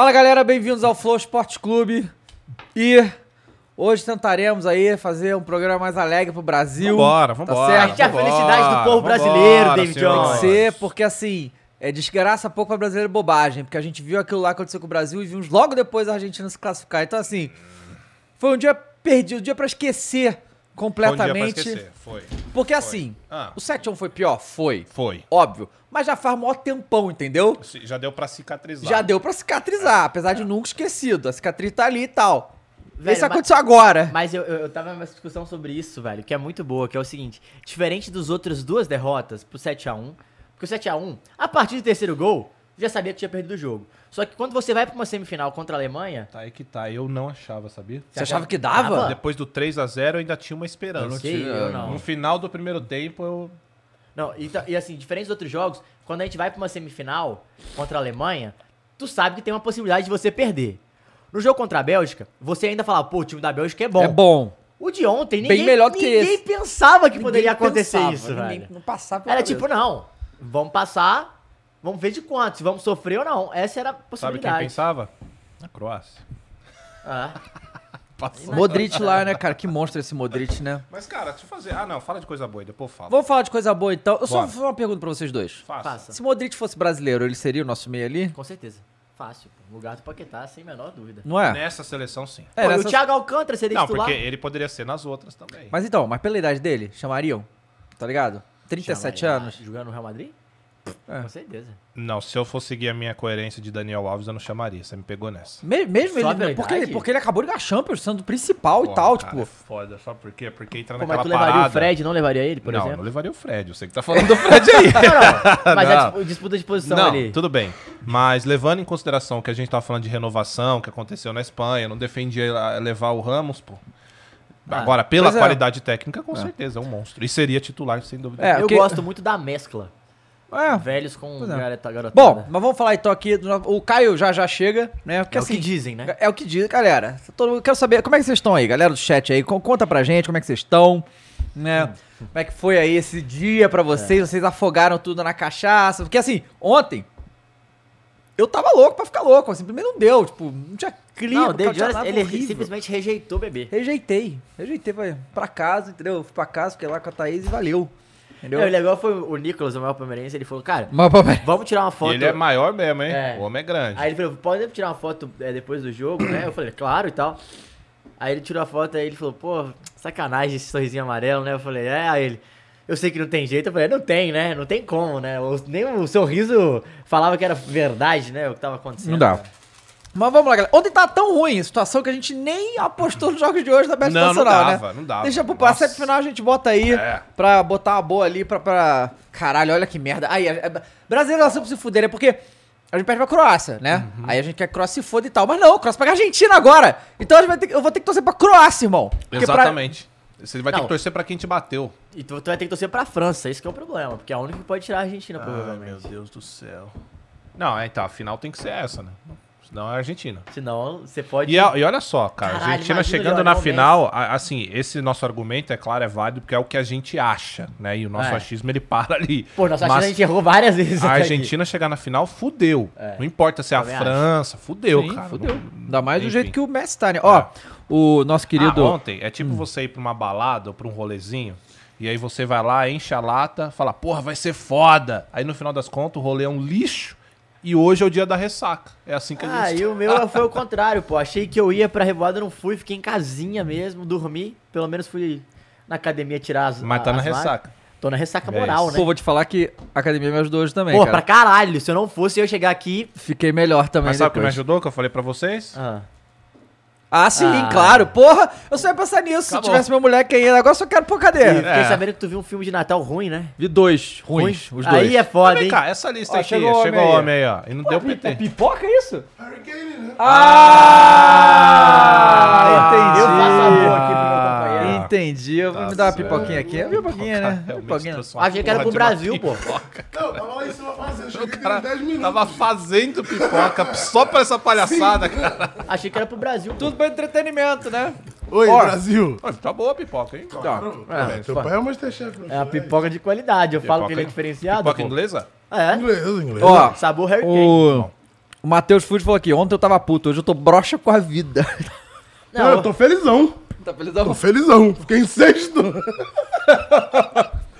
Fala galera, bem-vindos ao Flow Esporte Clube. E hoje tentaremos aí fazer um programa mais alegre pro Brasil. Vambora, Tá vambora. certo? É a vambora, felicidade do povo vambora, brasileiro, David senhores. Jones. Tem que ser, porque assim, é desgraça pouco pra brasileiro é bobagem, porque a gente viu aquilo lá acontecer com o Brasil e vimos logo depois a Argentina se classificar. Então assim, foi um dia perdido, um dia pra esquecer Foi dia completamente. esquecer. Foi. porque assim, Ah. o 7x1 foi pior? Foi. Foi. Óbvio. Mas já faz maior tempão, entendeu? Se- Já deu pra cicatrizar. Já deu pra cicatrizar, apesar de nunca esquecido. A cicatriz tá ali e tal. Velho, Isso mas- aconteceu agora. Mas eu, eu, eu tava numa discussão sobre isso, velho, que é muito boa, que é o seguinte: diferente dos outros duas derrotas pro 7x1, porque o 7x1, a partir do terceiro gol, já sabia que tinha perdido o jogo. Só que quando você vai pra uma semifinal contra a Alemanha, Tá aí que tá. Eu não achava, sabia? Você achava que dava? Dava? Depois do 3x0 eu ainda tinha uma esperança. sei, eu não. No final do primeiro tempo eu. Não, e, e assim, diferente dos outros jogos, quando a gente vai pra uma semifinal contra a Alemanha, tu sabe que tem uma possibilidade de você perder. No jogo contra a Bélgica, você ainda fala, pô, o time da Bélgica é bom. É bom. O de ontem, Bem ninguém, melhor do que ninguém esse. pensava que poderia Ninguém acontecer pensava, isso, ninguém velho. Não passava pela Era cabeça. tipo, não, vamos passar, vamos ver de quantos, se vamos sofrer ou não. Essa era a Sabe quem possibilidade. pensava? A Croácia. Ah, Modric lá, né, cara? Que monstro esse Modric, né? Mas, cara, deixa eu fazer. Ah, não, fala de coisa boa, depois eu falo. Vamos falar de coisa boa então. Eu só Bora. vou fazer uma pergunta pra vocês dois. Faça. Se Modric fosse brasileiro, ele seria o nosso meio ali? com certeza. Fácil. pô. Lugar do Paquetá, sem a menor dúvida. Não é? Nessa seleção, sim. É, Pô, e nessa- o Thiago Alcântara seria Não, titular? porque ele poderia ser nas outras também. Mas então, mas pela idade dele, chamariam? Tá ligado? 37 Chamaria anos. Jogando no Real Madrid? É. Com certeza. Não, se eu for seguir a minha coerência de Daniel Alves, eu não chamaria. Você me pegou nessa. Me- mesmo Só ele, porque, idade? porque ele acabou de ganhar Champions, sendo o principal e Porra, tal, cara, tipo. é foda. Sabe por quê? Porque entra Pô, mas naquela tu levaria parada. o Fred, não levaria ele, por não, exemplo? não levaria o Fred. Eu sei que tá falando do Fred aí. Não, mas Não. a dispu- disputa de posição não, ali. tudo bem. Mas levando em consideração que a gente tava falando de renovação, que aconteceu na Espanha, não defendia ah, levar o Ramos, pô. Ah, Agora, pela é. qualidade técnica, com certeza, é um monstro. E seria titular, sem dúvida. É, Eu gosto muito da mescla. É. Velhos com é. garota, garotada. Bom, mas vamos falar então aqui. do- O Caio já já chega, né? Porque é o assim. que dizem, né? É o que diz, galera. Todo quero saber como é que vocês estão aí, galera do chat aí. con- Conta pra gente como é que vocês estão, né? Como é que foi aí esse dia pra vocês? Vocês afogaram tudo na cachaça? Porque assim, ontem eu tava louco pra ficar louco, assim, primeiro não deu, tipo, não tinha clima, Não, o Jones, nada ele horrível. simplesmente rejeitou o bebê. Rejeitei, rejeitei, vai pra casa, entendeu? Fui pra casa, fiquei lá com a Thaís e valeu. Entendeu? Não, o legal foi o Nicolas, o maior palmeirense, ele falou, cara, vamos tirar uma foto. ele é maior mesmo, hein? É. O homem é grande. Aí ele falou, pode tirar uma foto é, depois do jogo, né? Eu falei, claro e tal. Aí ele tirou a foto, aí ele falou, pô, sacanagem esse sorrisinho amarelo, né? Eu falei, é, aí ele, eu sei que não tem jeito. Eu falei, não tem, né? Não tem como, né? Nem o sorriso falava que era verdade, né? O que tava acontecendo. Não dá. cara. Mas vamos lá, galera. Ontem tá tão ruim a situação que a gente nem apostou nos jogos de hoje da Best Não, não Nacional, dava, né? não dava. Deixa pro Nossa. final a gente bota aí É. pra botar uma boa ali pra, pra... Caralho, olha que merda. Aí, é, é, brasileiro nasceu pra se fuder, é porque a gente perde pra Croácia, né? Uhum. Aí a gente quer que Croácia se foda e tal. Mas não, Croácia pega a Argentina agora. Então a gente vai ter, que- eu vou ter que torcer pra Croácia, irmão. Porque pra- Exatamente. Você vai ter Não. que torcer pra quem te bateu. E tu, tu vai ter que torcer pra França, esse que é o problema. Porque é a única que pode tirar a Argentina, provavelmente. Deus do céu. Não, é, então, a final tem que ser essa, né? Senão é a Argentina. Senão, você pode... E, a- e olha só, cara, Caralho, a Argentina chegando na final, a- assim, esse nosso argumento, é claro, é válido, porque é o que a gente acha, né? E o nosso É. achismo, ele para ali. Pô, nossa Mas China a gente errou várias vezes a até aqui. Argentina chegar na final, fudeu. É. Não importa se é a Também acho. França, fudeu, Sim, cara. fudeu. Não- Ainda mais do Enfim. jeito que o Messi tá, né? Ó, o nosso querido... Ah, ontem, é tipo você ir pra uma balada ou pra um rolezinho, e aí você vai lá, enche a lata, fala, porra, vai ser foda. Aí no final das contas, o rolê é um lixo, e hoje é o dia da ressaca. É assim que a Ah, gente... e o meu foi o contrário, pô. Achei que eu ia pra revoada, não fui, fiquei em casinha mesmo, dormi. Pelo menos fui na academia tirar as. Mas tá as na vagas. ressaca. Tô na ressaca É moral, isso. né? Pô, vou te falar que a academia me ajudou hoje também, Pô, cara. pra caralho. Se eu não fosse, eu ia chegar aqui. Fiquei melhor também Mas sabe o que me ajudou, que eu falei pra vocês? Ah, Ah, sim, Ah. claro. Porra, eu só ia pensar nisso. Se Acabou. tivesse meu moleque aí, agora eu só quero pôr E cadeira. fiquei É. sabendo que tu viu um filme de Natal ruim, né? Vi dois ruins, os dois. Aí é foda, Vem hein? cá, essa lista Ó, aqui. chegou o Chegou, homem o aí. homem aí, ó. E não deu É PT. pipoca isso? Hurricane, né? Ah, entendi. Eu faço amor aqui Entendi. Eu vou Tá me dar uma pipoquinha aqui. É pipoquinha, né? Pipoquinha. uma Achei que era pro Brasil, pô. pipoca. Não, tava lá em cima fazendo. Cheguei cara em 10 minutos. tava fazendo pipoca só pra essa palhaçada, cara. Achei que era pro Brasil. Tudo pra entretenimento, né? Oi. Brasil. Tá boa a pipoca, hein? É, teu pai é o Masterchef. É uma pipoca de qualidade. Eu falo que ele é diferenciado. Pipoca pô. inglesa? É. Inglês, inglês. Ó, Sabor Harry Kane. o, o Matheus Food falou aqui, ontem eu tava puto, hoje eu tô broxa com a vida. Não, eu tô felizão. Tá feliz? Tô felizão. Fiquei em sexto.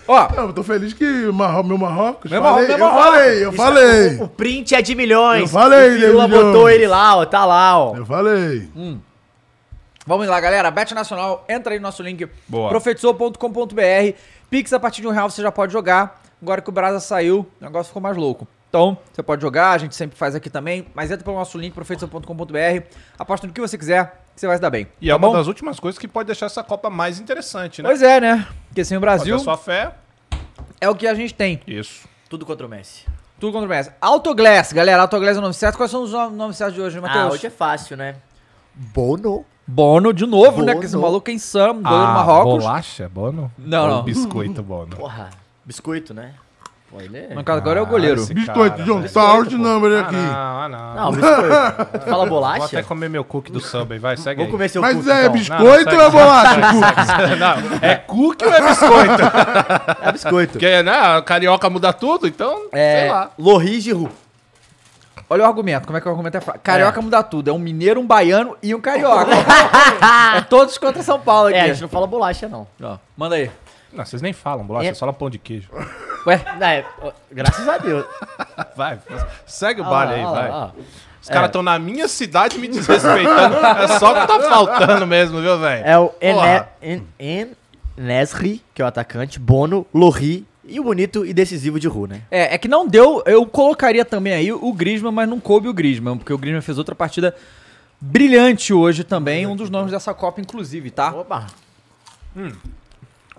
Ó, Não, eu tô feliz que Marro- meu Marrocos. Meu falei, Marro- meu eu Marrocos. falei, eu Isso falei. O print é de milhões. Eu falei, o milhões. botou ele lá, ó. Tá lá, ó. Eu falei. Vamos lá, galera. Bet Nacional, entra aí no nosso link. Boa. Profetizou.com.br. Pix a partir de um real você já pode jogar. Agora que o Brasa saiu, o negócio ficou mais louco. Então, você pode jogar, a gente sempre faz aqui também. Mas entra pelo nosso link, profetizou.com.br. Aposta no que você quiser, você vai se dar bem. E é tá uma bom? das últimas coisas que pode deixar essa Copa mais interessante, né? Pois é, né? Porque sem o Fazer Brasil a sua fé. é o que a gente tem. Isso. Tudo contra o Messi. Tudo contra o Messi. Autoglass, galera. Autoglass é o nome certo. Quais são os nom- nomes certos de hoje, Matheus? Ah, hoje é fácil, né? Bono. Bono, de novo, né? Bono. Que esse maluco é insano. Goleiro do Marrocos. Bolacha, Bono? Não, Ou não. Biscoito, Bono. Porra. Biscoito, né? Pô, ele é... No caso agora é o goleiro. esse Biscoito, John, tá out number Ah, aqui. não, ah, não. Não, biscoito. Tu fala Vou bolacha? até comer meu cookie do Subway, vai, segue Vou aí. comer seu Mas cookie, é então. biscoito Não, ou é bolacha? Não, é cookie ou é biscoito? É biscoito. Porque, né, a carioca muda tudo, então, É, sei lá. Lohri Giroud. Olha o argumento, como é que o argumento é fraco. Carioca muda tudo. É um mineiro, um baiano e um carioca. é todos contra São Paulo aqui. É, a gente não fala bolacha, não. Ó, manda aí. Não, vocês nem falam bolacha, É. é. só falam pão de queijo. Ué, É, graças a Deus. Vai, segue o Ah baile aí, ah vai. ah. Os caras estão na minha cidade me desrespeitando. é só o que tá faltando mesmo, viu, velho? É o Porra. Ene- En- Enesri, que é o atacante, Bono, Lohri e o bonito e decisivo de Ru, né? é, é que não deu. Eu colocaria também aí o Griezmann, mas não coube o Griezmann, porque o Griezmann fez outra partida brilhante hoje também. Um dos nomes dessa Copa, inclusive, tá? Opa.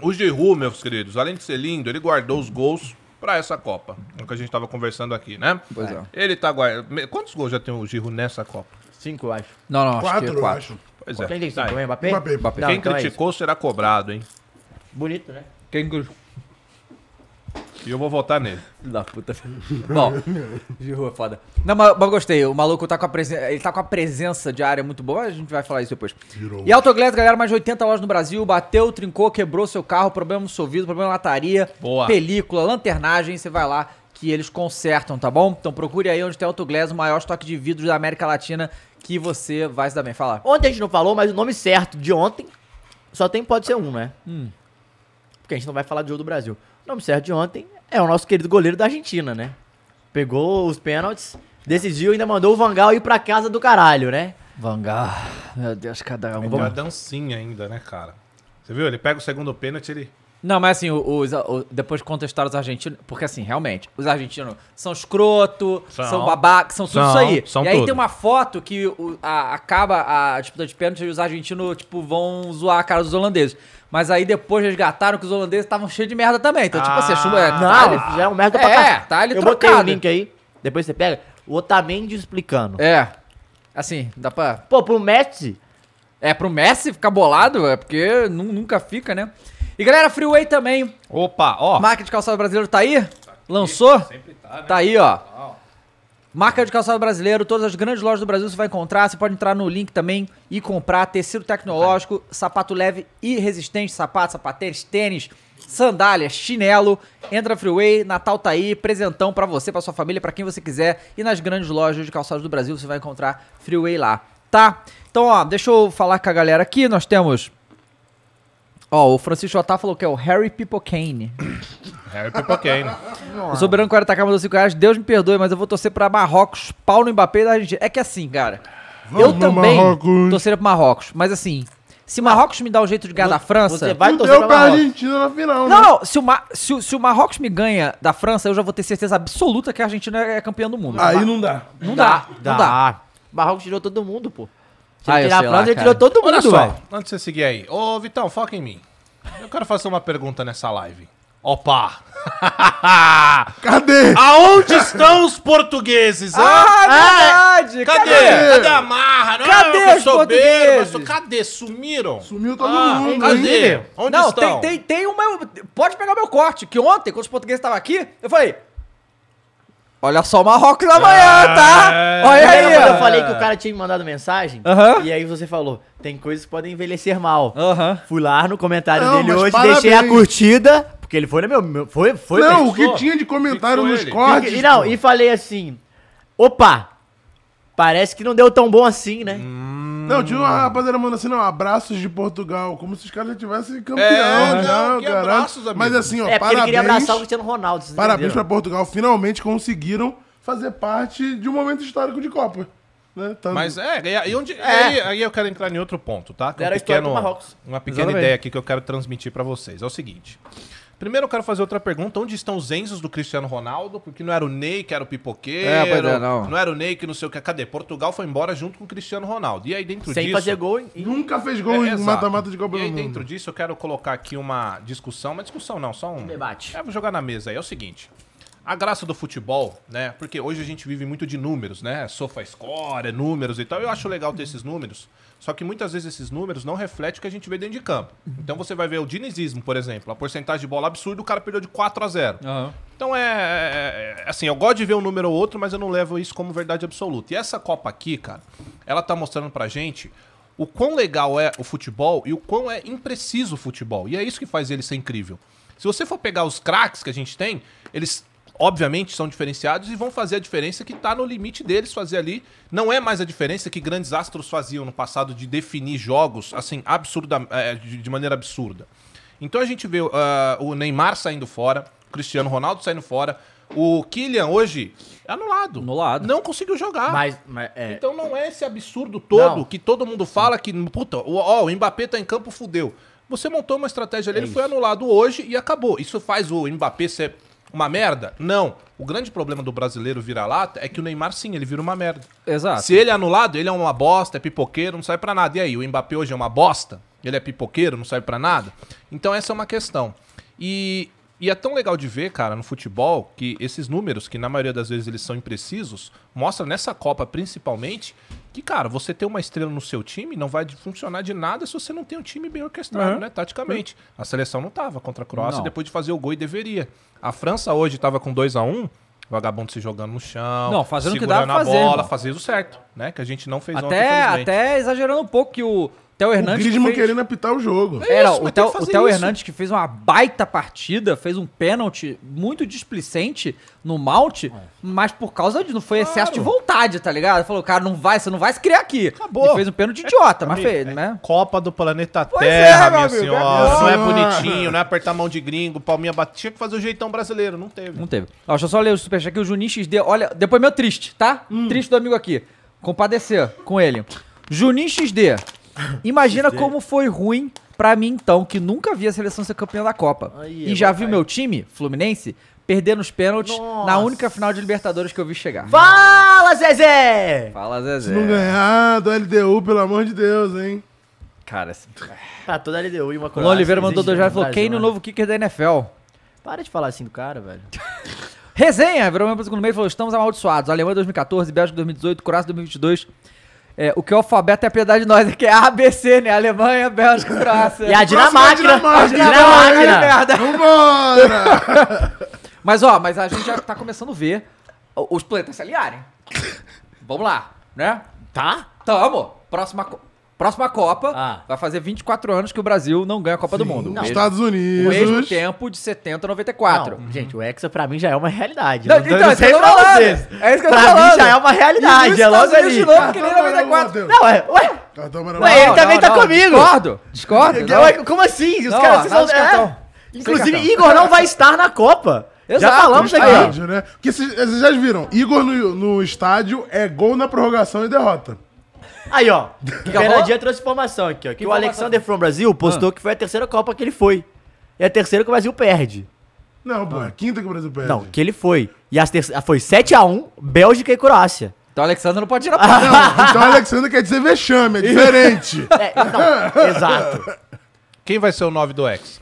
O Giroud, meus queridos, além de ser lindo, ele guardou os gols pra essa Copa. É o que a gente tava conversando aqui, né? Pois é. Ele tá guardando... Quantos gols já tem o Giroud nessa Copa? Cinco, eu acho. Não, não, acho Quatro, que é eu quatro. acho. Pois é. Quem tem cinco? Mbappé? Mbappé. Mbappé. Não, Quem então é criticou será cobrado, hein? Bonito, né? Quem que- E eu vou votar nele. Filho da puta. Bom, Giroud é foda. Não, mas, mas gostei. O maluco tá com a presença. Ele tá com a presença de área muito boa. A gente vai falar isso depois. Giroud. E Autoglass, galera, mais de 80 lojas no Brasil. Bateu, trincou, quebrou seu carro, problema no seu vidro, problema na lataria, Boa. película, lanternagem. Você vai lá que eles consertam, tá bom? Então procure aí onde tem Autoglass, o maior estoque de vidros da América Latina, que você vai se dar bem. Fala. Ontem a gente não falou, mas o nome certo de ontem só tem pode ser um, né? Porque a gente não vai falar do jogo do Brasil. O nome certo de ontem é o nosso querido goleiro da Argentina, né? Pegou os pênaltis, decidiu e ainda mandou o Vangal ir pra casa do caralho, né? Vangar. Meu Deus, cada um. Tem uma dancinha ainda, né, cara? Você viu? Ele pega o segundo pênalti, ele... Não, mas assim, os, o- depois contestaram os argentinos, porque assim, realmente, os argentinos são escroto, são, São. babacas, são tudo São, isso aí. são e aí tudo. tem uma foto que o- a- acaba a disputa de pênalti e os argentinos, tipo, vão zoar a cara dos holandeses. Mas aí depois resgataram que os holandeses estavam cheios de merda também. Então, tipo assim, a chuva é. Não, tá ali- já é um merda É, pra cá. tá ali Eu botei o trocado. link aí, depois você pega. O Otamendi explicando. É. Assim, dá pra. Pô, pro Messi, É, pro Messi ficar bolado, é porque nu- nunca fica, né? E galera, Freeway também. Opa, ó. Marca de calçado brasileiro tá aí? Lançou? Sempre tá, né? Tá aí, ó. Marca de calçado brasileiro, todas as grandes lojas do Brasil você vai encontrar. Você pode entrar no link também e comprar tecido tecnológico, sapato leve e resistente, sapato, sapatênis, tênis, sandálias, chinelo. Entra Freeway, Natal tá aí, presentão pra você, pra sua família, pra quem você quiser. E nas grandes lojas de calçados do Brasil você vai encontrar Freeway lá, tá? Então, ó, deixa eu falar com a galera aqui. Nós temos Ó, o Francisco Otá falou que é o Harry Pipocane. Harry Pipoquane. O Soberano 40k mandou 5 reais. Deus me perdoe, mas eu vou torcer pra Marrocos, pau no Mbappé da Argentina. É que assim, cara. eu também Marrocos. torceria pro Marrocos. Mas assim, se Marrocos me dá o jeito de ganhar da França. você vai torcer deu pra pra Marrocos. Argentina na final, Não, né? não. Se o, Ma- se, o- se o Marrocos me ganha da França, eu já vou ter certeza absoluta que a Argentina é campeã do mundo. Aí não dá. Não dá. Não dá. Marrocos tirou todo mundo, pô. Se Ah, ele tirar sei a lá, França, ele cara. tirou todo Olha mundo, só, velho. antes de você seguir aí. Ô, Vitão, foca em mim. Eu quero fazer uma pergunta nessa live. Opa! Cadê? Aonde estão os portugueses? Ah, verdade! Cadê? cadê? Cadê a marra? Não, Cadê eu os portugueses? sou- Cadê? Sumiram? Sumiu todo Ah, mundo. Cadê? hein? Onde Não, estão? tem, tem, tem uma. Pode pegar meu corte, que ontem, quando os portugueses estavam aqui, eu falei. Olha só o Marrocos amanhã, tá? É. Olha aí! Quando eu falei que o cara tinha me mandado mensagem? Aham. E aí você falou, tem coisas que podem envelhecer mal. Aham. Fui lá no comentário Não, dele hoje, parabéns. deixei a curtida, porque ele foi no meu... meu- foi, foi Não, o que tinha de comentário nos ele. cortes. E, não, pô. e falei assim, opa, parece que não deu tão bom assim, né? Não, tinha uma rapaziada mandando assim, não, abraços de Portugal, como se os caras já tivessem campeão, É, não, que caralho. abraços, amigo. Mas assim, ó, é, porque ele queria parabéns, abraçar o Cristiano Ronaldo. vocês parabéns pra entenderam? Portugal, finalmente conseguiram fazer parte de um momento histórico de Copa. Né? Tanto- Mas é, e, onde, É. Aí, aí eu quero entrar em outro ponto, tá? Que é Era a história do Marrocos. Uma pequena Exatamente. ideia aqui que eu quero transmitir pra vocês. É o seguinte. Primeiro eu quero fazer outra pergunta. Onde estão os Enzos do Cristiano Ronaldo? Porque não era o Ney que era o pipoqueiro. É, pois é, não. era o Ney que não sei o que. Cadê? Portugal foi embora junto com o Cristiano Ronaldo. E aí dentro Sem disso... fazer gol em- Nunca fez gol É, em mata-mata de Copa E do aí dentro disso eu quero colocar aqui uma discussão. Uma discussão não, só um... Debate. É, vou jogar na mesa aí. É o seguinte. A graça do futebol, né? Porque hoje a gente vive muito de números, né? SofaScore, é números e tal. Eu acho legal ter esses números. Só que muitas vezes esses números não refletem o que a gente vê dentro de campo. Então você vai ver o dinizismo, por exemplo. A porcentagem de bola absurda, o cara perdeu de 4 a 0. Aham. Então é, é- é- Assim, eu gosto de ver um número ou outro, mas eu não levo isso como verdade absoluta. E essa Copa aqui, cara, ela tá mostrando pra gente o quão legal é o futebol e o quão é impreciso o futebol. E é isso que faz ele ser incrível. Se você for pegar os craques que a gente tem, eles obviamente são diferenciados e vão fazer a diferença que tá no limite deles fazer ali. Não é mais a diferença que grandes astros faziam no passado de definir jogos assim absurda, é, de, maneira absurda. Então a gente vê ah, o Neymar saindo fora, o Cristiano Ronaldo saindo fora, o Kylian hoje é anulado. Anulado. Não conseguiu jogar. Mas, mas é... Então não é esse absurdo todo Não. que todo mundo fala que, puta, ó, o Mbappé tá em campo, fudeu. Você montou uma estratégia ali, É ele foi isso. anulado hoje e acabou. Isso faz o Mbappé ser uma merda? Não. O grande problema do brasileiro vira-lata é que o Neymar, sim, ele vira uma merda. Exato. Se ele é anulado, ele é uma bosta, é pipoqueiro, não serve pra nada. E aí, o Mbappé hoje é uma bosta? Ele é pipoqueiro, não serve pra nada? Então essa é uma questão. E, e é tão legal de ver, cara, no futebol, que esses números, que na maioria das vezes eles são imprecisos, mostra nessa Copa principalmente que, cara, você ter uma estrela no seu time não vai funcionar de nada se você não tem um time bem orquestrado, Uhum. né? Taticamente. A seleção não tava contra a Croácia Não. depois de fazer o gol e deveria. A França hoje tava com 2 a 1 vagabundo se jogando no chão, Não, fazendo o que segurando dava a fazer, bola, irmão. fazendo certo, né? Que a gente não fez ontem, Até, infelizmente. até exagerando um pouco que o Theo O Hernandes. que Griezmann fez- querendo apitar o jogo. Era, Isso, o mas Theo, que o Theo. Hernandes que fez uma baita partida, fez um pênalti muito displicente no Mount, mas por causa de. Não foi excesso de vontade, tá ligado? Falou, cara, não vai, você não vai se criar aqui. Acabou. E fez um pênalti idiota, mas Amigo, fez, é né? Copa do planeta Pois Terra, é, meu minha amigo, senhora. é Não é bonitinho, não é apertar a mão de gringo, palminha batida. Tinha que fazer o jeitão brasileiro, não teve. Não teve. Ó, deixa eu só ler o superchat aqui. O Juninho XD, olha, depois meu triste, tá? Hum. Triste do amigo aqui. Compadecer com ele. Juninho XD, imagina como foi ruim pra mim então, que nunca vi a seleção ser campeã da Copa. Aí, e é já vi o meu time, Fluminense, perder nos pênaltis Nossa. na única final de Libertadores que eu vi chegar. Fala, Zezé! Fala, Se Zezé. não ganhar do LDU, pelo amor de Deus, hein? Cara, esse... Ah, toda a LDU e uma o Croácia Oliveira mandou dois reais e falou: quem no né? novo kicker da NFL? Para de falar assim do cara, velho. Resenha, virou meu segundo meio e falou: estamos amaldiçoados. Alemanha 2014, Bélgica 2018, Croácia 2022. É, o que é o alfabeto é a piedade de nós, é que é ABC, né? Alemanha, Bélgica, Croácia. E a Dinamarca! Dinamarca, A Dinamarca! Merda. Vambora! Mas ó, mas a gente já tá começando a ver os planetas se aliarem. Vamos lá, né? Tá? Tamo. Próxima, próxima Copa Ah. vai fazer 24 anos que o Brasil não ganha a Copa do Mundo. Sim, Mesmo- Estados O mesmo Unidos. tempo de 70 a 94. Não, gente, o Hexa pra mim já é uma realidade. Não, então, não é sei eu tô pra falando. vocês. É isso que eu tô pra falando. mim já é uma E realidade, nos é logo Estados Unidos ali. de novo, que nem Cartão 94. amarelo, Não, é, ué, Cartão Ué, amarelo. ele também tá comigo. Discordo, discordo. não. ué, como assim? Os Não, caras, vocês são, é. Inclusive. Igor não vai estar na Copa. Já Exato, falamos no aqui. Estádio, né? Porque vocês vocês já viram, Igor no, no estádio é gol na prorrogação e derrota. Aí, ó. que Fernandinha trouxe informação aqui, ó. Que, o informação? Alexander from Brasil postou que foi a terceira Copa que ele foi. E a terceira que o Brasil perde. Não, pô, é a quinta que o Brasil perde. Não, que ele foi. E as terce- foi 7x1, Bélgica e Croácia. Então o Alexandre não pode tirar Ah. Não, então Alexandre quer dizer vexame, é diferente. É, não, exato. Quem vai ser o 9 do X?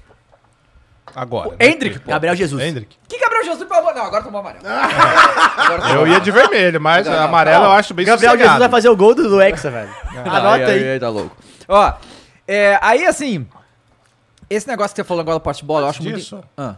Agora. né? Hendrick, pô. Gabriel Jesus. Hendrick. Que Gabriel Jesus tomou? Não, agora tomou amarelo. Agora tomou Eu ia de vermelho, mas Não, não, amarelo eu acho bem Gabriel Jesus sossegado. vai fazer o gol do, do Hexa, velho. Anota aí. ai, tá louco. Ó, é, aí assim, esse negócio que você falou agora do pote de bola, eu acho Disso. muito... Ah.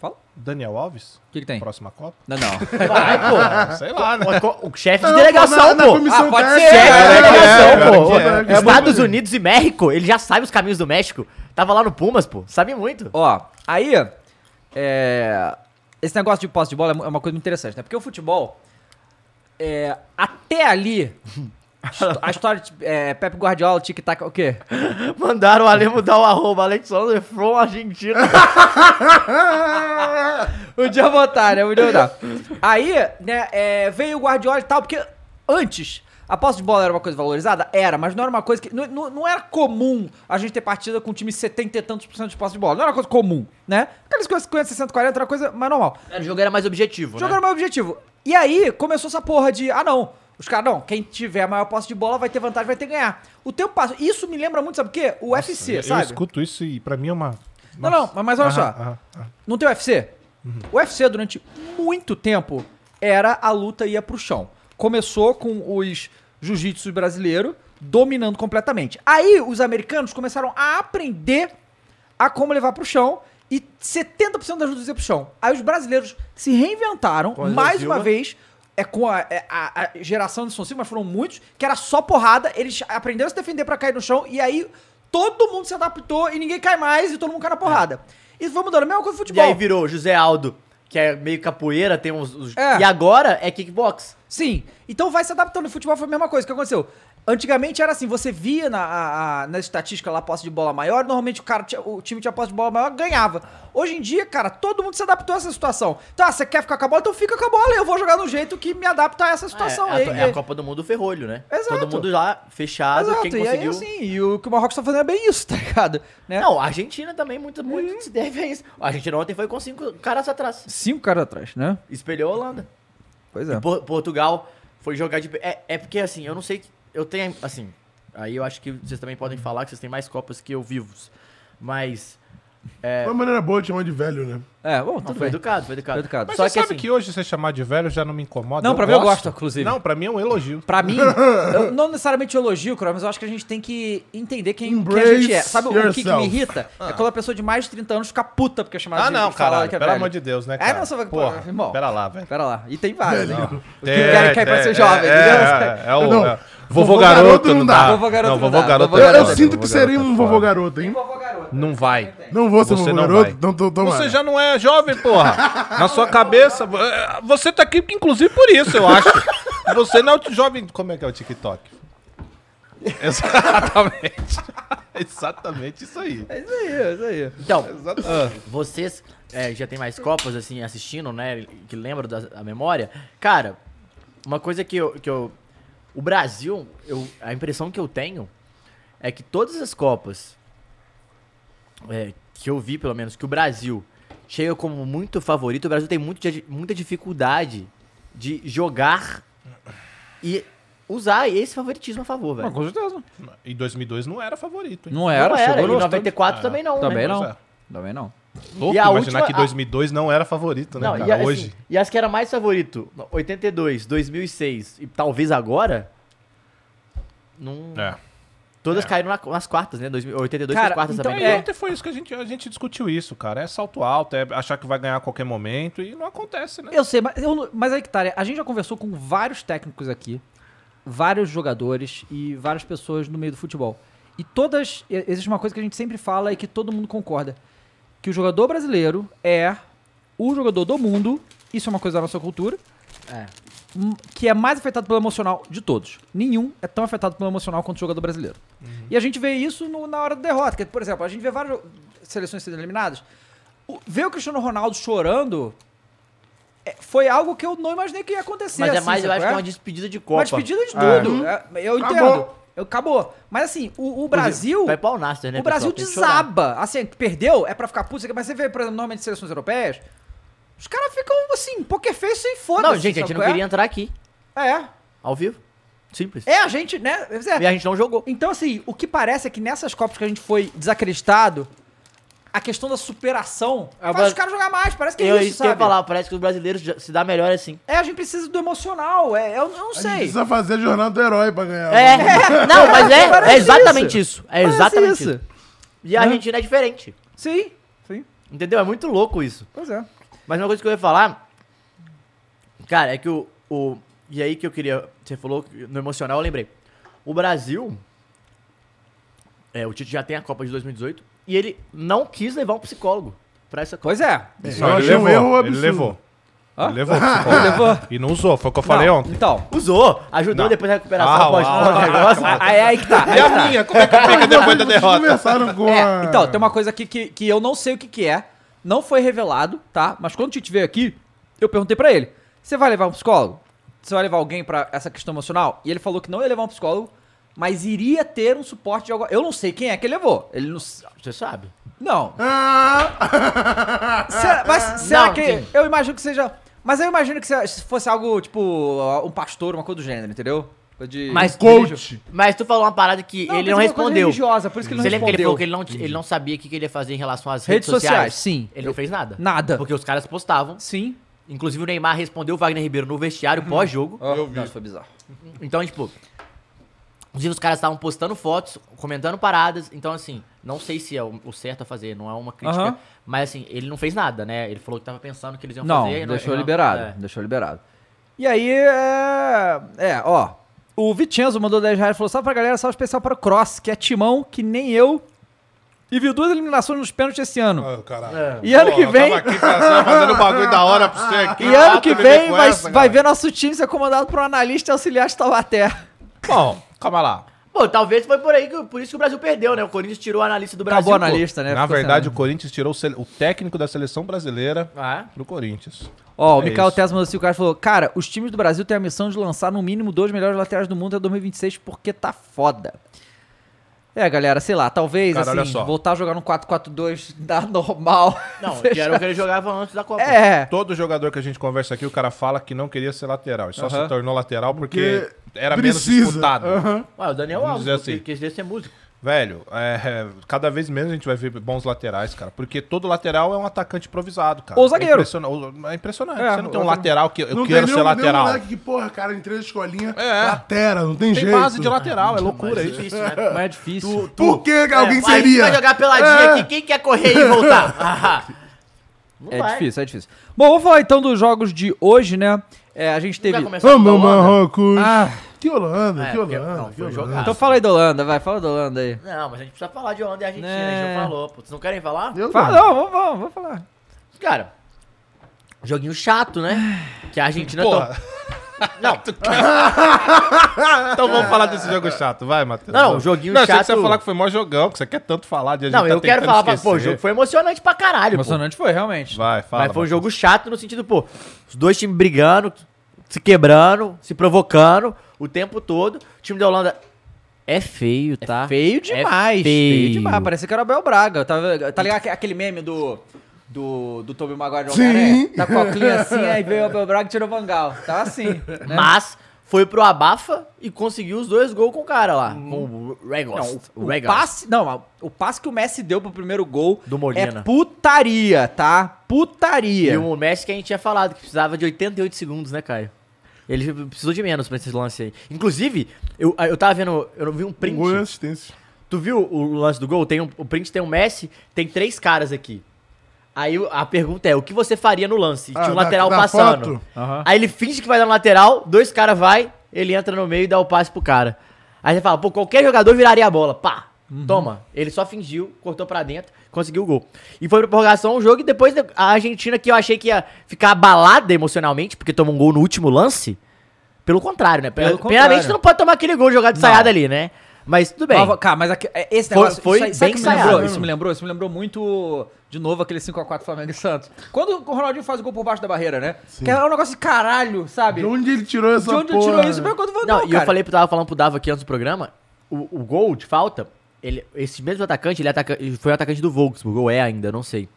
Fala. O Daniel Alves? que que tem? Próxima Copa? Não, não. Vai, pô. Sei lá, né? O, o chefe de Não, delegação, pô, na, na pô. comissão Ah, pode técnica, ser, Chefe é, de é, delegação, pô. é, é, é. Estados Unidos e México, ele já sabe os caminhos do México. Tava lá no Pumas, pô. Sabe muito. Ó, aí, é, esse negócio de posse de bola é é uma coisa muito interessante, né? Porque o futebol, é, até ali, a história de é, Pepe Guardiola, tic-tac, o quê? Mandaram o Ale mudar o arroba Alexander from Argentina. Podia botar, né? Podia botar. Aí, né, é, veio o Guardiola e tal, porque antes a posse de bola era uma coisa valorizada? Era, mas não era uma coisa que. Não, não, não era comum a gente ter partida com um time 70 e tantos por cento de posse de bola. Não era uma coisa comum, né? Aquelas coisas 50, 60, 40 era uma coisa mais normal. o jogo era mais objetivo, O jogo era o meu objetivo. E aí começou essa porra de, ah não, os caras, não, quem tiver a maior posse de bola vai ter vantagem, vai ter que ganhar. O tempo passa. Isso me lembra muito, sabe o quê? O UFC, eu, sabe? Eu escuto isso e pra mim é uma... Não, não, mas- mas olha Aham, só. aham, aham. Não tem UFC? O UFC durante muito tempo era a luta ia pro chão. Começou com os jiu-jitsu brasileiros dominando completamente. Aí os americanos começaram a aprender a como levar pro chão e 70% das lutas ia pro chão. Aí os brasileiros se reinventaram Com mais uma vez. É com a, é a- a geração de Silva, mas foram muitos, que era só porrada, eles aprenderam a se defender pra cair no chão, e aí todo mundo se adaptou e ninguém cai mais e todo mundo cai na porrada. Isso foi mudando. A mesma coisa E futebol. aí virou José Aldo, que é meio capoeira, tem uns. uns- É. E agora é kickbox. Sim. Então vai se adaptando. No futebol foi a mesma coisa. O que aconteceu? Antigamente era assim, você via na, a, a- na estatística lá posse de bola maior, normalmente o cara tinha- o time tinha posse de bola maior, ganhava. Hoje em dia, cara, todo mundo se adaptou a essa situação. Ah, você quer ficar com a bola? Então fica com a bola. Eu vou jogar do jeito que me adapta a essa situação. é, E- a, é a Copa do Mundo ferrolho, né? Exato. Todo mundo lá fechado, Exato, quem e aí conseguiu. assim, e o que o Marrocos tá fazendo é bem isso, tá ligado? Né? Não, a Argentina também muito, muito se deve a isso. A Argentina ontem foi com cinco caras atrás. Cinco caras atrás, né? Espelhou a Holanda. Pois é. Por- Portugal foi jogar de. É, é porque assim, eu não sei. Eu tenho. Assim, aí eu acho que vocês também podem falar que vocês têm mais Copas que eu vivos. Mas. Uma maneira boa de chamar de velho, né? É, bom, Não, tudo foi bem. educado, foi educado. Foi educado. Mas Só você que sabe assim- que hoje você chamar de velho já não me incomoda? Não, pra mim eu gosto, inclusive. Não, pra mim é um elogio. Pra mim, eu não necessariamente elogio, Crow, mas eu acho que a gente tem que entender quem, quem a gente é. Sabe o que, que me yourself. irrita? É quando a pessoa de mais de 30 anos fica puta porque é chamada Ah, de não, de falar caralho. que é Pelo amor de Deus, né, É, cara? não, só Porra, irmão. pera lá, velho. Pera lá. E tem vários, né? O que quer, quer pra ser jovem, é, entendeu? É, é, o Não, é, vovô, vovô garoto, garoto não não dá. Vovô garoto não, não vovô dá. garoto Vovô Eu, é garoto, sinto vovô que seria garoto é um vovô garoto, hein? Não vai. Não vou ser Você não garoto, vai. então tô, tomara. Você já não é jovem, porra. Na sua cabeça. eh, Você tá aqui, inclusive, por isso, eu acho. Você não é o jovem. Como é que é o TikTok? Exatamente. Exatamente isso aí. É isso aí, é isso aí. Então, Exatamente. vocês é, já tem mais Copas, assim, assistindo, né? Que lembram da, da memória. Cara, uma coisa que eu. Que eu o Brasil, eu, a impressão que eu tenho é que todas as Copas é, que eu vi, pelo menos, que o Brasil chega como muito favorito, o Brasil tem muito, muita dificuldade de jogar e usar esse favoritismo a favor, velho. com certeza. Em 2002 não era favorito, hein? Não era, Não era, chegou em no 94 Ah, também não, Também né? não. É. Também não. Louco E a imaginar última- que a- 2002 não era favorito, né, Não, cara? e, a- assim, Hoje. e as que era mais favorito, 82, 2006 e talvez agora, não, É. todas É. caíram na- nas quartas, né? 2000, 82 Cara, foi quartas então também. É. ontem foi isso que a gente, a gente discutiu isso, cara. É salto alto, é achar que vai ganhar a qualquer momento e não acontece, né? Eu sei, mas, eu mas aí que tá, né? a gente já conversou com vários técnicos aqui, vários jogadores e várias pessoas no meio do futebol. E todas. Existe uma coisa que a gente sempre fala e que todo mundo concorda: que o jogador brasileiro é o jogador do mundo, isso é uma coisa da nossa cultura, É. que é mais afetado pelo emocional de todos. Nenhum é tão afetado pelo emocional quanto o jogador brasileiro. E a gente vê isso no- na hora da derrota. Que, por exemplo, a gente vê várias seleções sendo eliminadas. O- ver o Cristiano Ronaldo chorando é, foi algo que eu não imaginei que ia acontecer. Mas é assim, mais, eu acho que é é? uma despedida de Copa. Uma despedida de tudo. É, eu entendo. Acabou. Eu, acabou. Mas assim, o, o Brasil. Vai pau Naster, né, o Brasil desaba. Assim, perdeu, é pra ficar puto. Mas você vê, por exemplo, normalmente seleções europeias, os caras ficam assim, poker face e foda-se. Não, gente, a gente sabe não é? queria entrar aqui. É. Ao vivo. Simples. É, a gente, né? É. E a gente não jogou. Então, assim, o que parece é que nessas Copas que a gente foi desacreditado, a questão da superação É, faz mas- os caras jogar mais. Parece que é Eu isso, isso que eu ia sabe? falar, parece que os brasileiros já- se dá melhor assim. É, a gente precisa do emocional. É, eu, eu não A gente sei. precisa fazer a jornada do herói pra ganhar. É, não, mas é, é exatamente isso. É Parece exatamente isso. isso. E a Argentina é diferente. Sim, sim. Entendeu? É muito louco isso. Pois é. Mas uma coisa que eu ia falar, cara, é que o. o e aí que eu queria. Você falou que no emocional, eu lembrei. O Brasil. É, o Tite já tem a Copa de 2018 e ele não quis levar um psicólogo pra essa Copa. Pois é. Eu achei um erro ele absurdo. levou. Hã? Ele levou. psicólogo. Levou. E não usou, foi o que eu falei Não, ontem. Então. Usou, ajudou Não. depois da recuperação Ah, pós pós negócio. Aí, aí que tá. aí E tá. a minha? Como é que fica depois da derrota? conversaram com a... É, então, tem uma coisa aqui que, que eu não sei o que, que é. Não foi revelado, tá? Mas quando o Tite veio aqui, eu perguntei pra ele: você vai levar um psicólogo? Você vai levar alguém pra essa questão emocional? E ele falou que não ia levar um psicólogo, mas iria ter um suporte de algum. Eu não sei quem é que ele levou. Ele não. Você sabe. Não. Ah! Será- mas será Não, que. sim. Eu imagino que seja. Mas eu imagino que se fosse algo, tipo, um pastor, uma coisa do gênero, entendeu? De Mas- Coach. Mas tu falou uma parada que ele mas não é respondeu. religiosa, por isso que ele não Você lembra que ele respondeu. falou que ele não, ele não sabia o que, que ele ia fazer em relação às Redes redes, sociais, sociais? sim. Ele não fez nada. Nada. Porque os caras postavam. Sim. Inclusive o Neymar respondeu o Wagner Ribeiro no vestiário pós-jogo. eu vi. Nossa, foi bizarro. Então, tipo. Inclusive os caras estavam postando fotos, comentando paradas. Então, assim, não sei se é o, certo a fazer, não é uma crítica. Aham. Mas, assim, ele não fez nada, né? Ele falou que tava pensando que eles iam Não, fazer. e deixou não- liberado. é. Deixou liberado. E aí, é. É, ó. O Vicenzo mandou 10 reais e falou: salve pra galera, salve especial para o Cross, que é timão que nem eu. E viu duas eliminações nos pênaltis esse ano. Caralho. É. E ano Pô, que vem. Tava aqui fazendo bagulho da hora pra você aqui. E ano que vem vai, essa, vai ver nosso time ser comandado por um analista auxiliar de Taubaté. Bom, calma lá. Pô, talvez foi por aí que por isso que o Brasil perdeu, né? O Corinthians tirou o analista do Brasil. Acabou o analista, né? Na Ficou verdade, sem o Corinthians tirou o, o técnico da seleção brasileira Ah, pro Corinthians. Ó, o É Mikael isso. Tesma do Silcar falou: Cara, os times do Brasil têm a missão de lançar no mínimo dois melhores laterais do mundo até 2026 porque tá foda. É, galera, sei lá, talvez Cara, assim, voltar a jogar no 4-4-2 dá normal. não, que era o que ele jogava antes da Copa. É. Todo jogador que a gente conversa aqui, o cara fala que não queria ser lateral. Ele só Aham. se tornou lateral porque, Porque era menos precisa. disputado. Aham. Ué, o Daniel Alves, assim. quis queria ser músico. Velho, é, cada vez menos a gente vai ver bons laterais, cara. Porque todo lateral é um atacante improvisado, cara. Ou zagueiro. É, impressiona- é impressionante. É, Você não tem um lateral que eu Não quero tem ser lateral. moleque que, porra, cara, entrei na escolinha, É. latera, não tem, Tem jeito. base de lateral, é loucura Mas isso. difícil, né? Mas é difícil. Por que que alguém É, aí seria? vai jogar peladinha É. aqui, quem quer correr e voltar? Ah, não É vai. difícil, é difícil. Bom, vamos falar então dos jogos de hoje, né? É, a gente Não teve. Vamos? Marrocos. Ah, Que Holanda, É, que porque- Holanda, não, que foi Holanda. jogaço. então fala aí da Holanda, vai, fala da Holanda aí. Não, mas a gente precisa falar de Holanda e Argentina, Né. a gente não falou. Pô, vocês não querem falar? Eu Fala, não. não, vamos, vamos, vamos falar. Cara, joguinho chato, né? Que a Argentina... Porra. to- Não, Então vamos falar desse jogo chato, vai, Matheus. Não, Vamos. joguinho não, chato- você ia falar que foi mó jogão, que você quer tanto falar de a gente não tá eu quero falar, pra, pô, o esquecer. jogo foi emocionante pra caralho, pô. Emocionante foi, realmente. Vai, fala. Mas foi um jogo chato no sentido, pô, os dois times brigando, se quebrando, se provocando o tempo todo. O time da Holanda é feio, tá? Feio demais. É feio. feio. demais. Parecia que era o Abel Braga. Tá, tá ligado aque- aquele meme do. Do, do Tobey Maguire Sim. Homem-Aranha? Da coclinha assim, aí veio o Abel Braga e tirou o Vangal. Tava assim. né? Mas foi pro Abafa e conseguiu os dois gols com o cara lá. Com o Não, Regos. o, o passe, não, o passe que o Messi deu pro primeiro gol Do Molina. é putaria, tá? Putaria. E o Messi que a gente tinha falado, que precisava de 88 segundos, né, Caio? Ele precisou de menos pra esse lance aí. Inclusive, eu, eu tava vendo, eu vi um Um print. gol assistência. Tu viu o lance do gol? Tem um, o print tem o Messi, tem três caras aqui. Aí a pergunta é, o que você faria no lance? Ah, Tinha um da- lateral da passando. Aham. Aí ele finge que vai dar no lateral, dois caras vai, ele entra no meio e dá o passe pro cara. Aí você fala, pô, qualquer jogador viraria a bola. Pá, toma. Ele só fingiu, cortou pra dentro, conseguiu o gol. E foi pra prorrogação o jogo e depois a Argentina, que eu achei que ia ficar abalada emocionalmente, porque tomou um gol no último lance. Pelo contrário, né? Pelo Primeiramente, contrário. não pode tomar aquele gol jogado de Não. saiada ali, né? Mas tudo bem. Mas, cara, mas aqui- é, esse Foi- negócio. foi isso aí, sabe bem que me lembrou? Isso me lembrou? Isso me lembrou muito, de novo, aquele 5x4 Flamengo e Santos. Quando o Ronaldinho faz o gol por baixo da barreira, né? Que é um negócio de caralho, sabe? De onde ele tirou essa De onde ele porra? tirou isso? Mas quando Não, não, e eu cara. falei, tava falando pro Dava aqui antes do programa, o, o gol de falta, ele, esse mesmo atacante, ele, ataca- foi o atacante do Volkswagen, ou é ainda, não sei.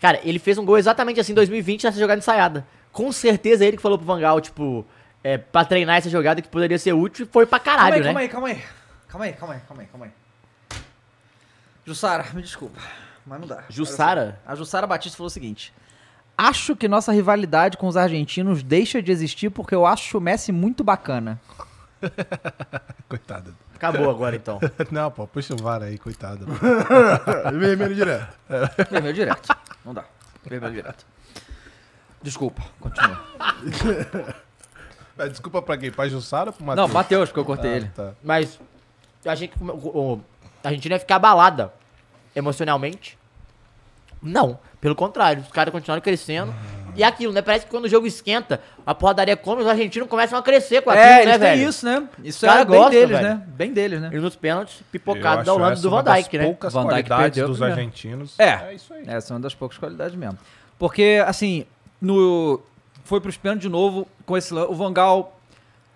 Cara, ele fez um gol exatamente assim em 2020 nessa jogada ensaiada. Com certeza é ele que falou pro Vangal, tipo, é, pra treinar essa jogada que poderia ser útil e foi pra Calma caralho, aí, né? calma aí, calma aí. Calma aí, calma aí, calma aí, calma aí. Jussara, me desculpa, mas não dá. Jussara? A Jussara Batista falou o seguinte: Acho que nossa rivalidade com os argentinos deixa de existir porque eu acho o Messi muito bacana. Coitada. Acabou agora então. Não, pô, puxa o VAR aí, coitada. Vermelho direto. Vermelho direto. Não dá. Vermelho direto. Desculpa, continua. Mas Desculpa pra quem? Pra Jussara ou pro Não, Matheus? Matheus, porque eu cortei ele. Tá. Mas eu achei que o, o- a Argentina ia ficar abalada emocionalmente. Não, pelo contrário, os caras continuaram crescendo. E é aquilo, né? Parece que quando o jogo esquenta, a porradaria come, os argentinos começam a crescer com aquilo, É, né, velho? isso, né? Isso é bem gosta, deles, velho. né? Bem deles, né? E nos pênaltis, pipocado da Holanda do Van Dijk, né? poucas Van Dijk qualidades dos primeiro. argentinos. É. isso aí. Essa é uma das poucas qualidades mesmo. Porque, assim, no foi pros pênaltis de novo com esse o Vangal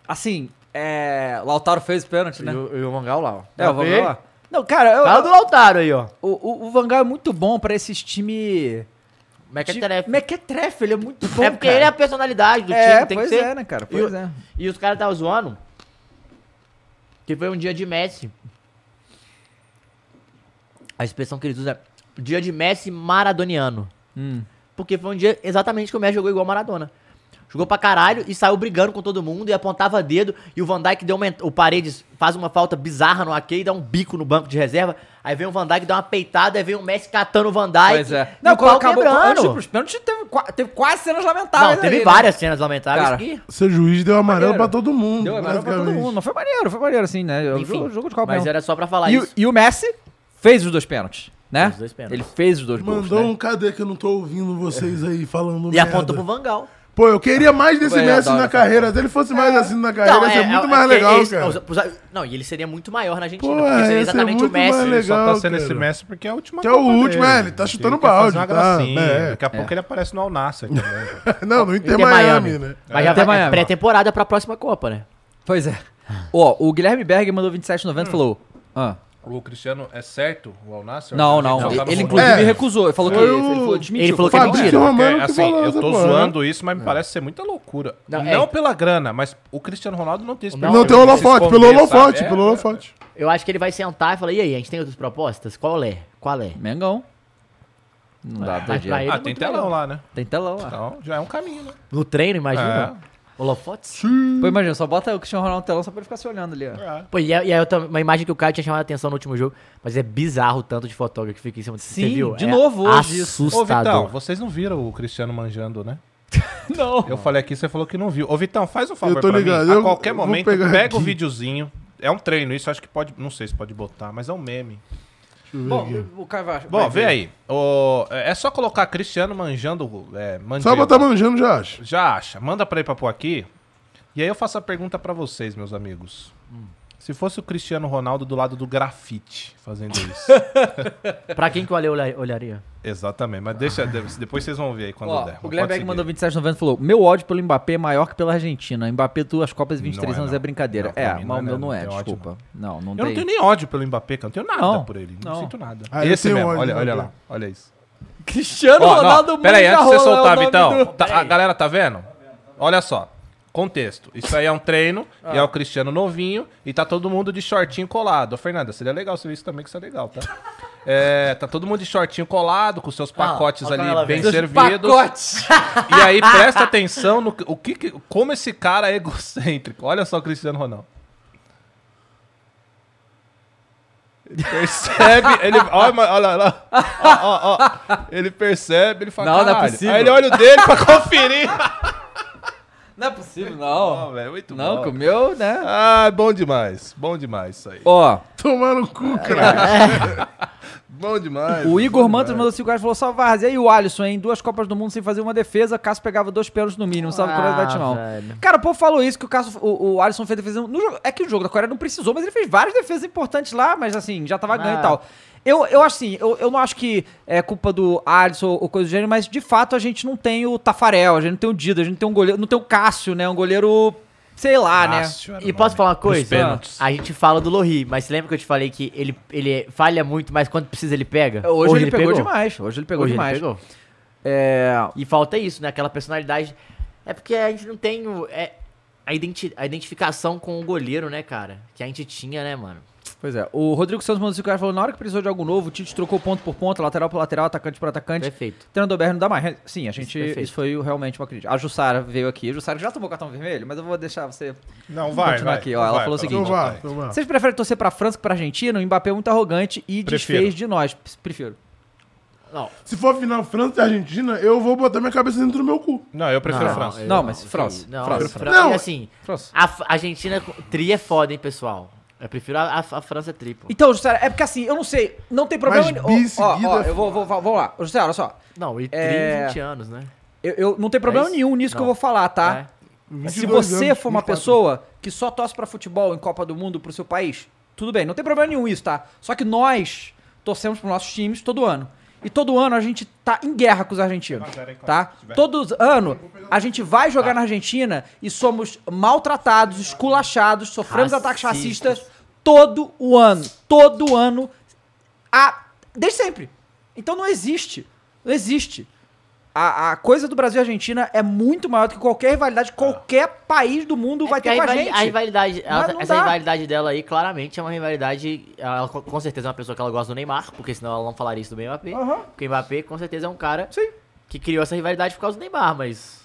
assim, é, Lautaro fez o pênalti, né? E o, e o Mangal lá, ó. É, o Vangal. lá. Não, cara, eu, Fala do Lautaro aí, ó. o, o, o Vangal é muito bom pra esses time Mequetrefe. Mequetrefe, ele é muito bom, É porque cara. ele é a personalidade do É, time, tem que pois ser. é, né, cara? E Pois é. E os caras estavam zoando que foi um dia de Messi. A expressão que eles usam é dia de Messi maradoniano. Hum. Porque foi um dia exatamente que o Messi jogou igual Maradona. Jogou pra caralho e saiu brigando com todo mundo e apontava dedo. E o Van Dijk deu uma. O Paredes faz uma falta bizarra no Ake e dá um bico no banco de reserva. Aí vem o Van Dijk, dá uma peitada, aí vem o Messi catando o Van Dijk. Pois é. E Não, o quando acabou quebrando. antes pênaltis, teve, teve quase cenas lamentáveis Não, teve ali, né? várias cenas lamentáveis Cara, que. Seu juiz deu amarelo Maneiro. pra todo mundo. Deu amarelo pra todo mundo. Mas foi maneiro, foi maneiro, assim, né? O Enfim, jogo, jogo de Copa mas mesmo. era só pra falar E, isso. e o Messi fez os dois pênaltis, né? Fez os dois pênaltis. Ele fez os dois gols, Mandou né? um cadê que eu não tô ouvindo vocês aí falando E merda? apontou pro Vangal. Pô, eu queria mais desse Foi, Messi na carreira. Se ele fosse mais assim na carreira, ia ser muito mais porque legal, esse- cara. não, e ele seria muito maior na Argentina, Pô, porque ia seria ser exatamente o Messi. mais Ele só legal, tá sendo cara. esse Messi porque é a última Que é o último, dele. é, ele tá chutando fazer balde, tá? gracinha. É. Daqui a pouco ele aparece no Al Nassr também. Não, no Inter Inter Miami, Miami. né? Mas já Até vai Miami. pré-temporada pra próxima Copa, né? Pois é. Ó, o Guilherme Berg mandou 27,90 e falou... Ah, O Cristiano é certo, o Al Nassr? não, não. Ele, ele, inclusive É. recusou. Ele falou que Foi ele, falou, ele falou que é mentira. Romano É, que assim, falou eu tô porra, zoando isso, mas me parece ser muita loucura. Não, Não, é- pela grana, mas o Cristiano Ronaldo não tem esse Não, Não, tem holofote, pelo holofote, pelo É, holofote. Eu acho que ele vai sentar e falar, e aí, a gente tem outras propostas? Qual é? Qual é? Mengão. Não dá pra Ah, é tem telão melhor. lá, né? Tem telão lá. Então já é um caminho, né? No treino, imagina. É. Holofotes? Pô, imagina, só bota o Cristiano Ronaldo no telão só pra ele ficar se olhando ali, ó. Pô, e é, e é uma imagem que o cara tinha chamado a atenção no último jogo, mas é bizarro o tanto de fotógrafo que fica em cima Sim, Você viu? de É novo hoje isso. Ô, Assustador. Vitão, vocês não viram o Cristiano manjando, né? Não. Eu falei aqui, você falou que não viu. Ô, Vitão, faz um favor Eu tô pra ligado, mim. A eu qualquer vou momento, pega o aqui. videozinho. É um treino, isso acho que pode... Não sei se pode botar, mas é um meme. Bom, o Caio vai... Bom, vai vê ver. aí. O- é só colocar Cristiano manjando... É, Só Mandioca. botar manjando, já acho. Já acha. Manda pra ir pra pôr aqui. E aí eu faço a pergunta pra vocês, meus amigos. Se fosse o Cristiano Ronaldo do lado do grafite fazendo isso. Pra quem que o Ale olha- olharia? Exatamente. Mas deixa, depois vocês vão ver aí quando Ó, der. o pode seguir. mandou 27,90 e falou: Meu ódio pelo Mbappé é maior que pela Argentina. Mbappé, duas Copas e 23 Não é, anos não. é brincadeira. Não, pra é, mim mas não o é, meu não, não é, não tem ódio, desculpa. Não, não Eu tem. não tenho nem ódio pelo Mbappé, eu não tenho nada Não, por ele. Não, não. sinto nada. Ah, eu Esse tenho mesmo, ódio olha, do olha Mbappé. lá, olha isso. Cristiano Ó, Ronaldo pera aí, antes de você é o soltar, Vitão. do- tá- a galera tá vendo? Olha só. Contexto. Isso aí é um treino e é o Cristiano novinho e tá todo mundo de shortinho colado. Ô, Fernanda, seria legal você ver isso também, que isso é legal, tá? É, tá todo mundo de shortinho colado, com seus pacotes olha como ali bem vem. servidos. Pacotes. E aí presta atenção no que- o que, como esse cara é egocêntrico. Olha só o Cristiano Ronaldo. Ele percebe, ele olha, olha lá, ó, ó, ó. ele percebe, ele fala, Não, não é possível. Aí ele olha o dele pra conferir. Não é possível, não. Não, velho, muito Não, bom. que o meu, né? Ah, bom demais, bom demais isso aí. Ó, Tomar no cu, cara. Bom demais. o Igor bom Mantas demais. mandou 5 reais e falou: Salve Vargas, e aí o Alisson, em duas Copas do Mundo sem fazer uma defesa, Cássio pegava dois pênaltis no mínimo. Salve Coreia do Ah, Vietnã. velho. Cara, o povo falou isso, que o, Cássio, o, o Alisson fez defesa. No jogo, é que o jogo da Coreia não precisou, mas ele fez várias defesas importantes lá, mas assim, já tava ganhando Ah. e tal. Eu, eu acho assim, eu, eu não acho que é culpa do Alisson ou coisa do gênero, mas de fato a gente não tem o Tafarel, a gente não tem o Dida, a gente não tem um goleiro, não tem o Cássio, né? Um goleiro, sei lá, era E posso falar uma coisa? A gente fala do Lohri, mas lembra que eu te falei que ele, ele falha muito, mas quando precisa ele pega? né? Hoje, ele, pegou, demais, hoje ele pegou Hoje demais. ele pegou. É, E falta isso, né? Aquela personalidade. É porque a gente não tem. o- É, a, identi- a identificação com o goleiro, né, cara? Que a gente tinha, né, mano? Pois é. O Rodrigo Santos mandou 5 reais falou: na hora que precisou de algo novo, o Tite trocou ponto por ponto, lateral por lateral, atacante por atacante. Perfeito. Treinador BR não dá mais. Sim, a gente. Perfeito. Isso foi realmente uma crítica. A Jussara veio aqui. A Jussara já tomou cartão vermelho, mas eu vou deixar você. Não, vai, continuar vai. aqui, ó. Ela vai, falou o seguinte, Então então vá. Vocês preferem torcer pra França que pra Argentina? O Mbappé é muito arrogante e Prefiro. desfez de nós. Prefiro. Não, Se for final França e Argentina, eu vou botar minha cabeça dentro do meu cu. Não, eu prefiro não, França. eu Não, mas França. Não, França. Fra- Não, e assim, França. a Argentina tri é foda, hein, pessoal. Eu prefiro a, a- a França tri, pô. Então, Jussara, é porque assim, eu não sei, não tem problema. Mas Ó, bi ó, seguida ó, é eu vou, vou, vou- vamos lá. Jussara, olha só. Não, e tri É- 20 anos, né? Eu, eu- não tem problema isso? nenhum nisso que eu Não. vou falar, tá? É. Se 22 você anos, for uma 24. pessoa que só torce pra futebol em Copa do Mundo pro seu país, tudo bem, não tem problema nenhum isso, tá? Só que nós torcemos pros nossos times todo ano. E todo ano a gente tá em guerra com os argentinos, tá? Todo ano a gente vai jogar na Argentina e somos maltratados, esculachados, sofremos ataques Racistas. Todo o ano. Todo ano. A, desde sempre. Então não existe. Não existe. A, a coisa do Brasil e Argentina é muito maior do que qualquer rivalidade. Qualquer país do mundo vai É porque ter com a gente. A rivalidade, ela- essa dá. rivalidade dela aí, claramente, é uma rivalidade. Ela com certeza é uma pessoa que ela gosta do Neymar, porque senão ela não falaria isso do Mbappé. Aham. Porque o Mbappé, com certeza, é um cara Sim, que criou essa rivalidade por causa do Neymar, mas.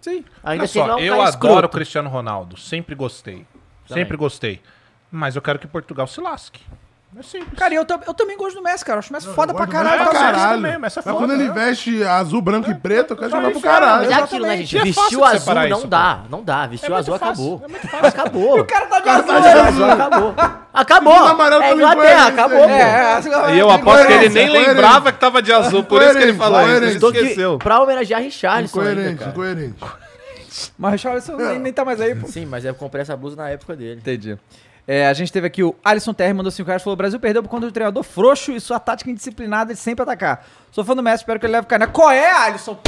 sim. Ainda Olha assim, só, não é um eu cara adoro o escroto. Cristiano Ronaldo. Sempre gostei. Também. Sempre gostei. Mas eu quero que Portugal se lasque. É simples. Cara, eu, eu também gosto do Messi, cara. Eu acho o Messi foda Eu pra gosto caralho. pra disso. caralho. também, mas é Mas foda, quando ele né? veste azul, branco e preto, eu quero jogar pro fera, caralho. Mas é aquilo, né, gente? E é fácil Vestiu de azul separar não isso, dá. Não dá. Vestiu É azul, muito fácil, acabou. Acabou. O cara tá de cara azul. tá de né? azul. Acabou. Acabou. O amarelo É também Inglaterra, coerente, acabou. pô. É, é, E eu aposto que ele nem Coerente, lembrava que tava de azul, por isso que ele Coerente, falou isso. Ele coerente. Tô aqui esqueceu. pra homenagear Richarlison ainda, Incoerente, cara. incoerente. Mas o Richarlison nem, nem tá mais aí, pô. Sim, mas eu comprei essa blusa na época dele. Entendi. É, a gente teve aqui o Alisson Terry, mandou 5 reais, falou: o Brasil perdeu por conta do treinador frouxo e sua tática indisciplinada de sempre atacar. Sou fã do Messi, espero que ele leve caneca. Qual é, Alisson?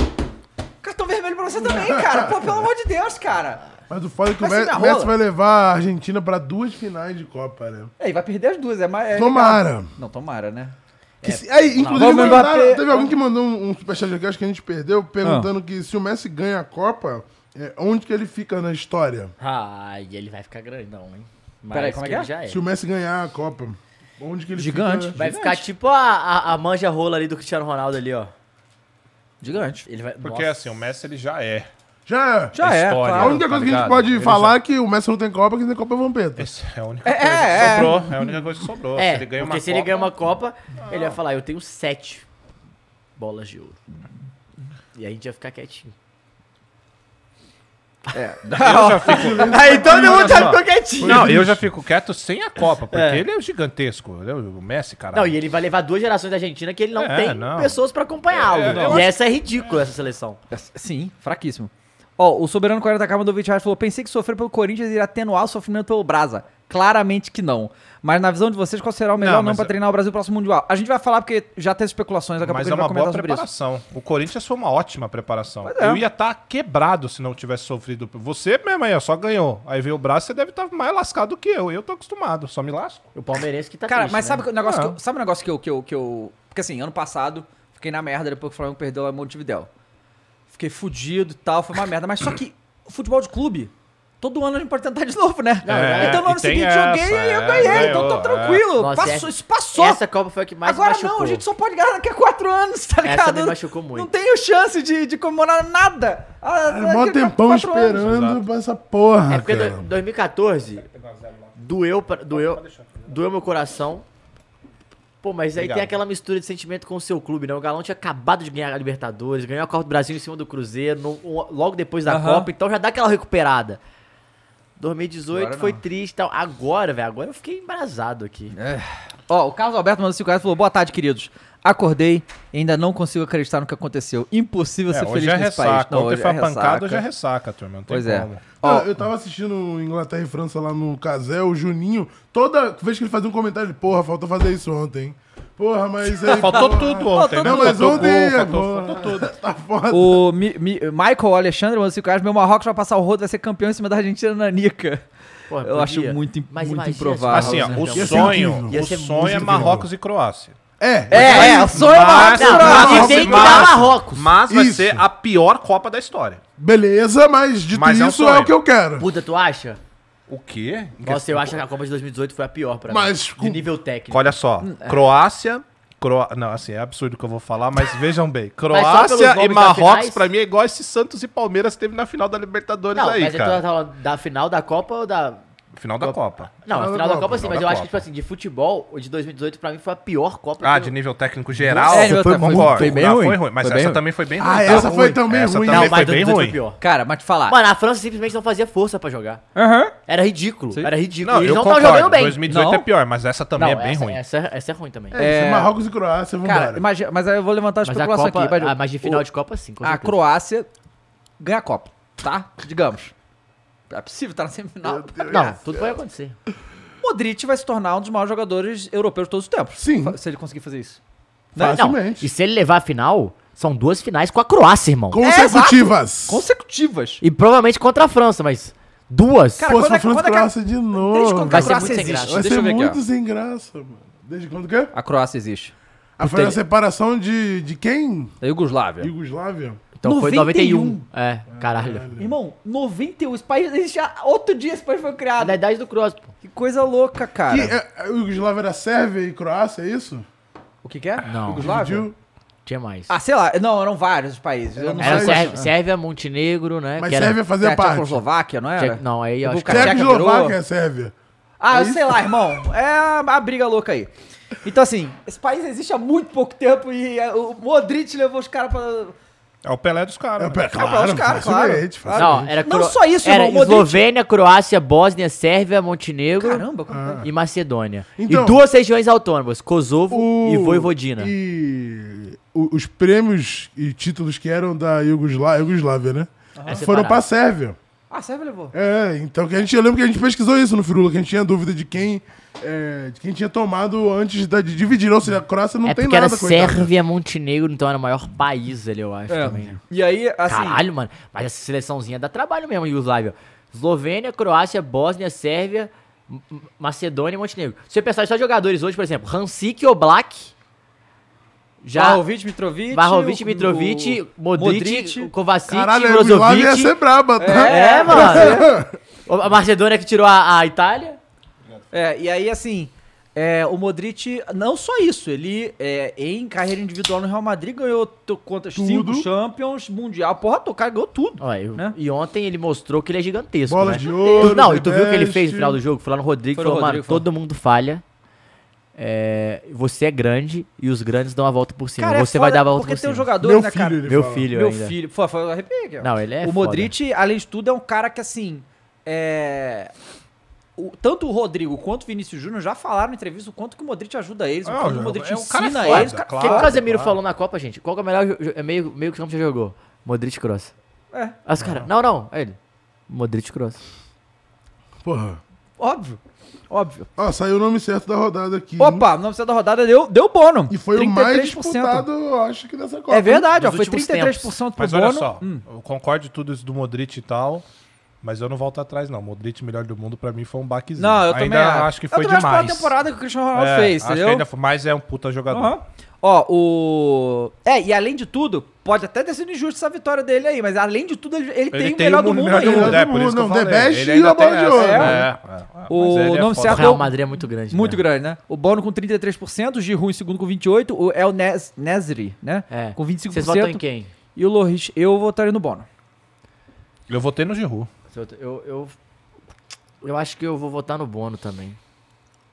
Cartão vermelho pra você também, cara. Pô, pelo amor de Deus, cara. Mas o foda é que o Messi vai levar a Argentina pra duas finais de Copa, né? É, e vai perder as duas, é mais. é Tomara. legal. Não, tomara, né? Que se- aí, inclusive, Vamos mandaram- Mbappé. teve alguém que mandou um, um superchat aqui, acho que a gente perdeu, perguntando que se o Messi ganha a Copa, é, onde que ele fica na história? Ai, ele vai ficar grandão, hein? Peraí, como é que ele é? já é. Se o Messi ganhar a Copa, onde que ele Gigante. fica? Vai ficar tipo a, a, a manja rola ali do Cristiano Ronaldo ali, ó. Gigante. Ele vai, Porque nossa. assim, o Messi ele já é. Já é. Já é, história. A claro. única coisa tá que a gente ligado? pode Ele falar já- é que o Messi não tem Copa, quem tem Copa é o Vampeta. Essa é a única É, coisa é, que é. sobrou. É a única coisa que sobrou. É, se ele ganha porque uma se ele Copa- ganhar uma Copa, ele vai falar, eu tenho sete bolas de ouro. E a gente ia ficar quietinho. Eu já fico... Aí todo mundo já já ficou quietinho. Não, eu já fico quieto sem a Copa, porque É. ele é gigantesco. Ele é o Messi, cara. Não, e ele vai levar duas gerações da Argentina que ele não É, tem não. pessoas pra acompanhá-lo. É, eu e acho- essa é ridícula, essa seleção. Sim, fraquíssimo. Ó, o Soberano 40k mandou 20 reais falou: pensei que sofrer pelo Corinthians iria atenuar o sofrimento pelo Brasa. Claramente que não. Mas na visão de vocês, qual será o melhor Não, nome mas pra é- treinar o Brasil próximo Mundial? A gente vai falar porque já tem especulações, daqui a Mas pouco é a gente uma vai boa comentar sobre isso. preparação. O Corinthians foi uma ótima preparação. é. Eu ia estar quebrado se não tivesse sofrido. Você mesmo aí, ó, só ganhou. Aí veio o braço, você deve estar mais lascado do que eu. Eu tô acostumado, só me lasco. O palmeirense que tá Cara, triste, mas né? sabe o negócio que eu, sabe o negócio que eu, que eu, que eu. Porque assim, ano passado, fiquei na merda depois que o Flamengo perdeu a Montevidéu. Fiquei fudido e tal, foi uma merda. Mas só que o futebol de clube. Todo ano a gente pode tentar de novo, né? É, então no ano seguinte essa, joguei e eu é, ganhei, então ganhou, tá tranquilo. Nossa, passou, essa- isso passou. Essa Copa foi a que mais Agora machucou. não, a gente só pode ganhar daqui a quatro anos, tá Essa ligado? me machucou muito. Não tenho chance de, de comemorar nada. Ah, É mó tempão anos. esperando pra essa porra, É porque cara. do- 2014 doeu, pra- doeu, doeu meu coração. Pô, mas aí Obrigado. tem aquela mistura de sentimento com o seu clube, né? O Galão tinha acabado de ganhar a Libertadores, ganhou a Copa do Brasil em cima do Cruzeiro, no- logo depois da Aham. Copa, então já dá aquela recuperada. 2018 Agora foi não. triste e tal. Agora, velho, agora eu fiquei embrasado aqui. Ó, o Carlos Alberto mandou 5 reais e falou: Boa tarde, queridos. Acordei e ainda não consigo acreditar no que aconteceu. Impossível É, ser feliz é nesse país. ressaca. Ontem hoje foi é a pancada, ressaca. hoje é ressaca, turma. Não tem Pois é. como. Ó, Ah, eu tava assistindo Inglaterra e França lá no Casel, o Juninho, toda vez que ele fazia um comentário, ele, porra, faltou fazer isso ontem. Porra, mas aí. Faltou porra. tudo ontem, né? Não, mas Faltou ontem. gol, é, faltou, porra, faltou tudo. Tá foda. O Mi- Mi- Michael Alexandre mandou 5 reais. Meu Marrocos vai passar o rodo, vai ser campeão em cima da Argentina na Nica. Pô, Eu acho muito, Mas muito improvável. Assim, ó, né? o sonho, o sonho é. Marrocos e Croácia. É, É, é, o sonho é Mas- Marrocos. Não, mas tem que dar Marrocos. Mas vai Isso. ser a pior Copa da história. Beleza, mas dito Mas é um isso é, o que eu quero. Puta, tu acha? O quê? Nossa, eu acho que a Copa de 2018 foi a pior pra Mas mim. com- De nível técnico. Olha só, Croácia. Cro... Não, assim, é absurdo o que eu vou falar, mas vejam bem. só pelos Croácia e nomes das Marrocos, finais? pra mim, é igual esse Santos e Palmeiras que teve na final da Libertadores Não, aí, mas eu cara. tô falando da final da Copa ou da. Final da Copa. Não, a Final da final da Copa, Copa sim, final mas eu acho que, tipo assim, de futebol, o de 2018 pra mim foi a pior Copa. Ah, de nível técnico geral? É, nível foi, concordo. foi bem Ah, ruim. Foi ruim, mas Foi essa bem também foi bem ruim. Ah, tá? essa foi também Essa ruim. também Não, foi mas bem 2018 ruim. foi pior. Cara, mas te falar. Mano, a França simplesmente não fazia força pra jogar. Aham. Era ridículo. Sim. Era ridículo. Não, Eles eu não estavam jogando bem. 2018 Não. é pior, mas essa também não, é bem essa, ruim. Essa, essa é ruim também. É, é Marrocos e Croácia, Cara, vambora. imagina, mas aí eu vou levantar a especulação Copa, aqui. mas- ah, mas de final de Copa sim, A. Croácia ganha a Copa, tá? Digamos. É possível estar na semifinal. Não, tudo pode acontecer. Modric vai se tornar um dos maiores jogadores europeus de todos os tempos. Sim. Se ele conseguir fazer isso. Né? Não, Facilmente. e se ele levar a final, são duas finais com a Croácia, irmão. Consecutivas. Consecutivas. E provavelmente contra a França, mas duas. Cara, Pô, se quando é- e quando é que- Croácia de Desde novo. quando que Vai a ser Croácia muito sem existe? graça. Vai Deixa ser eu ver aqui, muito ó. sem graça, mano. Desde quando que é? A Croácia existe. Ah, foi a separação de, de quem? Da Yugoslávia. Iugoslávia? Então foi 91. 91. É, caralho. Irmão, 91. Esse país existe há outro dia esse país foi criado. Da idade do Cross, pô. Que coisa louca, cara. Que, é, é, Iugoslávia era Sérvia e Croácia, é isso? O que que é? Não. Yugoslávia? Dividiu? Tinha mais. Ah, sei lá. Não, eram vários países. Eu não Era sei. Sérvia, Sérvia, Montenegro, né? Mas que era- Sérvia fazia É, a parte. Tchecoslováquia, não era? Tche- Não, aí eu acho que... Tchecoslováquia é Sérvia. Ah, eu sei lá, irmão. É a, a briga louca aí. Então, assim, esse país existe há muito pouco tempo e é, o Modric levou os caras pra. É o Pelé dos caras. É, né? pera, Acabou claro, os caras, facilmente, claro. Não, era Não Cro- só isso, era irmão, Modric- Eslovênia, Croácia, Bósnia, Sérvia, Montenegro Caramba, como e Macedônia. Então- e duas regiões autônomas, Kosovo O- e Voivodina. E o- os prêmios e títulos que eram da Iugoslá- Iugoslávia, né? É Foram separado. pra Sérvia. Ah, Sérvia levou. É, então que a gente, eu lembro que a gente pesquisou isso no Firula, que a gente tinha dúvida de quem, é, de quem tinha tomado antes da- de dividir. Ou seja, a Croácia não é tem porque nada era coitada. Sérvia, Montenegro, então era o maior país ali, eu acho, É. também. né? E aí, assim. Caralho, mano. Mas essa seleçãozinha dá trabalho mesmo, Yugoslávia. Eslovênia, Croácia, Bósnia, Sérvia, Macedônia e Montenegro. Se você pensar só jogadores hoje, por exemplo, Hansik Oblak, já Vlahovic, Mitrovic. Vlahovic, o- Mitrovic, o- Modric, Kovacic, Caralho, Iugoslávia ia Brozovic. ser braba, tá? É, mano. O- A Macedônia que tirou a, a Itália. É, e aí, assim. é, o Modric, não só isso, ele é, em carreira individual no Real Madrid ganhou quantas? Cinco Champions, Mundial, porra, o cara ganhou tudo. Ó, eu- Né? E ontem ele mostrou que ele é gigantesco. Bola né? de ouro, Não, e tu viu o que ele fez no final do jogo? Foi lá no Rodrigo e falou, mano, Rodrigo, falou. todo mundo falha. É, você é grande e os grandes dão a volta por cima. Cara, é você vai foda dar a volta porque por tem cima. um jogador, Meu né, filho, cara? Meu fala. filho Meu ainda. filho. Pô, foi aqui, ó. Não, ele é O foda. Modric, além de tudo, é um cara que, assim. É. o- tanto o Rodrigo quanto o Vinícius Júnior já falaram em entrevista o quanto que o Modric ajuda eles, o quanto o o Modric é um cara ensina foda, eles. claro. O que, que o Casemiro claro. falou na Copa, gente? Qual que é o melhor é meio, meio que campo que você jogou? Modric Cross. É, Aí os caras, não, não, é ele. Modric Cross. Porra. óbvio. Óbvio. Ó, saiu o nome certo da rodada aqui. Opa, o nome da rodada deu, deu Bono. E foi o mais disputado, eu acho que dessa Copa. É verdade, ó, foi últimos 33% pro Mas Bono. olha só, Hum. eu concordo de tudo isso do Modric e tal, mas eu não volto atrás, não. Modric, melhor do mundo, pra mim foi um baquezinho. Não, eu ainda também acho que foi eu também demais. Acho pela temporada que o Cristiano Ronaldo É, fez, acho que entendeu? ainda foi, mas é um puta jogador. Aham. Ó, o. É, e além de tudo, pode até ter sido injusto essa vitória dele aí, mas além de tudo, ele, ele tem o melhor do mundo melhor do ainda. mundo, é, do por isso que eu falei. The Best Ele e a bola de ouro. É, é, é. O é nome. O certo- Real Madrid é muito grande. Muito né? grande, né? O Bono com 33%, o Giroud em segundo com 28%, o El Nes Nesri, né? É. Com 25%. Vocês votam em quem? E o Loris, eu votaria no Bono. Eu votei no Giroud. Eu, eu, eu acho que eu vou votar no Bono também.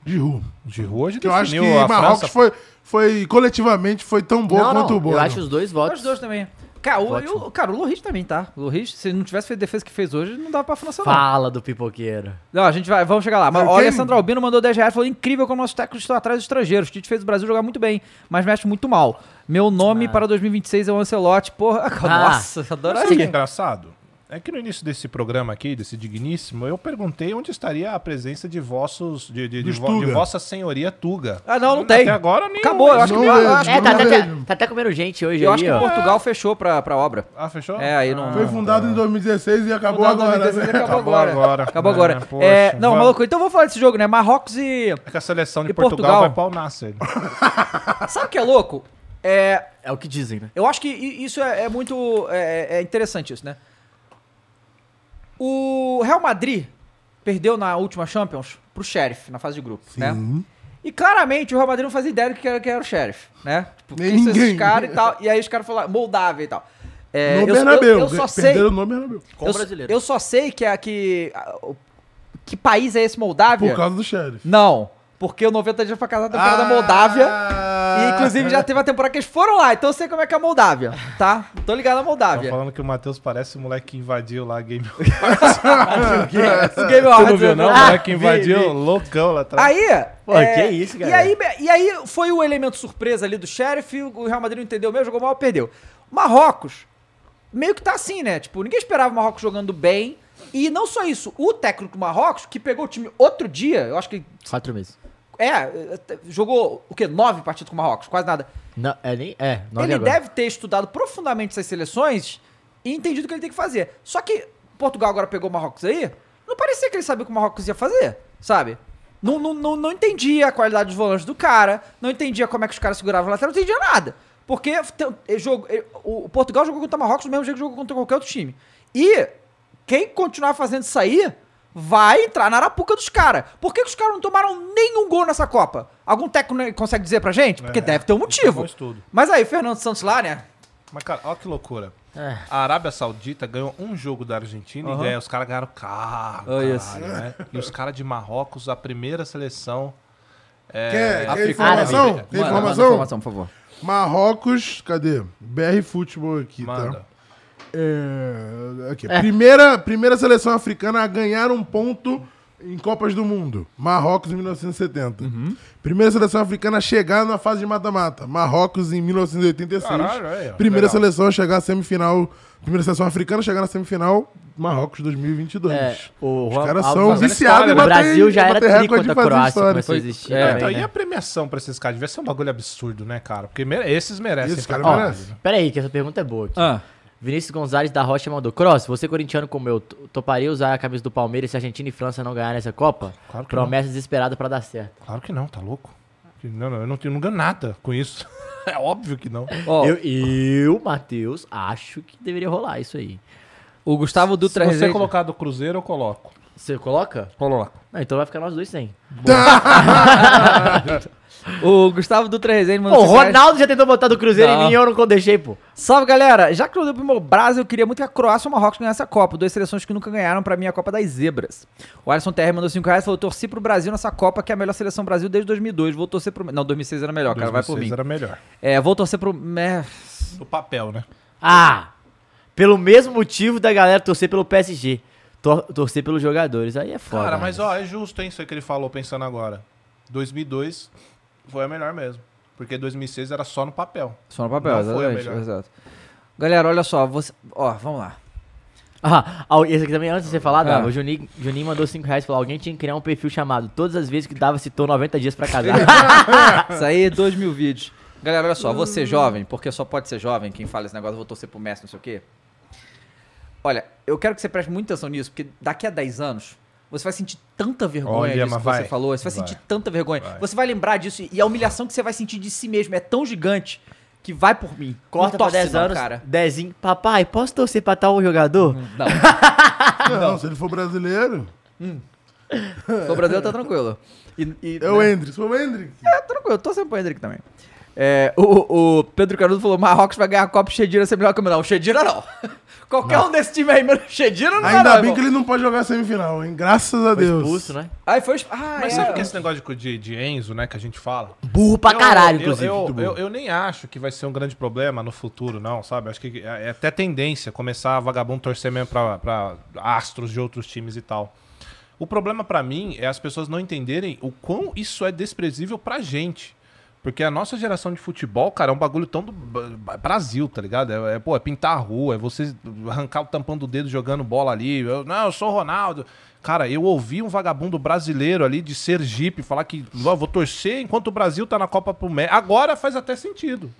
Giroud. O Giroud hoje Que eu acho que definiu a Marrocos França. foi, foi, coletivamente, foi tão boa não, quanto não, o Bono. eu acho os dois votos. Os dois também. Cara, o, cara, o Loris também, tá? O Loris, se não tivesse feito a defesa que fez hoje, não dava pra França, não. Fala do pipoqueiro. Não, a gente vai, vamos chegar lá. Mas Mas o quem- Alessandro Albino mandou 10 reais falou: incrível como nossos técnicos estão atrás dos estrangeiros. O Tite fez o Brasil jogar muito bem, mas mexe muito mal. Meu nome Ah. para 2026 é o Ancelotti. Porra, nossa, eu Sabe adoraria. o que é engraçado? É que no início desse programa aqui, desse digníssimo, eu perguntei onde estaria a presença de vossos, de, de, de, vo- de vossa senhoria Tuga. Ah, não, não Até tem. agora nem Acabou, eu acho que, Não vejo. acho, É, tá, não tá, vejo. tá, tá até comendo gente hoje eu aí, acho que ó. Portugal fechou pra, pra obra. Ah, fechou? É, aí não. Foi fundado em 2016 e acabou agora. 2016, né? acabou Acabou agora. agora. Acabou É, agora. poxa, É, não, vamos- maluco, então vamos falar desse jogo, né? Marrocos e. É que a seleção de Portugal, Portugal? vai pau Nasser. Sabe o que é louco? É, É o que dizem, né? eu acho que isso é, é muito é, é interessante isso, né? O Real Madrid perdeu na última Champions pro Sheriff na fase de grupo, né? Sim. E claramente o Real Madrid não fazia ideia do que era, que era o Sheriff, né? Tipo, Nem quem são esses ninguém. caras e tal. E aí os caras falaram, Moldávia e tal. É, no eu, Bernabéu. eu, eu só sei. Perderam no Bernabéu. Com eu, o brasileiro. eu só sei que é que. Que país é esse Moldávia? Por causa do Sheriff. Não, porque o 90 dias foi casado na temporada da Moldávia. E inclusive já teve a temporada que eles foram lá, então eu sei como é que é a Moldávia, tá? Tô ligado na Moldávia. falando que o Matheus parece o moleque que invadiu lá a Game O Game Você não Awards, viu, não? O moleque que vi, invadiu vi. loucão lá atrás. Aí. Pô, que isso, e cara. aí, e aí foi o elemento surpresa ali do Sheriff, o Real Madrid não entendeu mesmo, jogou mal, perdeu. Marrocos, meio que tá assim, né? Tipo, ninguém esperava o Marrocos jogando bem. E não só isso, o técnico do Marrocos, que pegou o time outro dia, eu acho que. Quatro meses. É, jogou o quê? Nove partidas com o Marrocos, quase nada. Não, é nem. É, ele agora. deve ter estudado profundamente essas seleções e entendido o que ele tem que fazer. Só que Portugal agora pegou o Marrocos aí, não parecia que ele sabia o que o Marrocos ia fazer, sabe? Não, não, não, não entendia a qualidade dos volantes do cara, não entendia como é que os caras seguravam o lateral, não entendia nada. Porque tem- ele jogou- ele- o o Portugal jogou contra o Marrocos do mesmo jeito que jogou contra qualquer outro time. E quem continuar fazendo isso aí vai entrar na arapuca dos caras. Por que, que os caras não tomaram nenhum gol nessa Copa? Algum técnico consegue dizer pra gente? Porque É, deve ter um é motivo. Mas aí, Fernando Santos lá, né? Mas, cara, olha que loucura. É. A Arábia Saudita ganhou um jogo da Argentina Aham. e ganha. Os caras ganharam caro, Olha caralho, né? E os caras de Marrocos, a primeira seleção... É, Quer, informação? Árabe. Quer Manda, manda informação? informação, por favor. Marrocos, cadê? BR Futebol aqui, Manda. tá? É, aqui. Primeira, primeira seleção africana a ganhar um ponto em Copas do Mundo. Marrocos em 1970. Uhum. Primeira seleção africana a chegar na fase de mata-mata. Marrocos em 1986. Caralho, ó, primeira legal. seleção a chegar à semifinal. Primeira seleção africana a chegar na semifinal. Marrocos 2022. É, o Os caras são viciados em né? O bater, Brasil já era bater tri recorde contra a de fazer Croácia, começou a existir é. também, Então, né? e a premiação pra esses caras? Devia ser um bagulho absurdo, né, cara? Porque esses merecem. Esses caras merecem. Pera aí, que essa pergunta é boa aqui. Ah, Vinícius Gonzalez da Rocha mandou. Cross, você corintiano como eu, to- toparia usar a camisa do Palmeiras se Argentina e França não ganharem essa Copa? Claro que Promessa desesperada pra dar certo. Claro que não, tá louco? Não, não, eu não, tenho, não ganho nada com isso. é óbvio que não. ó, Eu, eu, Matheus, acho que deveria rolar isso aí. o Gustavo Dutra Se você Rezende... colocar do Cruzeiro, eu coloco. Você coloca? Coloco. Não, então vai ficar nós dois sem. O Gustavo Dutra Rezende Pô, mandou o. Ronaldo já tentou botar do Cruzeiro Não. em mim e eu não deixei, pô. Salve, galera! Já que eu dei pro meu Brasil, eu queria muito que a Croácia e o Marrocos ganhassem a Copa. Duas seleções que nunca ganharam pra mim a Copa das Zebras. O Alisson TR mandou 5 reais e falou: torci pro Brasil nessa Copa, que é a melhor seleção Brasil desde 2002. Vou torcer pro. Não, 2006 era melhor, cara, vai por 2006 mim. era melhor. É, vou torcer pro. É, Do papel, né? Ah! Pelo mesmo motivo da galera torcer pelo PSG. Tor- torcer pelos jogadores. Aí é foda. Cara, mas né? ó, é justo, hein, isso aí que ele falou pensando agora. 2002 foi a melhor mesmo. Porque 2006 era só no papel. só no papel, Não foi a exatamente. melhor. Exato. Galera, olha só, você. Ó, vamos lá. Ah, ah, esse aqui também, antes de você falar, Ah. Dava, o Juninho, Juninho mandou 5 reais e falou: alguém tinha que criar um perfil chamado Todas as vezes que Dava citou 90 dias pra casar. Isso aí, 2 mil vídeos. Galera, olha só, você jovem, porque só pode ser jovem quem fala esse negócio, eu vou torcer pro Messi, não sei o quê. Olha, eu quero que você preste muita atenção nisso, porque daqui a 10 anos, você vai sentir tanta vergonha Olha, disso que você vai. falou, você vai, Vai. sentir tanta vergonha. Vai. Você vai lembrar disso e a humilhação que você vai sentir de si mesmo é tão gigante que vai por mim. Corta não pra torce 10 não, anos, cara. Dezinho, papai, posso torcer pra tal jogador? Não, Não, se ele for brasileiro, o Brasil tá tranquilo. E, e, é o né? Hendrick. Se for o Hendrick. É, tranquilo, eu tô sempre pro Hendrick também. É, o, o Pedro Caruso falou: Marrocos vai ganhar a Copa e Chedira ser melhor que o Não, não. Qualquer um desse time aí, mano, Chedira não vai Ainda não, bem irmão. que ele não pode jogar semifinal, hein? Graças a Foi Deus. expulso, né? Aí foi. exp- Ah, Mas é. sabe que esse negócio de, de, Enzo, né, que a gente fala? Burro pra Eu- caralho, eu, inclusive. Eu, eu, eu nem acho que vai ser um grande problema no futuro, não, sabe? Acho que é é até tendência começar a vagabundo torcer mesmo pra, pra astros de outros times e tal. O problema pra mim é as pessoas não entenderem o quão isso é desprezível pra gente. Porque a nossa geração de futebol, cara, é um bagulho tão do Brasil, tá ligado? É, é, pô, é pintar a rua, é você arrancar o tampão do dedo jogando bola ali. Eu, não, eu sou Ronaldo. Cara, eu ouvi um vagabundo brasileiro ali de Sergipe falar que "Ó, vou torcer enquanto o Brasil tá na Copa pro México. Agora faz até sentido.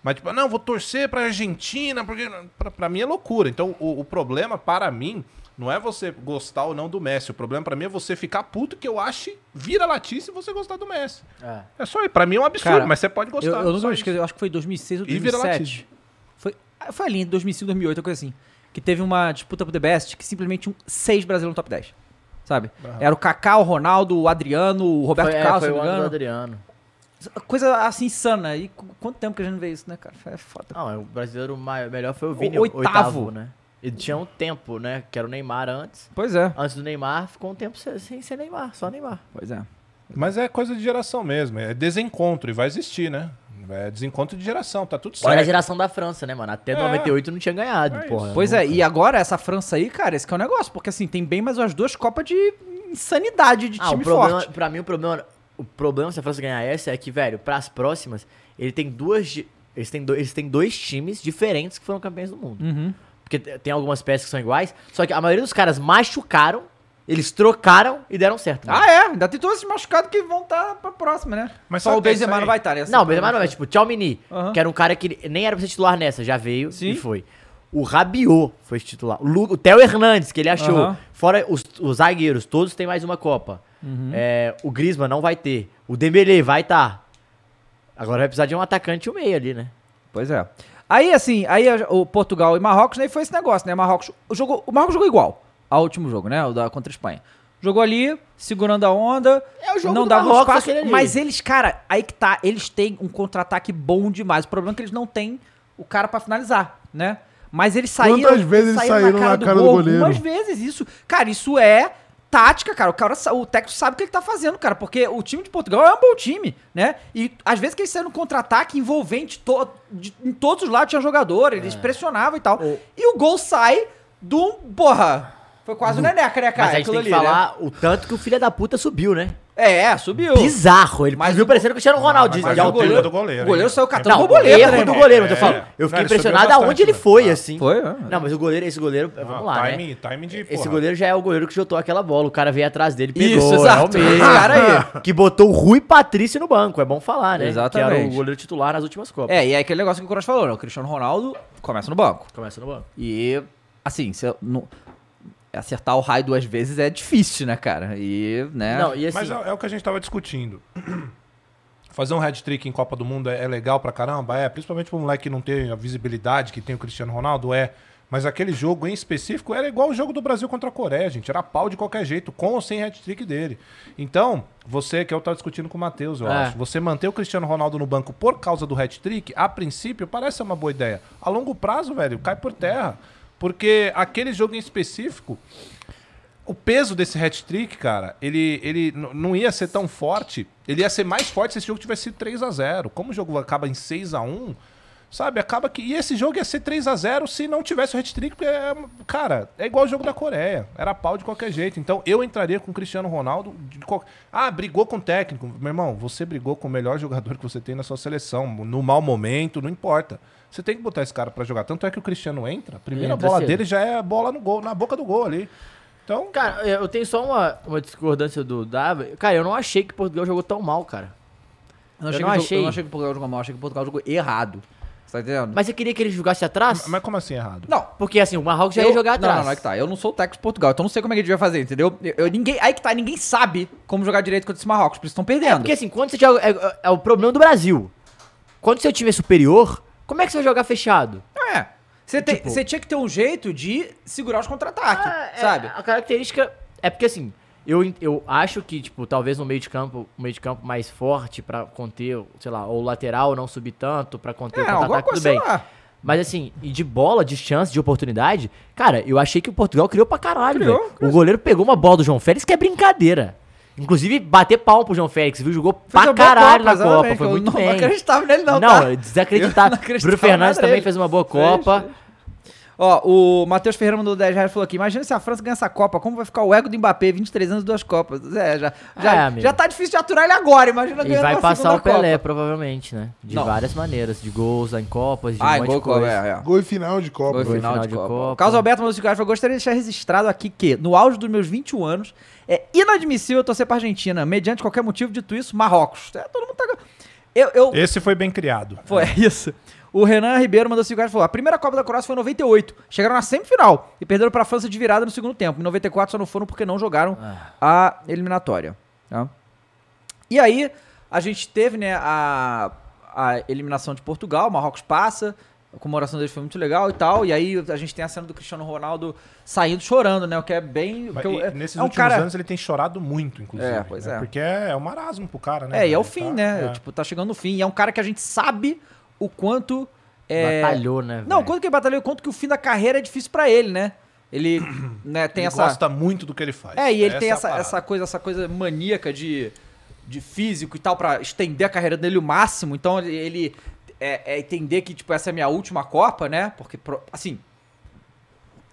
Mas, tipo, não, vou torcer pra Argentina, porque pra, pra mim é loucura. Então, o, o problema, para mim, Não é você gostar ou não do Messi. O problema pra mim é você ficar puto que eu ache vira latice você gostar do Messi. É. É só aí. Pra mim é um absurdo, Cara, mas você pode gostar. Eu, eu nunca me esqueço, eu acho que foi 2006 ou E vira 2007. Foi, ah, foi ali, em 2005, 2008, uma coisa assim. Que teve uma disputa pro The Best que simplesmente um seis brasileiros no top 10. Sabe? Era o Kaká, o Ronaldo, o Adriano, o Roberto Foi, é, Carlos, foi se o ano do. Adriano. Coisa assim insana. E qu- quanto tempo que a gente não vê isso, né, cara? É foda. Não, o brasileiro melhor foi o Vini, O o oitavo. oitavo, né? Ele tinha um tempo, né? Que era o Neymar antes. Pois é. Antes do Neymar, ficou um tempo sem, ser Neymar, só Neymar. Pois é. Mas é coisa de geração mesmo. É desencontro e vai existir, né? É desencontro de geração, tá tudo Olha a certo. geração da França, né, mano? Até É. 98 não tinha ganhado, É porra. Pois é, e agora essa França aí, cara, esse que é o negócio. Porque assim, tem bem mais umas duas Copas de insanidade de Ah, o time problema, forte. pra mim, o problema, o problema se a França ganhar essa é que, velho, pras próximas, ele tem duas. Eles têm, do- eles têm dois times diferentes que foram campeões do mundo. Uhum. Porque te- tem algumas peças que são iguais, só que a maioria dos caras machucaram, eles trocaram e deram certo. mano. Ah, é. Ainda tem todos esses machucados que vão estar pra próxima, né? Mas Só só o Benzema não vai estar, né? Não, mas mas não é tipo, Tchau Mini, Aham. que era um cara que nem era pra ser titular nessa, já veio Sim. e foi. O Rabiot foi titular. O, Lu, o Theo Hernandes, que ele achou. Aham. Fora os, os zagueiros, todos têm mais uma Copa. Uhum. É, o Griezmann não vai ter. O Dembélé vai estar. Agora vai precisar de um atacante e um meio ali, né? Pois é. Aí, assim, aí o Portugal e Marrocos, aí foi esse negócio, né? Marrocos jogou, o Marrocos jogou igual ao último jogo, né? O da contra a Espanha. Jogou ali, segurando a onda. É o jogo não do dava Marrocos, espaço. Mas eles, cara, aí que tá, eles têm um contra-ataque bom demais. O problema é que eles não têm o cara pra finalizar, né? Mas eles saíram. Quantas vezes eles saíram na cara do goleiro? Algumas vezes isso. Cara, isso é tática, cara. O, cara, o técnico sabe o que ele tá fazendo, cara. Porque o time de Portugal é um bom time, né? E às vezes que eles saíram no contra-ataque envolvente, to, de- em todos os lados tinha jogador, eles pressionavam e tal. O- E o gol sai do. Porra! Foi quase o Neneca, né, cara? Mas a gente tem que ali, né? falar o tanto que o filho da puta subiu, né? É, subiu. Bizarro. Ele Mas subiu o- parecendo o Cristiano Ronaldo. mas é de o altura. tema do goleiro, O goleiro saiu catando Não, borboleta, erro né, do goleiro, mas eu É. falo. Eu fiquei impressionado bastante, aonde ele né? foi, Ah. assim. Foi, é. Não, mas o goleiro, esse goleiro, vamos lá, timing, né? timing de Esse goleiro já é o goleiro que chutou aquela bola. O cara veio atrás dele, pegou. Isso, é exato. o mesmo. Esse cara aí. Que botou o Rui Patrício no banco. É bom falar, né? Que era Exatamente. o goleiro titular nas últimas Copas. É, e é aquele negócio que o Cross falou, né? O Cristiano Ronaldo começa no banco. Começa no banco. E, assim, se eu não- acertar o raio duas vezes é difícil, né, cara? E, né? Não, e assim... Mas é, é o que a gente tava discutindo. Fazer um hat-trick em Copa do Mundo é, é legal pra caramba? É, principalmente pro moleque que não tem a visibilidade que tem o Cristiano Ronaldo, é. Mas aquele jogo em específico era igual o jogo do Brasil contra a Coreia, gente. Era pau de qualquer jeito, com ou sem hat-trick dele. Então, você, que eu tava discutindo com o Matheus, eu É. acho. Você manter o Cristiano Ronaldo no banco por causa do hat-trick, a princípio, parece ser uma boa ideia. A longo prazo, velho, cai por terra. Porque aquele jogo em específico, o peso desse hat-trick, cara, ele, ele não ia ser tão forte. Ele ia ser mais forte se esse jogo tivesse sido 3 a 0 Como o jogo acaba em 6 a 1 sabe? Acaba que. E esse jogo ia ser 3 a 0 se não tivesse o hat-trick, porque, é, cara, é igual o jogo da Coreia. Era pau de qualquer jeito. Então eu entraria com o Cristiano Ronaldo. Qual... Ah, brigou com o técnico. Meu irmão, você brigou com o melhor jogador que você tem na sua seleção. No mau momento, não importa. Você tem que botar esse cara pra jogar. Tanto é que o Cristiano entra, a primeira Entra bola cedo. dele já é a bola no gol, na boca do gol ali. Então, Cara, eu tenho só uma, uma discordância do Davi. Cara, eu não achei que Portugal jogou tão mal, cara. Eu não, Eu achei não achei. eu não achei que o Portugal jogou mal, achei que o Portugal jogou errado. Você tá entendendo? Mas você queria que ele jogasse atrás? mas como assim errado? não. Porque assim, o Marrocos já eu- ia jogar Não, atrás. não, não, é que tá. Eu não sou o técnico de Portugal, então eu não sei como é que a gente vai fazer, entendeu? Eu, eu- ninguém, aí que tá, ninguém sabe como jogar direito contra esse Marrocos, por isso estão É, perdendo. porque assim, quando você joga. É, é- é o problema do Brasil. Quando seu time é superior, como é que você vai jogar fechado? É. Você, Tipo- você tinha que ter um jeito de segurar os contra-ataques, Ah, é, sabe? a característica. É porque assim, eu, eu acho que, tipo, talvez no meio de campo, um meio de campo mais forte pra conter, sei lá, ou o lateral não subir tanto pra conter É, o contra-ataque, tudo bem. lá. Mas assim, e de bola, de chance, de oportunidade, cara, eu achei que o Portugal criou pra caralho, Criou, criou. O goleiro pegou uma bola do João Félix que é brincadeira. Inclusive, bater palmo pro João Félix, viu? Jogou Fez pra caralho na exatamente, Copa, foi eu muito não bem. acreditava nele não, Não, tá? é desacreditável. Não Bruno Fernandes também dele. fez uma boa Copa. Ó, o Matheus Ferreira mandou 10 reais e falou aqui: imagina se a França ganha essa Copa, como vai ficar o ego do Mbappé, 23 anos, duas Copas. É, já, já, É, já tá difícil de aturar ele agora, imagina E ganhando vai passar o Pelé, Copa. provavelmente, né? De Não. várias maneiras. De gols em Copas, de Ah, um monte gol, de coisa. é, é. Gol e final de Copa. Gol final, final de, de Copa. Copa. O Carlos Alberto mandou 5 reais. falou, Gostaria de deixar registrado aqui que, no auge dos meus 21 anos, é inadmissível eu torcer pra Argentina. Mediante qualquer motivo, dito isso, Marrocos. É, todo mundo tá. Eu, eu, Esse foi bem criado. Foi isso. O Renan Ribeiro mandou 5 reais e falou: a primeira Copa da Croácia foi em 98. Chegaram na semifinal e perderam pra França de virada no segundo tempo. Em 94 só não foram porque não jogaram a eliminatória. tá? E aí, a gente teve, né, a, a eliminação de Portugal, o Marrocos passa, a comemoração deles foi muito legal e tal. E aí a gente tem a cena do Cristiano Ronaldo saindo chorando, né? O que é bem. Mas, que eu- é, nesses é um últimos cara, anos ele tem chorado muito, inclusive. É, pois né? é. Porque é, é um marasmo pro cara, né? É, e é o fim, Tá- né? é. Tipo, tá chegando no fim. E é um cara que a gente sabe o quanto. É... Batalhou, né? Não, velho? quanto que ele batalhou, quanto que o fim da carreira é difícil pra ele, né? Ele né, tem ele essa. gosta muito do que ele faz. É, e ele tem é essa, essa coisa, essa coisa maníaca de, de físico e tal pra estender a carreira dele o máximo. Então ele é, é entender que tipo essa é a minha última Copa, né? Porque pro- assim,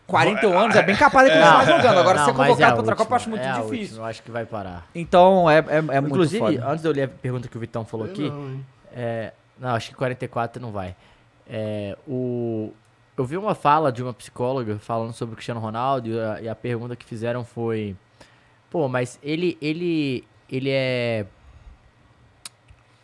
41 anos é bem capaz de continuar jogando. Agora Não, ser é convocado a pra outra última, Copa eu acho muito é difícil. última, eu acho que vai parar. Então é, é, é muito Inclusive, foda. antes de eu ler a pergunta que o Vitão falou aqui, Não, é, não, acho que 44 não vai. É, o, eu vi uma fala de uma psicóloga falando sobre o Cristiano Ronaldo e a, e a pergunta que fizeram foi: pô, mas ele, ele, ele é.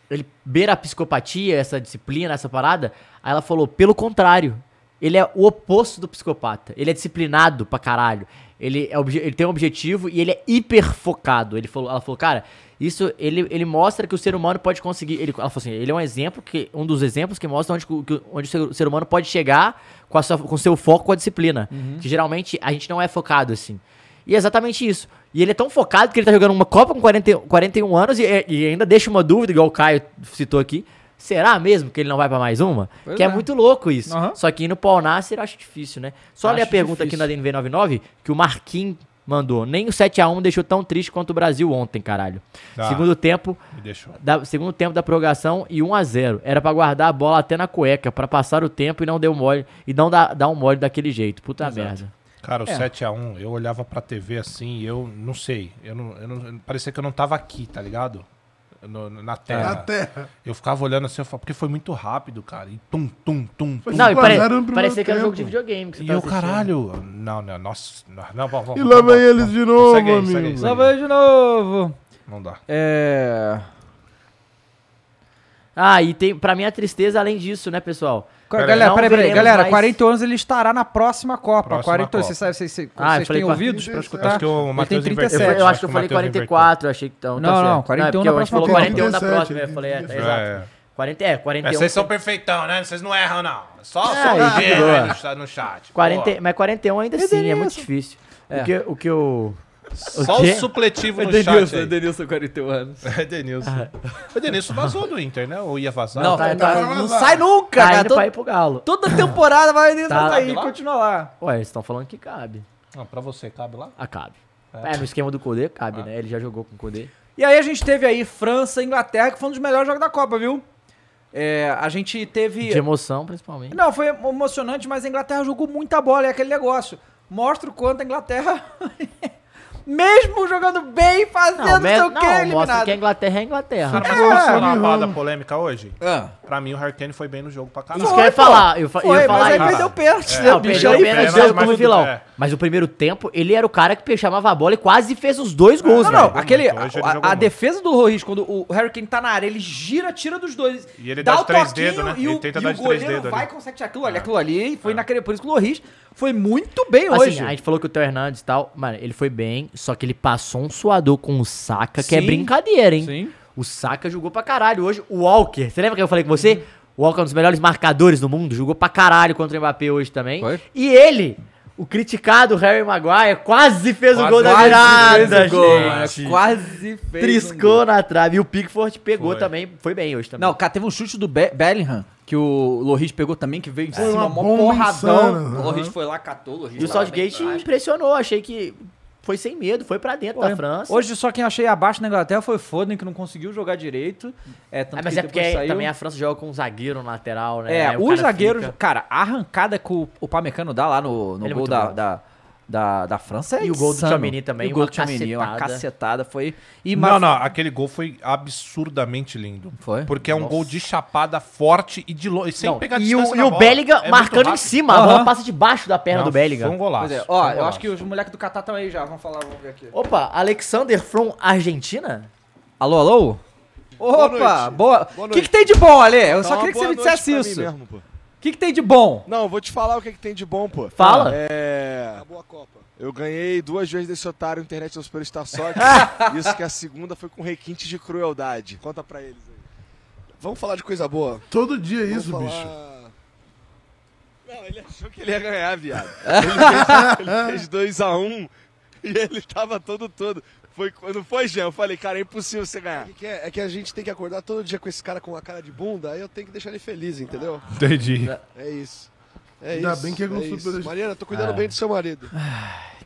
Ele beira a psicopatia, essa disciplina, essa parada? Aí ela falou: pelo contrário. Ele é o oposto do psicopata. Ele é disciplinado pra caralho. Ele, é ele tem um objetivo e ele é hiper focado. Ele falou, ela falou, cara, isso ele, ele mostra que o ser humano pode conseguir. Ele, ela falou assim: ele é um exemplo, que, um dos exemplos que mostra onde, que- onde o ser- humano pode chegar com, a sua, com seu foco, com a disciplina. Que geralmente a gente não é focado assim. E é exatamente isso. E ele é tão focado que ele tá jogando uma Copa com 40, 41 anos e, e ainda deixa uma dúvida, igual o Caio citou aqui. Será mesmo que ele não vai pra mais uma? Pois que é. é. muito louco isso. Aham. Só que indo pro Alnasser eu acho difícil, né? Só ler a Acho pergunta difícil. aqui na DNV99 que o Marquinhos mandou. Nem o 7x1 deixou tão triste quanto o Brasil ontem, caralho. Ah. Segundo tempo, da, segundo tempo da prorrogação e 1 a 0 Era pra guardar a bola até na cueca, pra passar o tempo e não deu mole. E não dar, dar um mole daquele jeito. Puta merda. Cara, o É. 7x1, eu olhava pra TV assim e eu não sei. Eu não, eu não, parecia que eu não tava aqui, tá ligado? No- na terra. Na terra. Eu ficava olhando assim, eu falava, porque foi muito rápido, cara. E tum, tum, tum, tum. Não, e 5 a pare, 0 no primeiro parecia que era um jogo de videogame. Que você E tava eu, assistindo. caralho. Não, não, nossa. Não, não vamos. E lá vem eles de novo, amigo. segue Lá vai de novo. Não dá. É. Ah, e tem, pra mim a tristeza além disso, né, pessoal? Pera galera, Não peraí, peraí. Galera, mais- 40 anos ele estará na próxima Copa. Próxima 40, Copa. Vocês, vocês, vocês, Ah, vocês têm 40. ouvidos pra escutar? Acho que o Ele tem Matheus 37. Eu, inverteu. eu acho que eu falei Matheus 44, eu achei que então. Não, tá não, certo. 41 é porque na a gente falou próxima 41 da 37, próxima, eu falei, é, é, exato. É. 40, é, 41. Mas vocês são perfeitão, né? Vocês não erram, não. Só, É, só no, cha- no chat. 40, mas 41 ainda assim, é muito difícil. É. O, que, o que eu. Só o supletivo no Edenilson, chat aí. Edenilson, 41 anos. É Denilson. O Denilson vazou do Inter, né? Ou ia vazar? Não, tá- não, tá- não sai nunca, Tá cara. Todo- pra ir pro Galo. Toda temporada vai Edenilson Tá. tá aí e Lá? continua lá. Ué, eles estão falando que cabe. Não, pra você, cabe lá? Ah, cabe. É, no esquema do Kudê, cabe, Ah. né? Ele já jogou com o Kudê. E aí a gente teve aí França e Inglaterra, que foi um dos melhores jogos da Copa, viu? É, a gente teve... De emoção, principalmente. Não, foi emocionante, mas a Inglaterra jogou muita bola, é aquele negócio. Mostra o quanto a Inglaterra, mesmo jogando bem, fazendo não, me- sei o que, não mostra eliminado. que a Inglaterra é a Inglaterra. Cara, mas É. uma Não. parada polêmica hoje? Ah. Pra mim, o Harkane foi bem no jogo pra caralho. Isso que eu ia Foi, falar. Eu, fa- eu Foi, ia falar mas aí perdeu pênalti, né, Não, bicho? perdeu Aí o pênalti, fudeu mas como vilão. é. Mas o primeiro tempo, ele era o cara que chamava a bola e quase fez os dois gols, Não, velho. não, aquele, hoje ele a, jogou a muito. defesa do Loris, quando o Harry Kane tá na área, ele gira, tira dos dois. E ele dá de o três toquinho dedos, né? E Ele o, tenta e dar o três goleiro dedos vai ali. e consegue tirar aquilo ali. Aquilo ali foi naquele. Por isso que o Loris foi muito bem Assim, hoje. a gente falou que o Theo Hernandes e tal, mano, ele foi bem, só que ele passou um suador com o Saka, que é Sim. brincadeira, hein? Sim. O Saka jogou pra caralho hoje. O Walker, você lembra que eu falei com você? O Walker é um dos melhores marcadores do mundo, jogou pra caralho contra o Mbappé hoje também. Foi. E ele, o criticado Harry Maguire, quase fez o Quase- gol da quase virada, fez o gol, gente. mano. Quase fez. um Triscou gol. na trave. E o Pickford pegou Foi. também, foi bem hoje também. Não, cara, teve um chute do Be Bellingham que o Loris pegou também, que veio em Foi cima, uma mó porradão. insana, o Loris foi lá, catou o Loris. E o Southgate bem impressionou, achei que foi sem medo, foi pra dentro Foi. da França. Hoje só quem achei abaixo na Inglaterra foi o Foden, que não conseguiu jogar direito. É, tanto Ah, mas que é porque saiu. também a França joga com um zagueiro no lateral, né? É, o os cara zagueiros. fica- Cara, a arrancada que o, o Pamecano dá lá no, no Ele é gol muito da, da, da, da França é E o gol do insano. Tchouaméni também, E o gol uma do Tchouaméni, uma cacetada. Foi. E Não, mas- não, aquele gol foi absurdamente lindo. Foi? Porque é um gol de chapada forte e de longe, sem Não, pegar e o, e o. Bellingham É marcando em cima, a Aham. bola passa debaixo da perna Não, do Bellingham. Foi um golaço. Pois é. foi um Ó, eu golaço. acho que os moleques do Catar estão aí já. Vamos falar, vamos ver aqui. Opa, Alexander from Argentina? Alô, alô? Opa, boa. O que, que tem de bom, Ale? Eu Dá só queria que você me dissesse isso. mim mesmo, pô. Que, que tem de bom? Não, vou te falar o que, que tem de bom, pô. Fala. É. Acabou a Copa. Eu ganhei duas vezes desse otário internet do Superstar Soccer. Isso que a segunda foi com requinte de crueldade. Conta pra eles aí. Vamos falar de coisa boa. Todo dia é isso, falar... bicho. Não, ele achou que ele ia ganhar, viado. Ele fez, ele fez 2x1 e ele tava todo todo. Foi, não foi, Jean? Eu falei, cara, é impossível você ganhar. O que que é? É que a gente tem que acordar todo dia com esse cara com a cara de bunda, aí eu tenho que deixar ele feliz, entendeu? Entendi. É isso. É Ainda isso. bem que é isso. super- Mariana, tô cuidando Ah. bem do seu marido.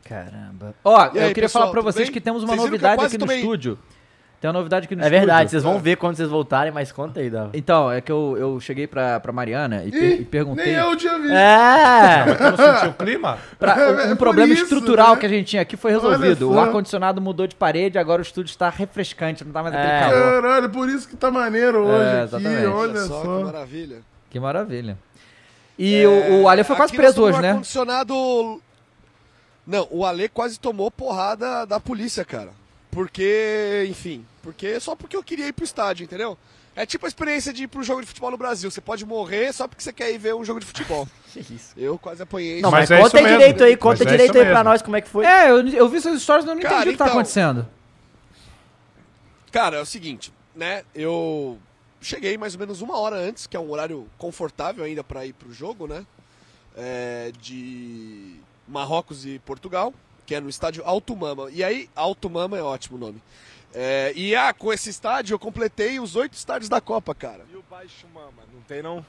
Caramba. Ó, aí, eu queria pessoal, falar pra vocês bem? que temos uma Vocês novidade aqui no tomei- estúdio. Tem uma novidade aqui no É estúdio. verdade, vocês vão ver quando vocês voltarem, mas conta aí, Dava. Então, é que eu, eu cheguei pra, pra Mariana e, per- e perguntei. Nem eu tinha visto. É! Eu não senti o clima? pra- É, um é por problema isso, estrutural né? que a gente tinha aqui foi Olha resolvido. O só. ar-condicionado mudou de parede, agora o estúdio está refrescante, não tá mais aquele É. calor. Caralho, por isso que tá maneiro hoje É, aqui. exatamente. Olha só, que maravilha. Que maravilha. E o, o Ale foi quase Aqui nós preso hoje, tomamos né? ar-condicionado... Não, o Ale quase tomou porrada da polícia, cara. Porque, enfim, porque só porque eu queria ir pro estádio, entendeu? É tipo a experiência de ir pro jogo de futebol no Brasil. Você pode morrer só porque você quer ir ver um jogo de futebol. Que isso. Eu quase apanhei. Não, Mas mas, é conta mesmo. direito aí, Mas conta é direito isso aí pra mesmo. nós como é que foi. É, eu, eu vi suas histórias e não entendi Cara, o que tá então- acontecendo. Cara, é o seguinte, né? Eu cheguei mais ou menos uma hora antes, que é um horário confortável ainda pra ir pro jogo, né? É, de Marrocos e Portugal, que é no estádio Alto Mama. E aí, Alto Mama é ótimo o nome. É, e ah, com esse estádio eu completei os oito estádios da Copa, cara. E o Baixo Mama? Não tem não?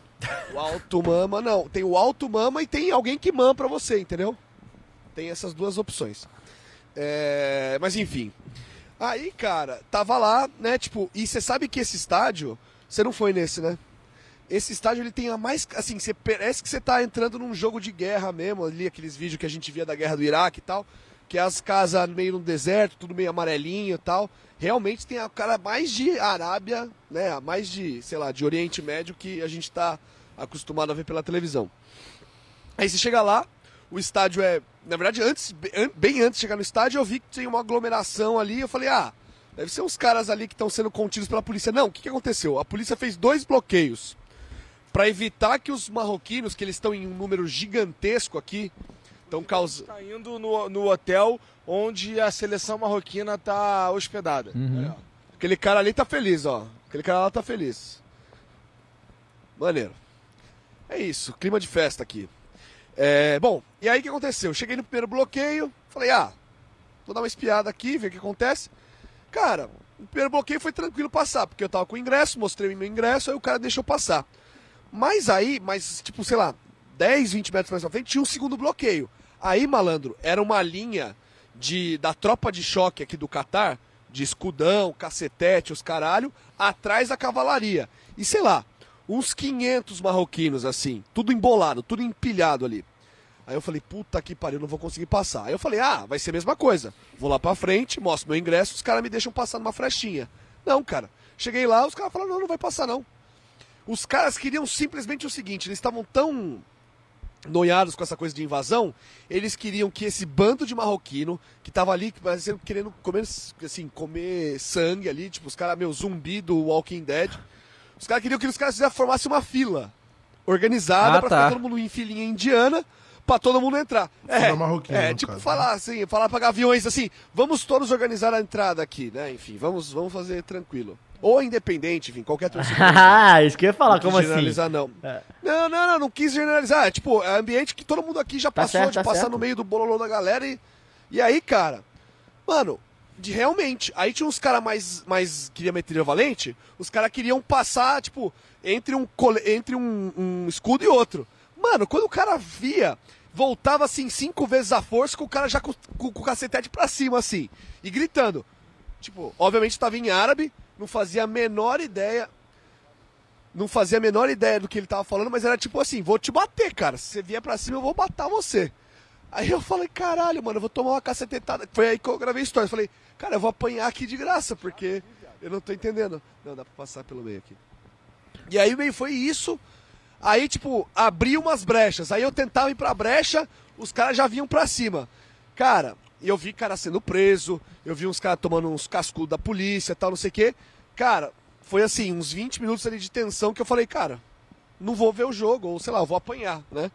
O Alto Mama, não. Tem o Alto Mama e tem alguém que mama pra você, entendeu? Tem essas duas opções. É, mas enfim. Aí, cara, tava lá, né? Tipo, e você sabe que esse estádio. Você não foi nesse, né? Esse estádio ele tem a mais. Assim, você parece que você tá entrando num jogo de guerra mesmo, ali, aqueles vídeos que a gente via da guerra do Iraque e tal. Que as casas meio no deserto, tudo meio amarelinho e tal. Realmente tem a cara mais de Arábia, né? Mais de, sei lá, de Oriente Médio que a gente tá acostumado a ver pela televisão. Aí você chega lá, o estádio é. Na verdade, antes, bem- antes de chegar no estádio, eu vi que tinha uma aglomeração ali. Eu falei, ah, deve ser uns caras ali que estão sendo contidos pela polícia. Não, o que, que aconteceu? A polícia fez dois bloqueios para evitar que os marroquinos, que eles estão em um número gigantesco aqui, estão causando. Tá indo no, no hotel onde a seleção marroquina tá hospedada. Uhum. Aquele cara ali tá feliz, ó. Aquele cara lá tá feliz. Maneiro. É isso, clima de festa aqui. É, bom, e aí o que aconteceu? Cheguei no primeiro bloqueio, falei, ah, vou dar uma espiada aqui, ver o que acontece. Cara, o primeiro bloqueio foi tranquilo passar, porque eu tava com o ingresso, mostrei o meu ingresso, aí o cara deixou passar. Mas aí, mas tipo, sei lá, 10, 20 metros mais pra frente, tinha um segundo bloqueio. Aí, malandro, era uma linha de da tropa de choque aqui do Catar, de escudão, cacetete, os caralho, atrás da cavalaria. E sei lá, uns 500 marroquinos assim, tudo embolado, tudo empilhado ali. Aí eu falei, puta que pariu, não vou conseguir passar. Aí eu falei, ah, vai ser a mesma coisa. Vou lá pra frente, mostro meu ingresso, os caras me deixam passar numa frestinha. Não, cara. Cheguei lá, os caras falaram, não, não vai passar não. Os caras queriam simplesmente o seguinte, eles estavam tão noiados com essa coisa de invasão, eles queriam que esse bando de marroquino, que tava ali parecendo, querendo comer, assim, comer sangue ali, tipo, os caras, meu, zumbi do Walking Dead, os caras queriam que os caras fizessem- formassem uma fila organizada Ah, pra tá. ficar todo mundo em filinha indiana, pra todo mundo entrar. É, é tipo caso, falar assim, falar pra gaviões assim, vamos todos organizar a entrada aqui, né? Enfim, vamos, vamos fazer tranquilo. Ou independente, enfim, qualquer torcida. Ah, isso que eu ia falar, Não como assim? generalizar, não. É. Não, não, não, não quis generalizar. É tipo, é ambiente que todo mundo aqui já Tá passou certo, de tá passar certo. no meio do bololô da galera e. E aí, cara, mano, de realmente. Aí tinha uns caras mais, mais quiliometria valente, os caras queriam passar, tipo, entre um, entre um, um escudo e outro. Mano, quando o cara via, voltava assim cinco vezes a força, com o cara já com, com, com o cacetete pra cima, assim, e gritando. Tipo, obviamente tava em árabe, não fazia a menor ideia não fazia a menor ideia do que ele tava falando, mas era tipo assim, vou te bater, cara. Se você vier pra cima, eu vou matar você. Aí eu falei, caralho, mano, eu vou tomar uma cacetetada. Foi aí que eu gravei a história. Eu falei, cara, eu vou apanhar aqui de graça, porque eu não tô entendendo. Não, dá pra passar pelo meio aqui. E aí meio foi isso. Aí, tipo, abriu umas brechas. Aí eu tentava ir pra brecha, os caras já vinham pra cima. Cara, eu vi cara sendo preso, eu vi uns caras tomando uns cascudos da polícia tal, não sei o quê. Cara, foi assim, uns 20 minutos ali de tensão que eu falei, cara, não vou ver o jogo, ou sei lá, vou apanhar, né?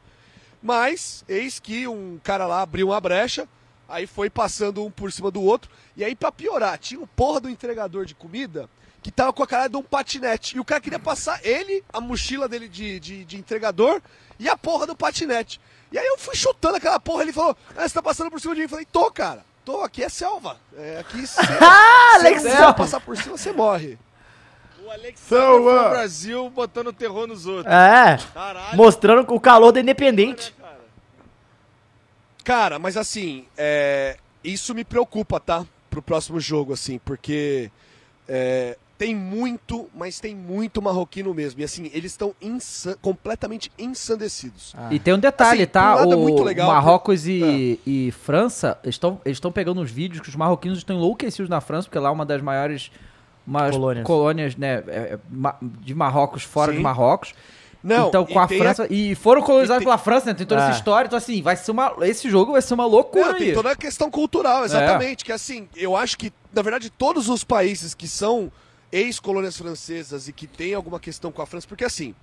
Mas, eis que um cara lá abriu uma brecha, aí foi passando um por cima do outro, e aí pra piorar, tinha o porra do entregador de comida que tava com a cara de um patinete, e o cara queria passar ele, a mochila dele de, de, de entregador, e a porra do patinete. E aí eu fui chutando aquela porra, ele falou, ah, você tá passando por cima de mim? Eu falei, tô, cara, tô, aqui é selva, é, aqui se, Ah, se passar por cima, você morre. O Alex So, foi uh, o Brasil botando terror nos outros. É, Caralho. mostrando o calor da Independente. cara. Cara, mas assim, é, isso me preocupa, tá? Pro próximo jogo, assim, porque é, tem muito, mas tem muito marroquino mesmo. E assim, eles estão insan- completamente ensandecidos. E tem um detalhe, Assim, tá? é o muito legal, Marrocos e, e França estão eles estão pegando uns vídeos que os marroquinos estão enlouquecidos na França, porque lá é uma das maiores umas Colônias. colônias, né, é, é, de Marrocos fora Sim. de Marrocos. Não, então e com a França e foram colonizados e tem- pela França, né? Tem toda É. essa história, então assim, vai ser uma esse jogo vai ser uma loucura Não, tem toda a questão cultural, exatamente. Que assim, eu acho que, na verdade, todos os países que são ex-colônias francesas e que tem alguma questão com a França, porque assim,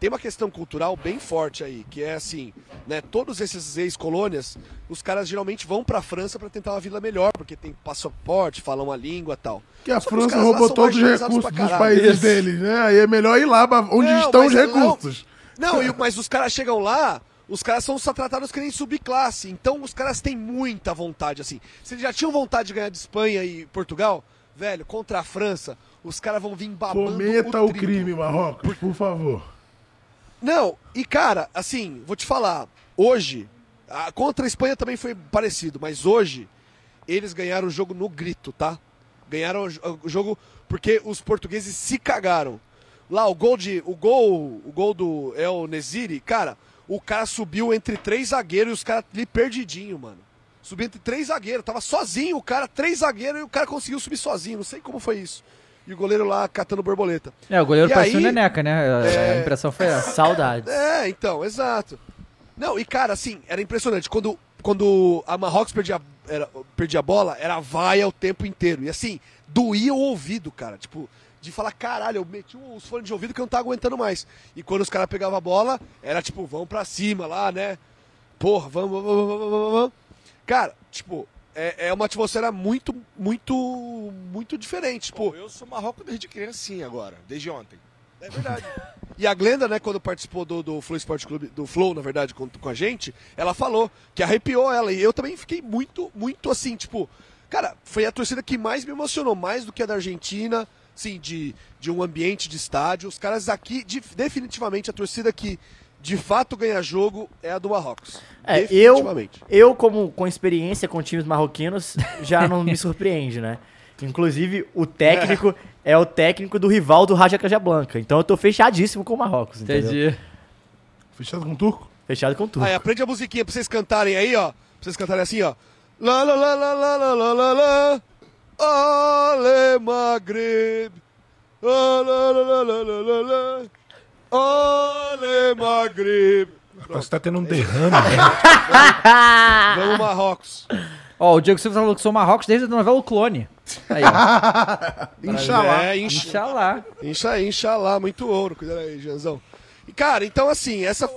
tem uma questão cultural bem forte aí, que é assim, né, todos esses ex-colônias, os caras geralmente vão pra França pra tentar uma vida melhor, porque tem passaporte, falam a língua e tal. Que a Só França roubou todos os recursos dos países Isso. deles, né? Aí é melhor ir lá onde Não, estão os não- recursos. Não, e o- mas os caras chegam lá, os caras são só tratados que nem subclasse. Então os caras têm muita vontade, assim. Se eles já tinham vontade de ganhar de Espanha e Portugal, velho, contra a França, os caras vão vir babando Cometa o triplo. crime, Marrocos, por favor. Não, e cara, assim, vou te falar, hoje, a- contra a Espanha também foi parecido, mas hoje eles ganharam o jogo no grito, tá? Ganharam o, jo- o jogo porque os portugueses se cagaram. Lá o gol de o gol, o gol do El Nesiri, cara, o cara subiu entre três zagueiros e os caras ali perdidinho, mano. Subiu entre três zagueiros, tava sozinho o cara, três zagueiros e o cara conseguiu subir sozinho, não sei como foi isso. E o goleiro lá catando borboleta. É, o goleiro E parecia o Neneca, né? A- A É. impressão foi essa. Saudades. É, então, exato. Não, e cara, assim, era impressionante. Quando, quando a Marrocos perdia, era, perdia a bola, era vaia o tempo inteiro. E assim, doía o ouvido, cara. Tipo, de falar, caralho, eu meti os fones de ouvido que eu não tava aguentando mais. E quando os caras pegavam a bola, era tipo, vamos pra cima lá, né? Porra, vamos, vamos, vamos, vamos, vamos, vamos. Cara, tipo, é, é uma atmosfera muito, muito, muito diferente. Tipo, Pô, eu sou Marrocos desde criancinha agora, desde ontem. é verdade. E a Glenda, né, quando participou do, do Flow Esporte Clube, do Flow, na verdade, com, com a gente, ela falou que arrepiou ela. E eu também fiquei muito, muito assim, tipo, cara, foi a torcida que mais me emocionou, mais do que a da Argentina, assim, de, de um ambiente de estádio. Os caras aqui, de- definitivamente, a torcida que de fato ganha jogo é a do Marrocos. É, eu, eu, como com experiência com times marroquinos, já não me surpreende, né? Inclusive, o técnico é. o técnico do rival do Raja Casablanca. Então eu tô fechadíssimo com o Marrocos, entendeu? Entendi. Fechado com o turco? Fechado com tudo. Aí, aprende a musiquinha pra vocês cantarem aí, ó. Pra vocês cantarem assim, ó. Lá, lá, lá, lá, lá, lá, lá, lá, lá. Ale. Lá, lá, lá, lá, lá, lá, lá, lá. Ale Maghreb. Você tá tendo um derrame, né? Vamos, Marrocos. Ó, o Diego Silva falou que sou Marrocos desde a novela O Clone. Aí, ó. Inxalá. É, incha, Inxalá. incha, inxalá, muito ouro. Cuidado aí, Janzão. E, cara, então assim, essa...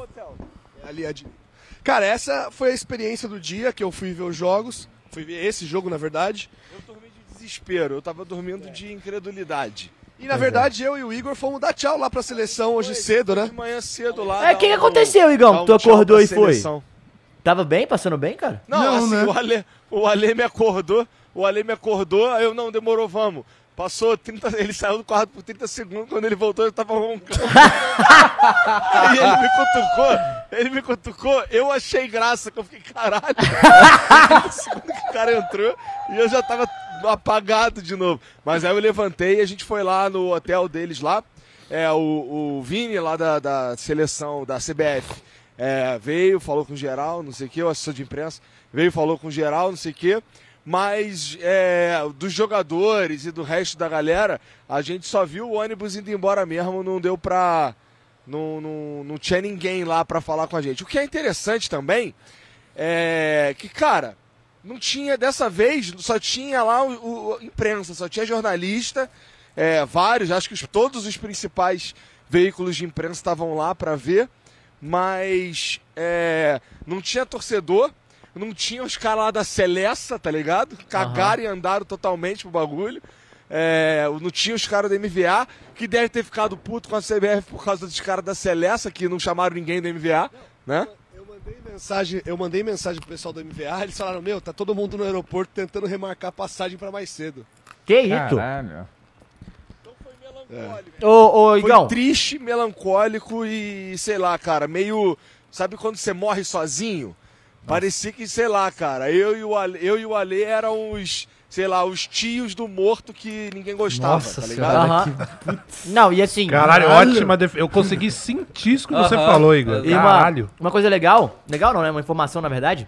Ali, a direita. Cara, essa foi a experiência do dia que eu fui ver os jogos. Fui ver esse jogo, na verdade. Eu dormi de desespero, eu tava dormindo de incredulidade. E, na verdade, eu e o Igor fomos dar tchau lá pra seleção hoje cedo, né? De manhã cedo lá. É, o que, que aconteceu, Igão? tu acordou e foi? seleção. Tava bem? Passando bem, cara? Não, Não, assim, né? o, Ale, o Ale me acordou, o Ale me acordou, aí eu não, demorou, vamos. Passou 30, ele saiu do quarto por 30 segundos, quando ele voltou eu tava roncando. e ele me cutucou, ele me cutucou, eu achei graça, que eu fiquei, caralho. 30 segundos que o cara entrou e eu já tava apagado de novo. Mas aí eu levantei e a gente foi lá no hotel deles lá, é, o, o Vini lá da, da seleção, da CBF, é, veio, falou com geral, não sei o que, o assessor de imprensa, veio, falou com geral, não sei o que, mas é, dos jogadores e do resto da galera, a gente só viu o ônibus indo embora mesmo, não deu pra. Não, não, não tinha ninguém lá pra falar com a gente. O que é interessante também é que, cara, não tinha, dessa vez, só tinha lá o, o- imprensa, só tinha jornalista É, vários, acho que os- todos os principais veículos de imprensa estavam lá para ver, mas é, não tinha torcedor, não tinha os caras lá da Celessa, tá ligado? Cagaram e andaram totalmente pro bagulho. É, não tinha os caras da MVA, que deve ter ficado puto com a CBF por causa dos caras da Celessa, que não chamaram ninguém da MVA, né? Eu mandei mensagem, eu mandei mensagem pro pessoal do MVA, eles falaram, meu, tá todo mundo no aeroporto tentando remarcar a passagem pra mais cedo. Que isso? Caralho. Ô, ô, Foi triste, melancólico e, sei lá, cara, meio. Sabe quando você morre sozinho? Parecia que, sei lá, cara, eu e o Ale, eu e o Ale eram os, sei lá, os tios do morto que ninguém gostava, Nossa tá senhora. ligado? Aham. Não, e assim. Caralho, Caralho. ótima defesa. Eu consegui sentir isso que você Aham. falou, Igor. E uma, Caralho. uma coisa legal, legal não, né? Uma informação, na verdade,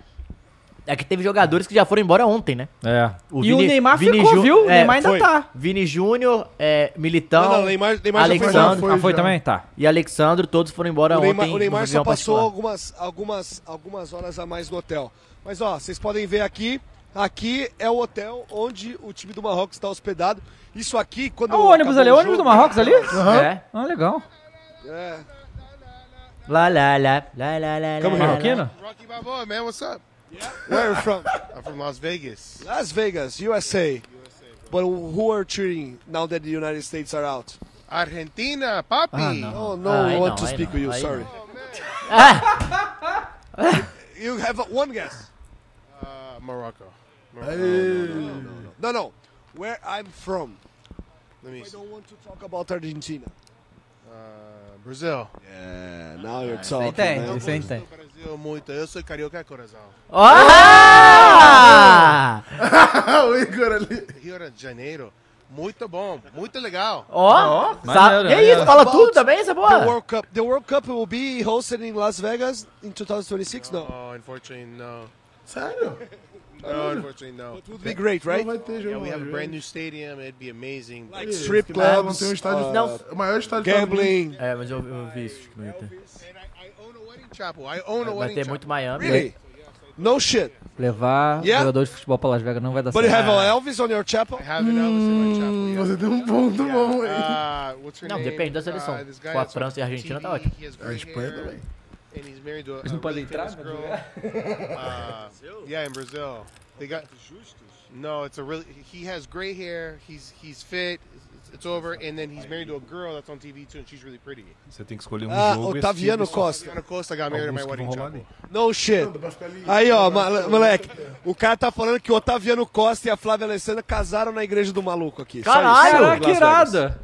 é que teve jogadores que já foram embora ontem, né? É. O e o Vini- Neymar Vini ficou, Ju- viu? O é, Neymar ainda foi. tá. Vini Júnior, é, Militão não, não, Neymar, Neymar já foi Alexandre. já. Ah, foi já. também? Tá. e Alexandro, todos foram embora O Neymar, ontem. o Neymar só passou particular. algumas, algumas, algumas horas a mais no hotel. Mas ó, vocês podem ver aqui, aqui é o hotel onde o time do Marrocos está hospedado. Isso aqui, quando Ah, o ônibus ali, o ônibus do Marrocos ali? É. Ah, legal. É. Lá, lá, lá, lá, lá, lá, lá. Marroquino? Rocky Balboa, man, what's up? Where are you from? I'm from Las Vegas. Las Vegas, USA. But who are cheering now that the United States are out? Argentina, papi. Oh no, Ah, I want não, to speak não, with you. aí Sorry. Ah, You have one guess. Uh, Morocco. No, no. Where I'm from. Let me I don't want to talk about Argentina. Uh, Brazil. Yeah, now you're aí talking. isso aí tem. Brasil muito. Eu sou carioca coração. Ah! o Igor ali. Rio de Janeiro. Muito bom, muito legal. Ó, maneiro, Que maneiro. isso? Fala tudo também, essa The porra? World Cup. The World Cup will be hosted in Las Vegas in 2026. No, Oh, unfortunately, no. Sério? No, unfortunately, no. it would be great, Não right? vai ter jogo. Yeah, we have a brand new stadium. It'd be amazing. Like strip clubs, Não tem um estádio. uh, Não. o maior estádio gambling. É, mas eu, eu vi isso no Twitter. And I, I own a wedding chapel. I own a Vai wedding ter chapel. muito Miami. Really? No shit. Levar Yeah. jogador de futebol pra Las Vegas não vai dar But you certo. have a Elvis on your chapel? I have an Elvis in my chapel. Yeah. Você tem um ponto bom aí. Uh, what's her Não, name? depende da seleção. Uh, Se for a França e a Argentina, TV, tá ótimo. A Espanha também. And he's married to a, Eles não a podem entrar, né? girl. Uh, yeah, in Brazil. They got No, it's a really he has gray hair, he's he's fit, it's, it's over and then he's married to a girl that's on TV too and she's really pretty. Você tem que escolher um Ah, jogo Otaviano. Costa. Diana Costa got married at my Alguns wedding chapel. No shit. Aí, ó, moleque, o cara tá falando que o Otaviano Costa e a Flávia Alessandra casaram na igreja do maluco aqui. Caralho! que irada.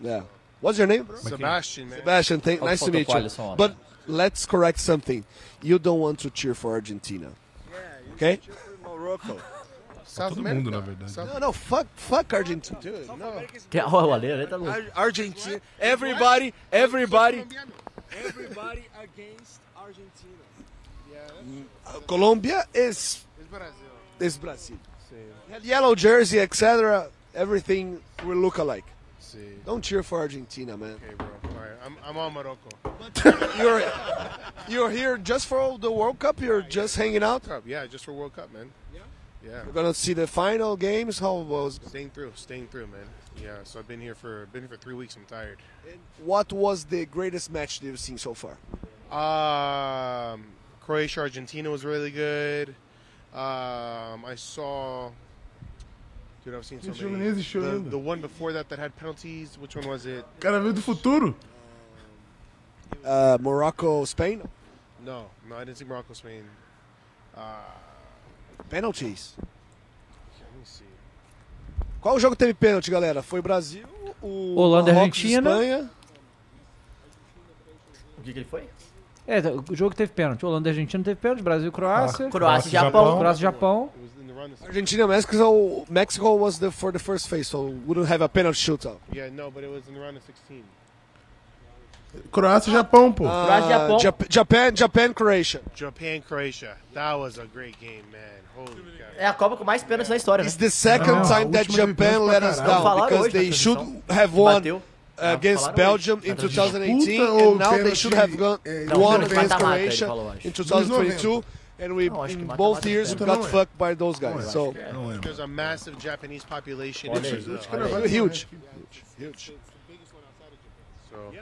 Yeah. What's your name? bro? Sebastian, man. Sebastian, thank, nice to meet foto com o you. Alisson. But let's correct something. You don't want to cheer for Argentina. Okay? Morocco. South todo America. mundo, na verdade. South No, no, fuck, fuck Argentina. Dude, no. Que- Ó, o Ale, Ale tá louco. Argentina. Everybody, everybody, everybody against Argentina. Uh, Colombia is It's Brazil. is Brazil. Yellow jersey, etc. Everything will look alike. See. Don't cheer for Argentina, man. Okay, bro. All right, I'm, I'm on Morocco. You're you're here just for the World Cup. You're just hanging out. Cup, yeah, just for World Cup, man. Yeah. Yeah. You're gonna see the final games. How was? Staying through, staying through, man. Yeah, so I've been here for been here for three weeks. I'm tired. What was the greatest match that you've seen so far? Um, Croatia, Argentina was really good. Um, I saw. Dude, I've seen so Esse jogo nem many. existiu The, ainda. the one before that that had penalties. Which one was it? O cara veio do futuro. Uh, Morocco, Spain. No, no, I didn't see Morocco, Spain. Uh, Penalties. let me see. Qual jogo teve pênalti, galera? Foi Brasil, o Holanda e Marrocos, Argentina. Espanha. O que, que ele foi? É, o jogo teve pênalti. Holanda e Argentina teve pênalti. Brasil e Croácia. Croácia e Japão. Japão. Croácia e Japão. It was run. Argentina, Mexico, Mexico was the for the first phase, so wouldn't have a penalty shootout. yeah, no, but it was in the round of 16. Croácia e Japão, pô. E. Uh, Jap- Japan, Japan, Croatia. Japan, Croatia. That was a great game, man. Holy cow. É a Copa com mais pênaltis na história, né? It's the second Não, a time that Japan let us down because they should have won Bateu. against falaram Belgium hoje in na transmissão. 2018 Puta, ou and now they should have gone, é, Não, won against Croatia in 2022 and we que in both years we got é. fucked by those guys. So é. There's a massive Japanese population in aí, Brazil. olha aí. huge, huge, So,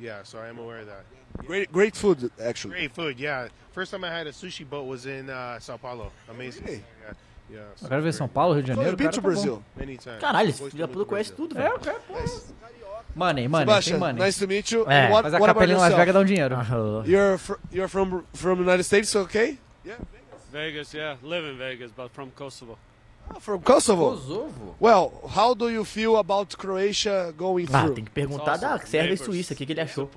yeah, so I am aware of that. great, great food actually. Great food, yeah. First time I had a sushi boat was in uh, Sao Paulo. Amazing. Really? Yeah, yeah. so Eu quero ver São Paulo, Rio de So Janeiro. cara, to tá bom. Brazil. Many times. Caralho, esse filho da puta conhece Brasil. tudo, É, velho. pô. Money, money, Sebastian, money. nice to meet you. É. What, Mas a capelinha em Las yourself? Vegas dá um dinheiro. Ah, You're fr- you're from from United States, okay? Vegas, yeah. Live in Vegas, but from Kosovo. Ah, From Kosovo. Kosovo? Well, how do you feel about Croatia going Ah, through? tem que perguntar da Sérvia e Suíça, o que, que ele achou.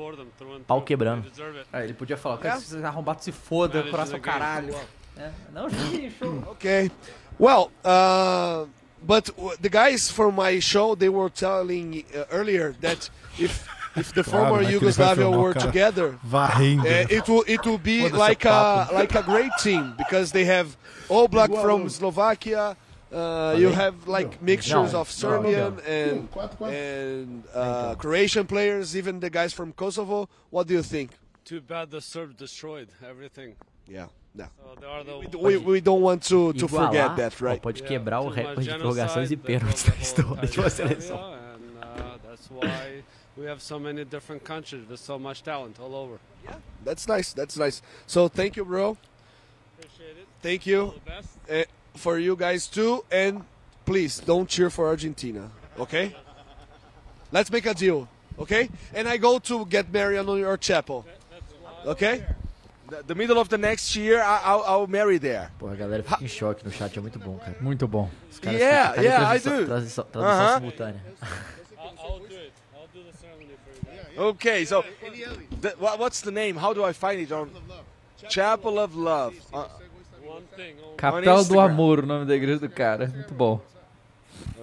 Pau quebrando. Aí ele podia falar, cara, se vocês arrombados se foda, coração caralho. É, Não, show. Okay. Well, uh, but the guys from my show they were telling uh, earlier that if if the Claro, former né, que ele vai Yugoslavia were cara together, Varrendo. uh, it will it will be Foda-se like o a papo. like a great team because they have all black from Slovakia. Uh, you have like mixtures of Serbian and Quatro, quatro. and uh, Croatian players, even the guys from Kosovo. What do you think? Too bad the Serbs destroyed everything. Yeah, no. So they are the We, we don't want to, to forget that, right? pode Yeah, quebrar o recorde de prorrogações e pênaltis that da was the whole história de uma entire seleção. Area, And uh, that's why we have so many different countries with so much talent all over. Yeah, That's nice. That's nice. So thank you, bro. Appreciate it. Thank All you the best. uh, for you guys too, and please don't cheer for Argentina. Okay? Let's make a deal. Okay? And I go to get married on your chapel. Okay? The, the middle of the next year, I, I'll, I'll marry there. Porra, a galera fica em choque no chat, é muito bom, cara. Muito bom. Os caras Yeah, ficam, cadê yeah, I do. Transição, tradução Uh-huh. simultânea. I'll, I'll do it. I'll Okay, so the, what, what's the name? How do I find it on Chapel of Love? Uh, only. Capital do. Amor, o nome da igreja do cara. Muito bom.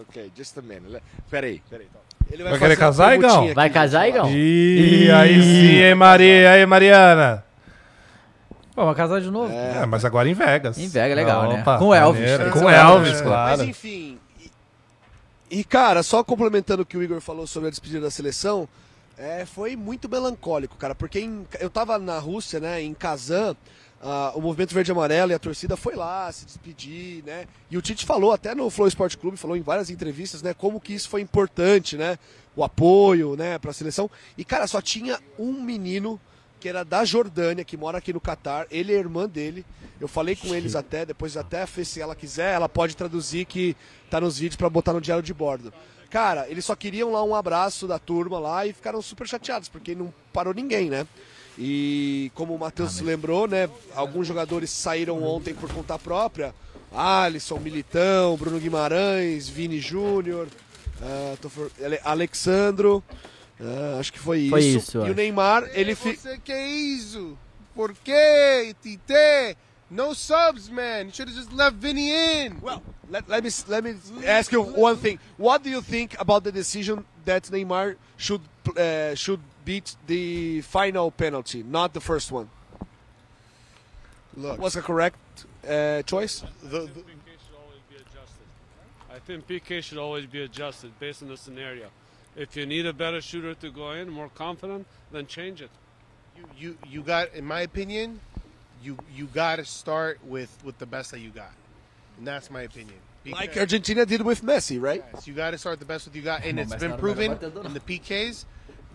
okay, just a minute. Peraí, peraí. Ele Vai fazer querer casar, Igão? Vai casar, Igão? Ih, aí sim, hein, Maria? Aí, Mariana? Pô, vai casar de novo? É, mas agora em Vegas. Em Vegas, legal, né? Opa, Com Elvis. maneiro. Com Elvis, Elvis, claro. Mas enfim. E, e, cara, só complementando o que o Igor falou sobre a despedida da seleção, é, foi muito melancólico, cara, porque em- eu tava na Rússia, né, em Kazan, ah, o movimento verde e amarelo e a torcida foi lá se despedir, né? E o Tite falou até no Flow Esporte Clube, falou em várias entrevistas, né, como que isso foi importante, né? O apoio, né, pra seleção. E cara, só tinha um menino que era da Jordânia, que mora aqui no Catar, ele é a irmã dele. Eu falei com eles até, depois até a se ela quiser, ela pode traduzir que tá nos vídeos pra botar no diário de bordo. Cara, eles só queriam lá um abraço da turma lá e ficaram super chateados, porque não parou ninguém, né? E como o Matheus lembrou, né? Alguns jogadores saíram ontem por conta própria. Alisson, Militão, Bruno Guimarães, Vini Júnior, ah, for- Ale- Alexandro. ah, acho que foi, Foi isso. isso, e o. Neymar, ele fi... Você que isso? Por quê, Tite? No subs, man. You should have just left Vinny in. Well, let, let me let me ask you one thing. What do you think about the decision that Neymar should uh, should beat the final penalty, not the first one? Look, Was a correct uh, choice? the, the, PK should always be adjusted. I think PK should always be adjusted based on the scenario. If you need a better shooter to go in, more confident, then change it. you, you you got, in my opinion, you you got to start with with the best that you got, and that's my opinion. Like Argentina did with Messi, right? Yes, you got to start the best with you got, and it's been proven in the PKs.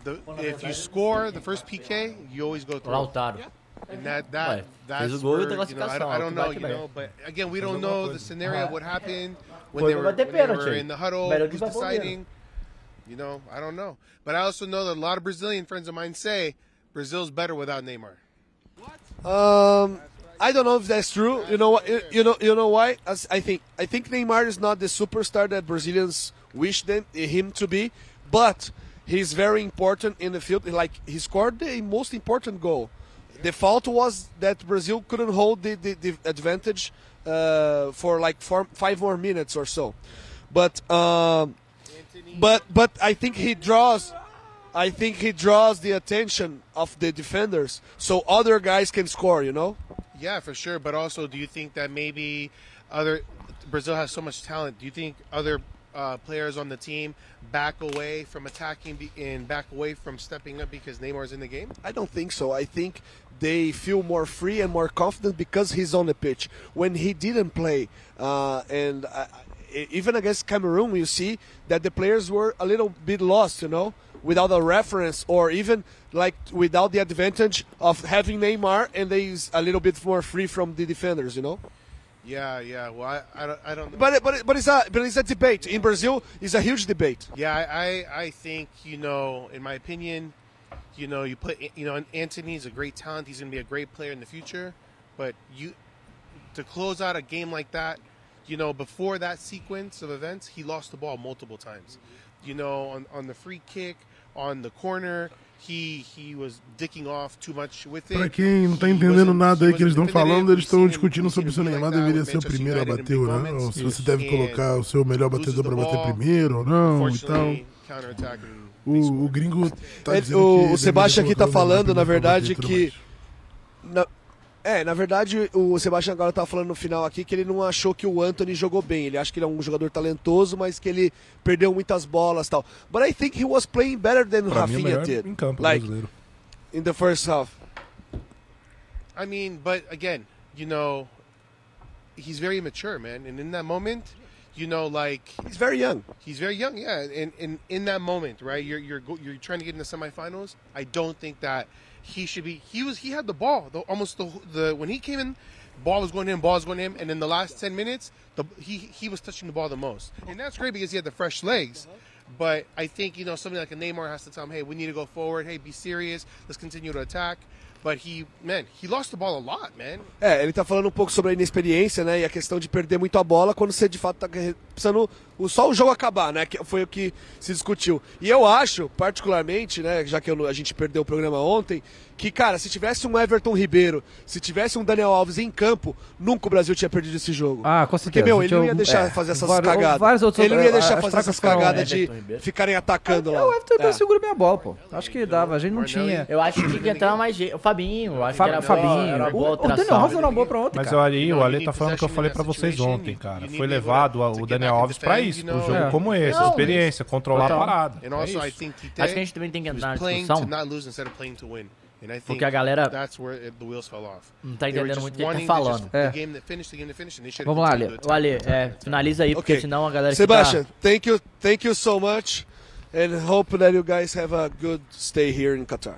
The, if you score the first PK, you always go through. Lautaro. And that that that's fez o gol where, you know, I, don't- I don't know, you know, but again, we don't know the scenario what happened when they were, when they were in the huddle, who's deciding. You know, I don't know, but I also know that a lot of Brazilian friends of mine say Brazil's better without Neymar. Um, I don't know if that's true. You know what? You, know you know why? As I think I think Neymar is not the superstar that Brazilians wish them him to be, but he's very important in the field. Like he scored the most important goal. The fault was that Brazil couldn't hold the, the, the advantage uh, for like four, five more minutes or so. But um, but but I think he draws. I think he draws the attention of the defenders, so other guys can score. You know. Yeah, for sure. But also, do you think that maybe other Brazil has so much talent? Do you think other uh, players on the team back away from attacking and back away from stepping up because Neymar's in the game? I don't think so. I think they feel more free and more confident because he's on the pitch. When he didn't play, uh, and uh, even against Cameroon, you see that the players were a little bit lost, you know, without a reference or even like without the advantage of having Neymar and they is a little bit more free from the defenders, you know. Yeah, yeah. Well, I, I don't, I don't know. But but but it's a but it's a debate in Brazil. It's a huge debate. Yeah, I, I, I think you know, in my opinion, you know, you put you know, Anthony's a great talent. He's going to be a great player in the future, but you to close out a game like that, you know, before that sequence of events, he lost the ball multiple times. You know, on on the free kick, on the corner, he he was dicking off too much with it. Pra quem não tá entendendo nada aí que eles estão falando, eles estão discutindo sobre se o Neymar deveria ser o primeiro a bater ou não, ou se você deve colocar o seu melhor batedor pra bater primeiro ou não e tal. O, o gringo tá É, dizendo o, que o Sebastião aqui tá falando, na verdade, que. na- é, na verdade, o Sebastião agora tá falando no final aqui que ele não achou que o Anthony jogou bem. Ele acha que ele é um jogador talentoso, mas que ele perdeu muitas bolas e tal. But I think he was playing better than Pra Rafinha did. em campo like, brasileiro. in the first half. I mean, but again, you know, he's very immature, man. And in that moment, you know, like He's very young. he's very young, yeah. And in in that moment, right? You're you're go, you're trying to get in the semifinals. I don't think that he should be. He was he had the ball, the, almost the the when he came in, ball was going him, ball was going him, and in the last ten minutes, the he he was touching the ball the most, and that's great because he had the fresh legs. But I think you know something like a Neymar has to tell him, hey, we need to go forward. Hey, be serious. Let's continue to attack. But he, man, he lost the ball a lot, man. É, ele tá falando um pouco sobre a inexperiência, né? E a questão de perder muito a bola quando você de fato tá precisando só o jogo acabar, né? Que foi o que se discutiu. E eu acho, particularmente, né? Já que eu a gente perdeu o programa ontem, que, cara, se tivesse um Everton Ribeiro, se tivesse um Daniel Alves em campo, nunca o Brasil tinha perdido esse jogo. Ah, com Porque, certeza. meu, ele não ia deixar é, fazer essas vários- cagadas. vários outros- ele não ia deixar fazer trocas essas cagadas de Everton Ribeiro. ficarem atacando lá. O Everton Ribeiro É. segura bem a bola, pô. Acho que dava. A gente não tinha. Eu acho que tinha que entrar mais gente. O Fabinho, eu acho que era Fabinho. boa, era boa o, o Daniel. Alves era uma boa pra ontem, Mas cara. You o Ale tá falando o que eu falei pra vocês ontem, cara. Foi levado o Daniel Alves pra defend, isso, pra um jogo É. como esse, Não, experiência, controlar a Total. parada. É also, Acho que a gente também tem que entrar na discussão. Porque a galera não tá entendendo muito o que ele wanting tá falando. É. Vamos lá, Ale. O Ale, é, finaliza aí, porque Ok. senão a galera Sebastian, tá... thank you, thank you so much, and hope that you guys have a good stay here in Qatar.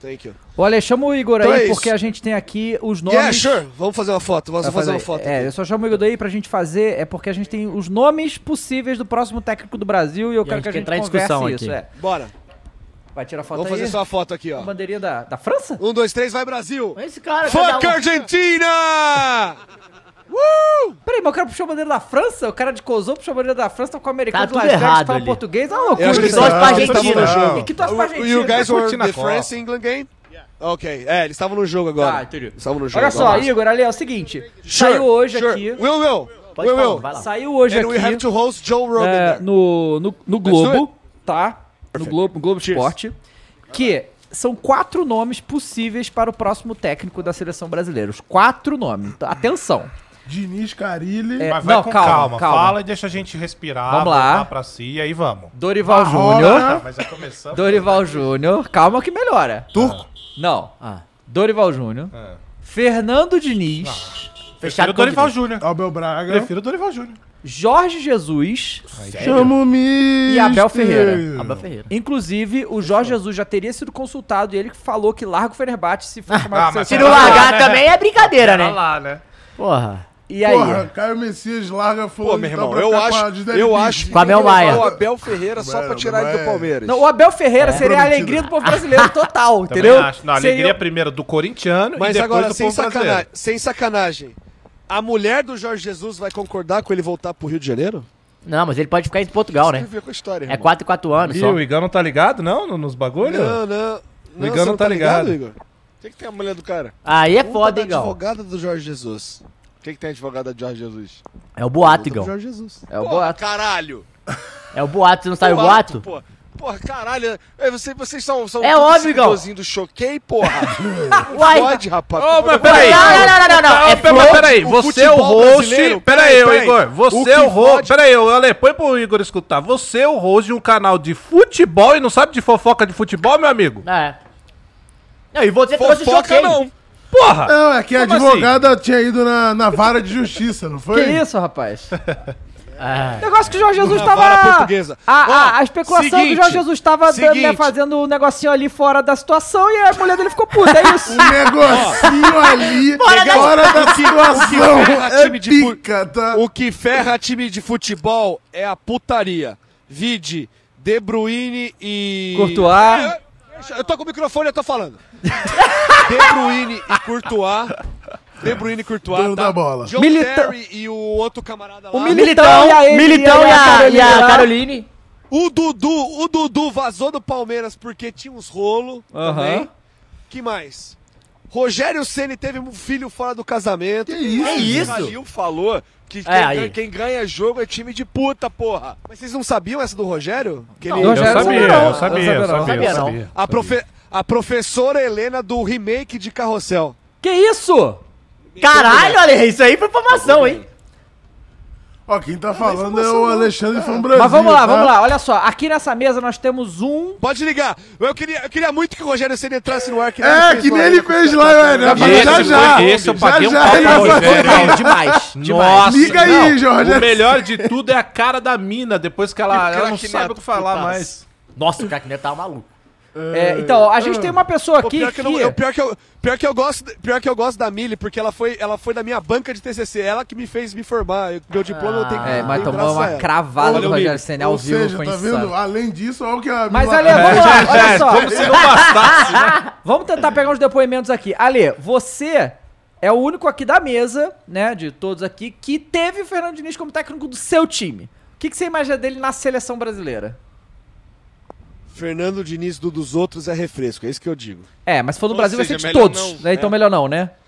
Thank you. Ale, chama o Igor Então aí, é porque a gente tem aqui os nomes. Yeah, sure. Vamos fazer uma foto. Vamos Vai fazer uma fazer- foto. É, aqui. eu só chamo o Igor daí pra gente fazer, é porque a gente tem os nomes possíveis do próximo técnico do Brasil e eu E a quero gente que a gente entrar em converse discussão isso. aqui. É. Bora. Vai tirar foto Vamos aí? fazer só uma foto aqui, ó. A bandeirinha da, da França? Um, dois, três, vai Brasil! Esse cara... Fuck um- Argentina! Uh! Peraí, mas o cara puxou a bandeira da França? O cara de Cozô puxou a bandeira da França, tá com o americano Tá de Las Vegas fala ali. português. É uma Eu loucura que torce pra Argentina. jogo. E que torce pra Argentina. You guys were the. France-England game? Ok, é, eles estavam no jogo agora. Tá, entendi. Eles estavam no jogo. Olha só, lá. Igor, ali é o seguinte. Sure, saiu hoje sure. aqui. Will, Will. Pode Will, falar, Will. vai lá. Saiu hoje And we have aqui. to host Joe Rogan é, there. no, no, no Globo, tá? No Globo, no Globo Esporte. Que são quatro nomes possíveis para o próximo técnico da seleção brasileira. Os quatro nomes. Atenção. Diniz Carilli. É, Mas vai não, com calma, calma, calma. Fala e deixa a gente respirar, Vamos lá. pra si e aí vamos. Dorival. Júnior. Ah, começamos. Dorival Júnior. Calma que melhora. Turco. Não. Ah, Dorival Júnior. É. Fernando Diniz. Prefiro fechado o Dorival Júnior. Abel Braga. Prefiro o Dorival Júnior. Jorge Jesus. Chama o Mister. E Abel Ferreira. Abel Ferreira. Inclusive, o Jorge Jesus já teria sido consultado e ele falou que larga o Fenerbahçe se for chamado Ah, Se não largar também é brincadeira, Tá né? lá, né? Porra. E aí? Porra, Caio Messias larga Pô, meu tal irmão, pra eu acho, eu acho que Abel Maia. o Abel Ferreira só pra tirar ele do Palmeiras. Não, o Abel Ferreira seria a alegria do povo brasileiro total, entendeu? acho. Não, a Seria- alegria primeiro do corintiano Mas e depois agora, do sem povo brasileiro. sacanagem, sem sacanagem, a mulher do Jorge Jesus vai concordar com ele voltar pro Rio de Janeiro? Não, mas ele pode ficar em Portugal, Tem né? a ver com a história, É irmão. 4 e 4 anos Ih, só. o Igão não tá ligado, não? no- Nos bagulhos? Não, não. O Igão você não tá ligado. Igor? O que, que tem a mulher do cara? Aí é Conta foda, da hein, Gão? advogada do Jorge Jesus. O que, que tem advogada de Jorge Jesus? É o boato, Igão. Jorge Jesus. É o Pô, boato. Caralho. É o boato, você não sabe o boato? Pô. Porra, caralho. é, Você, vocês são, são É óbvio, Igão. do choquei, porra. Uai. Pode, rapaz. Ô, mas Não, peraí. Não, não, não, não, não. É pera- peraí, o você é o host. Peraí, peraí. Igor. Você é o host. Peraí, ô, Ale, põe pro Igor escutar. Você é o host de um canal de futebol e não sabe de fofoca de futebol, meu amigo? É. Não, e você trouxe o Fofoca choquei. não. Porra! Não, é que a advogada tinha ido na, na vara de justiça, não Que foi? isso, rapaz? Ah. Negócio que o Jorge Jesus tava. A, a, a especulação seguinte, que o Jorge Jesus tava dando, né, seguinte. fazendo um negocinho ali fora da situação e a mulher dele ficou puta. É isso. Um negocinho ali Fora da- da o que situação. ferra É pica, tá? O que ferra time de futebol é a putaria. Vide De Bruyne e. Courtois. É, Eu tô com o microfone, eu tô falando. De Bruyne e Courtois. De Bruyne e Courtois. Dono da bola. John Milita- Terry e o outro camarada lá. O Militão, e Militão e a, e a. Caroline. O Dudu, o Dudu vazou do Palmeiras porque tinha uns rolos Aham. também. Que mais? Rogério Ceni teve um filho fora do casamento. Que isso? Que isso? Calil falou que quem, É, aí. ganha, quem ganha jogo é time de puta, porra. Mas vocês não sabiam essa do Rogério? Que Não, ele- Eu Rogério sabia, não, eu sabia, sabia eu não. sabia, Sabia não. sabia. a, profe- a professora Helena do remake de Carrossel. Que isso? Caralho, Ale, isso aí foi informação, hein? Ó, quem tá falando é o Alexandre Fão Brasil. Mas vamos lá, tá? vamos lá. Olha só, aqui nessa mesa nós temos um. Pode ligar. Eu queria, eu queria muito que o Rogério Ceni entrasse no ar. Que nem É, que nem ele né, fez lá, velho. Mas já, Esse já. foi- esse eu Já, paguei um já, pau ele pra Rogério. demais. demais. Nossa, Liga aí, Jorge. O melhor de tudo é a cara da mina, depois que ela, Que ela não sabe o que falar mais. Nossa, o Cracknet tava maluco. É, então, ó, a gente tem uma pessoa Pô, aqui pior, que eu- pior que eu, pior que eu gosto, pior que eu gosto da Mili, porque ela foi, ela foi da minha banca de TCC, ela que me fez me formar. Eu- Meu diploma eu tenho que É, mas tomou uma ela. cravada Olha do Rogério. Senna ao Ou vivo, seja, tá vendo? Além disso, olha o que a Mas, Ale, vamos lá, olha só. Como se não bastasse, né? Vamos tentar pegar uns depoimentos aqui. Ale, você é o único aqui da mesa, né, de todos aqui, que teve o Fernando Diniz como técnico do seu time. O que, que você imagina dele na seleção brasileira? Fernando Diniz do dos outros é refresco, é isso que eu digo. É, mas se for do Ou Brasil vai seja, ser de todos. não, né? Então é. melhor não, né?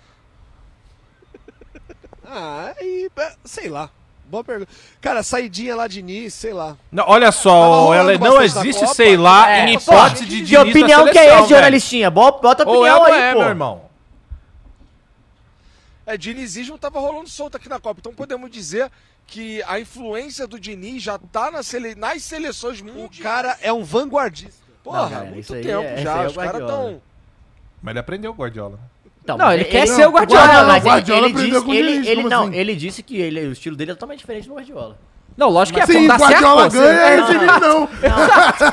Ah, e é, sei lá. Boa pergunta. Cara, saidinha lá de Diniz, sei lá. Não, olha só, ela, não existe Copa. sei lá É, em pô, hipótese de Que Diniz na opinião que é seleção, esse, jornalistinha? Bota a é opinião ou não aí, é, pô. meu irmão. É, dinizismo tava rolando solto aqui na Copa. Então podemos dizer que a influência do Diniz já tá na sele... nas seleções O mundiais. cara é um vanguardista. Porra, Não, cara, muito isso aí tempo é- já. é o Os caras Guardiola. tão. Mas ele aprendeu o Guardiola. Então, Não, mas ele quer ser o Guardiola, Não, mas o Guardiola ele, aprendeu disse, o ele, ele não, assim? ele disse que ele, o estilo dele é totalmente diferente do Guardiola. Não, lógico que é. Sim, Quando dá Guardiola certo, ganha, você- esse menino não.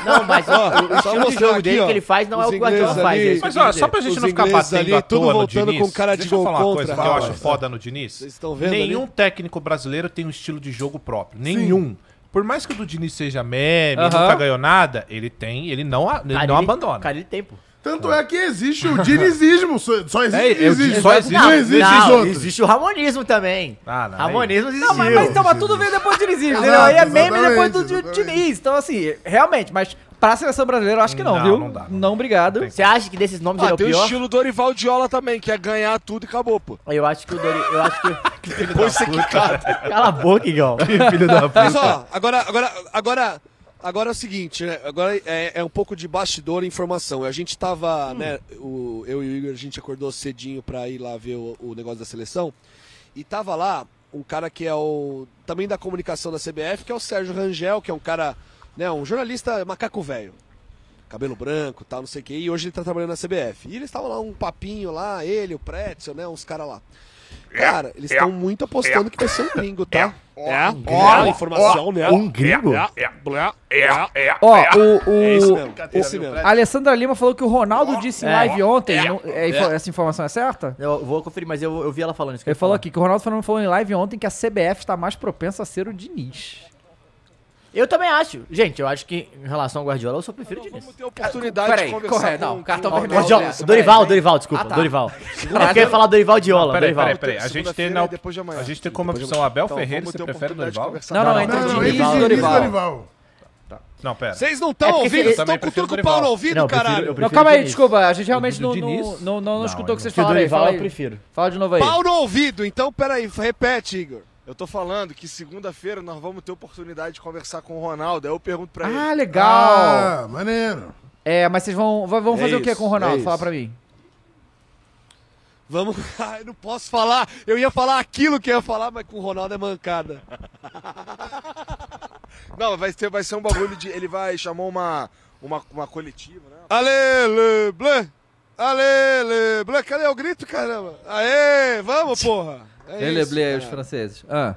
Não, mas o, o só estilo de jogo dele ó, que ele faz não é o que o Guardiola faz. ali- é isso que Mas eu ó, só pra gente não ficar batendo ali, à tudo toa no voltando Diniz, com cara de deixa eu gol falar uma coisa que eu acho foda no Diniz. Vocês estão vendo Nenhum ali? técnico brasileiro tem um estilo de jogo próprio. Nenhum. Por mais que o do Diniz seja meme, Aham. nunca ganhou nada, ele tem, ele não, a- ele Cara, não ele- abandona. Cara, ele tem, pô. Tanto é que existe o dinizismo. Só, só existe É, o dinizismo. só existe- Não existe não, os outros. existe o Ramonismo também. Ah, não, Ramonismo existiu. Não, mas, mas então, mas tudo veio depois do Dinizismo, Exato, entendeu? Aí é meme depois do exatamente, Diniz. Então, assim, realmente, mas pra seleção brasileira eu acho que não, Não, viu? não dá, não Não, obrigado. Você acha que desses nomes ele é Ah, o tem o pior? estilo Dorival Diola também, que é ganhar tudo e acabou, pô. Eu acho que o Dori... Eu acho que... Depois você quicado. Cala a boca, Igão. Filho da Mas ó, agora, agora, agora, agora é o seguinte, né? Agora é, é um pouco de bastidor e informação. A gente tava, né? O, eu e o Igor, a gente acordou cedinho pra ir lá ver o, o negócio da seleção. E tava lá um cara que é o. também da comunicação da CBF, que é o Sérgio Rangel, que é um cara, né? Um jornalista macaco velho. Cabelo branco tal, não sei o que. E hoje ele tá trabalhando na CBF. E eles estavam lá, um papinho lá, ele, o Pretzel, né? Uns caras lá. Cara, eles estão muito apostando que vai ser um gringo, tá? É, É, informação, né? Um gringo? Ó, o, É isso o, mesmo. É isso mesmo. a Alessandra Lima falou que o Ronaldo disse em É. live ontem. não- é Essa informação é certa? Eu vou conferir, mas eu, eu vi ela falando isso. Ele falou aqui que o Ronaldo Fernando falou em live ontem que a CBF está mais propensa a ser o Diniz. Eu também acho. Gente, eu acho que em relação ao Guardiola, eu só prefiro o Diniz. Vamos ter oportunidade Peraí, de conversar correto, com, não, cartão com- vermelho. Guardiola, Dorival, peraí. Dorival, desculpa, Ah, tá. Dorival. É porque eu ia falar Dorival Diola, Peraí, Dorival. peraí, peraí. A gente tem, na, depois de amanhã. a gente tem como opção Abel Então, Ferreira, você prefere Dorival? Não, não, Não, entre Não, o não, Diniz e e Dorival. Dorival. Não, pera. Vocês não É estão porque ouvindo? eu estão com tudo o com o pau Dorival. no ouvido, Não, eu prefiro- caralho? eu Não, calma aí, Diniz. desculpa. A gente realmente não, não, não, não, Não, escutou o que vocês falaram aí. Dorival Fala eu aí. prefiro. Fala de novo aí. Pau no ouvido, então peraí, repete, Igor. Eu tô falando que segunda-feira nós vamos ter oportunidade de conversar com o Ronaldo. Aí eu pergunto pra ele. Ah, legal. Ah, maneiro. É, mas vocês vão, vão É fazer o que isso, com o Ronaldo? é Fala isso. pra mim. Vamos. Ai, não posso falar. Eu ia falar aquilo que eu ia falar, mas com o Ronaldo é mancada. Não, vai ser, vai ser um bagulho de. Ele vai chamar uma, uma, uma coletiva, né? Ale, le, blé. Ale, le, blé. Cadê o grito, caramba? Aê, vamos, porra. É Ele isso, é os franceses. Ah.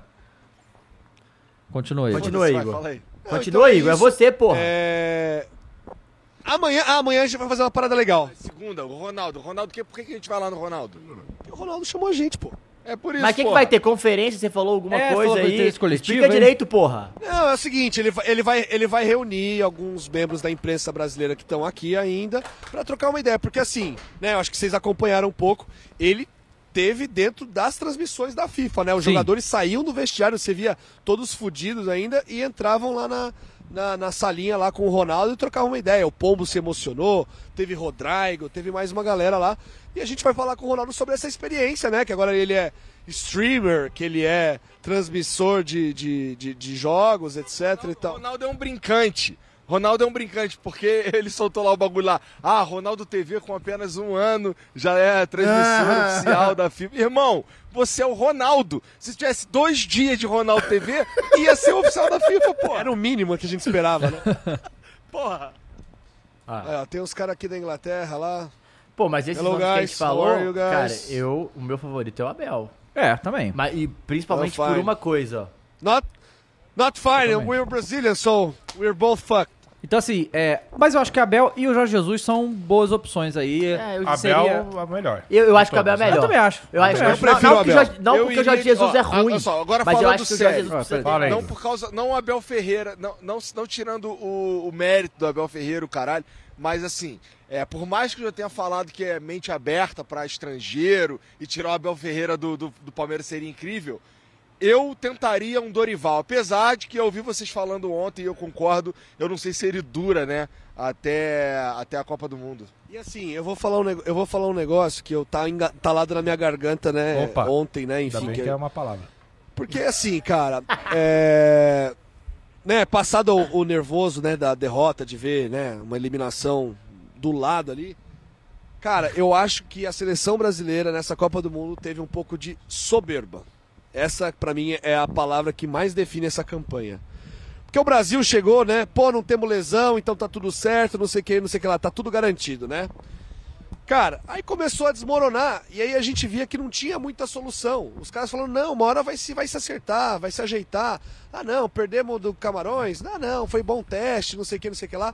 Continua aí. Continua, vai, Igor. aí. Não, Continua, então é Igor. É isso. você, porra. É... Amanhã, amanhã a gente vai fazer uma parada legal. Segunda, o Ronaldo. Ronaldo, que, por que, que a gente vai lá no Ronaldo? O Ronaldo chamou a gente, pô. É por isso, Mas o que, que vai ter? Conferência? Você falou alguma É, coisa falou aí? coletivo, Explica hein? direito, porra. Não, é o seguinte, ele vai, ele vai, ele vai reunir alguns membros da imprensa brasileira que estão aqui ainda pra trocar uma ideia, porque assim, né, eu acho que vocês acompanharam um pouco, ele teve dentro das transmissões da FIFA, né? Os Sim. jogadores saíam do vestiário, você via todos fudidos ainda e entravam lá na, na, na salinha lá com o Ronaldo e trocavam uma ideia. O Pombo se emocionou, teve Rodrigo, teve mais uma galera lá. E a gente vai falar com o Ronaldo sobre essa experiência, né? Que agora ele é streamer, que ele é transmissor de, de, de, de jogos, etc e tal. Ronaldo é um brincante. Ronaldo é um brincante, porque ele soltou lá o bagulho lá. Ah, Ronaldo TV com apenas um ano já é a transmissora Ah. oficial da FIFA. Irmão, você é o Ronaldo. Se tivesse dois dias de Ronaldo TV, ia ser o oficial da FIFA, pô. Era o mínimo que a gente esperava, né? Porra. Ah. É, ó, tem uns caras aqui da Inglaterra lá. Pô, mas Hello, nomes que a gente falou, cara, eu, o meu favorito é o Abel. É, também. Mas, e principalmente por uma coisa, ó. Not, not fine, we're Brazilian, so we're both fucked. Então, assim, é. Mas eu acho que Abel e o Jorge Jesus são boas opções aí. É, eu Abel seria... é melhor. Eu, eu acho que o Abel é né? melhor. Eu também acho. Eu acho Eu prefiro não, o não, porque o Abel. Jorge- não Eu porque o Jorge Jesus ó, é ruim. olha só, agora mas eu falando acho que o Jorge sério. Jesus aí. Não por causa. Não o Abel Ferreira. Não, não, não tirando o, o mérito do Abel Ferreira, o caralho. Mas assim, é, por mais que eu já tenha falado que é mente aberta pra estrangeiro e tirar o Abel Ferreira do, do, do Palmeiras seria incrível, eu tentaria um Dorival. Apesar de que eu ouvi vocês falando ontem e eu concordo, eu não sei se ele dura, né? Até, até a Copa do Mundo. E assim, eu vou falar um, eu vou falar um negócio que eu tá entalado na minha garganta, né? Opa. Ontem, né? Enfim. que- que é uma palavra. Porque assim, cara, é... né, passado o, o nervoso, né, da derrota, de ver, né, uma eliminação do lado ali, cara, eu acho que a seleção brasileira nessa Copa do Mundo teve um pouco de soberba. Essa, pra mim, é a palavra que mais define essa campanha. Porque o Brasil chegou, né, pô, não temos lesão, então tá tudo certo, não sei o que, não sei o que lá, tá tudo garantido, né? Cara, aí começou a desmoronar e aí a gente via que não tinha muita solução. Os caras falando, não, uma hora vai se, vai se acertar, vai se ajeitar. Ah, não, perdemos do Camarões. Ah, não, foi bom teste, não sei o que, não sei o que lá.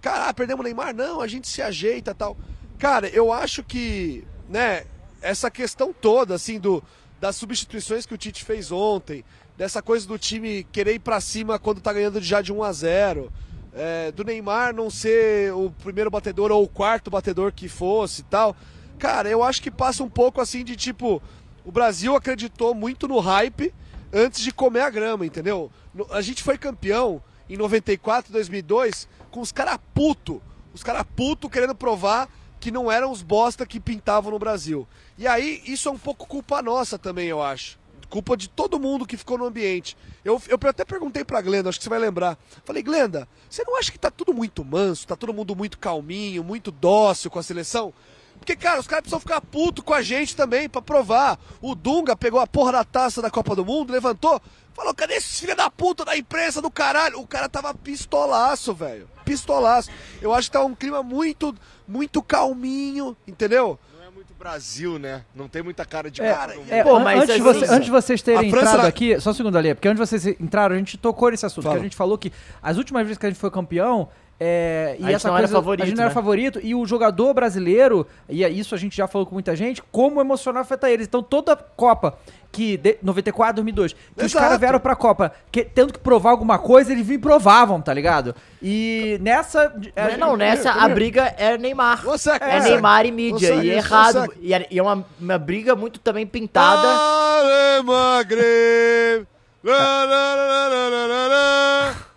Cara, perdemos o Neymar. Não, a gente se ajeita tal. Cara, eu acho que, né, essa questão toda, assim, do, das substituições que o Tite fez ontem, dessa coisa do time querer ir pra cima quando tá ganhando já de 1 a 0 é, do Neymar não ser o primeiro batedor ou o quarto batedor que fosse e tal. Cara, eu acho que passa um pouco assim de tipo, o Brasil acreditou muito no hype antes de comer a grama, entendeu? A gente foi campeão em 94, 2002 com os caras puto, os caras puto querendo provar que não eram os bosta que pintavam no Brasil. E aí isso é um pouco culpa nossa também, eu acho. Culpa de todo mundo que ficou no ambiente. Eu, eu até perguntei pra Glenda, acho que você vai lembrar. Falei, Glenda, você não acha que tá tudo muito manso, tá todo mundo muito calminho, muito dócil com a seleção? Porque, cara, os caras precisam ficar puto com a gente também pra provar. O Dunga pegou a porra da taça da Copa do Mundo, levantou, falou: cadê esses filha da puta da imprensa do caralho? O cara tava pistolaço, velho. Pistolaço. Eu acho que tá um clima muito, muito calminho, entendeu? Não é muito Brasil, né? Não tem muita cara de É, cara. é, Pô, mas antes, de assim, você- antes de vocês terem entrado era- aqui, só um segundo ali, porque antes de vocês entraram, a gente tocou nesse assunto, Fala. que a gente falou que as últimas vezes que a gente foi campeão, é, e A gente essa não era coisa, favorito, a gente não era né? favorito, e o jogador brasileiro, e é isso a gente já falou com muita gente, como emocional afeta eles. Então toda Copa, que de, 94, 2002, que os Exato. caras vieram pra Copa que, tendo que provar alguma coisa, eles vinham e provavam, tá ligado? E nessa... a Não, gente- não, nessa a briga é Neymar. Você É Neymar e mídia, Você- e é errado. você- E é, e é uma, uma briga muito também pintada. Ale Maghreb, lá, lá, lá, lá, lá, lá, lá, Ale Maghreb.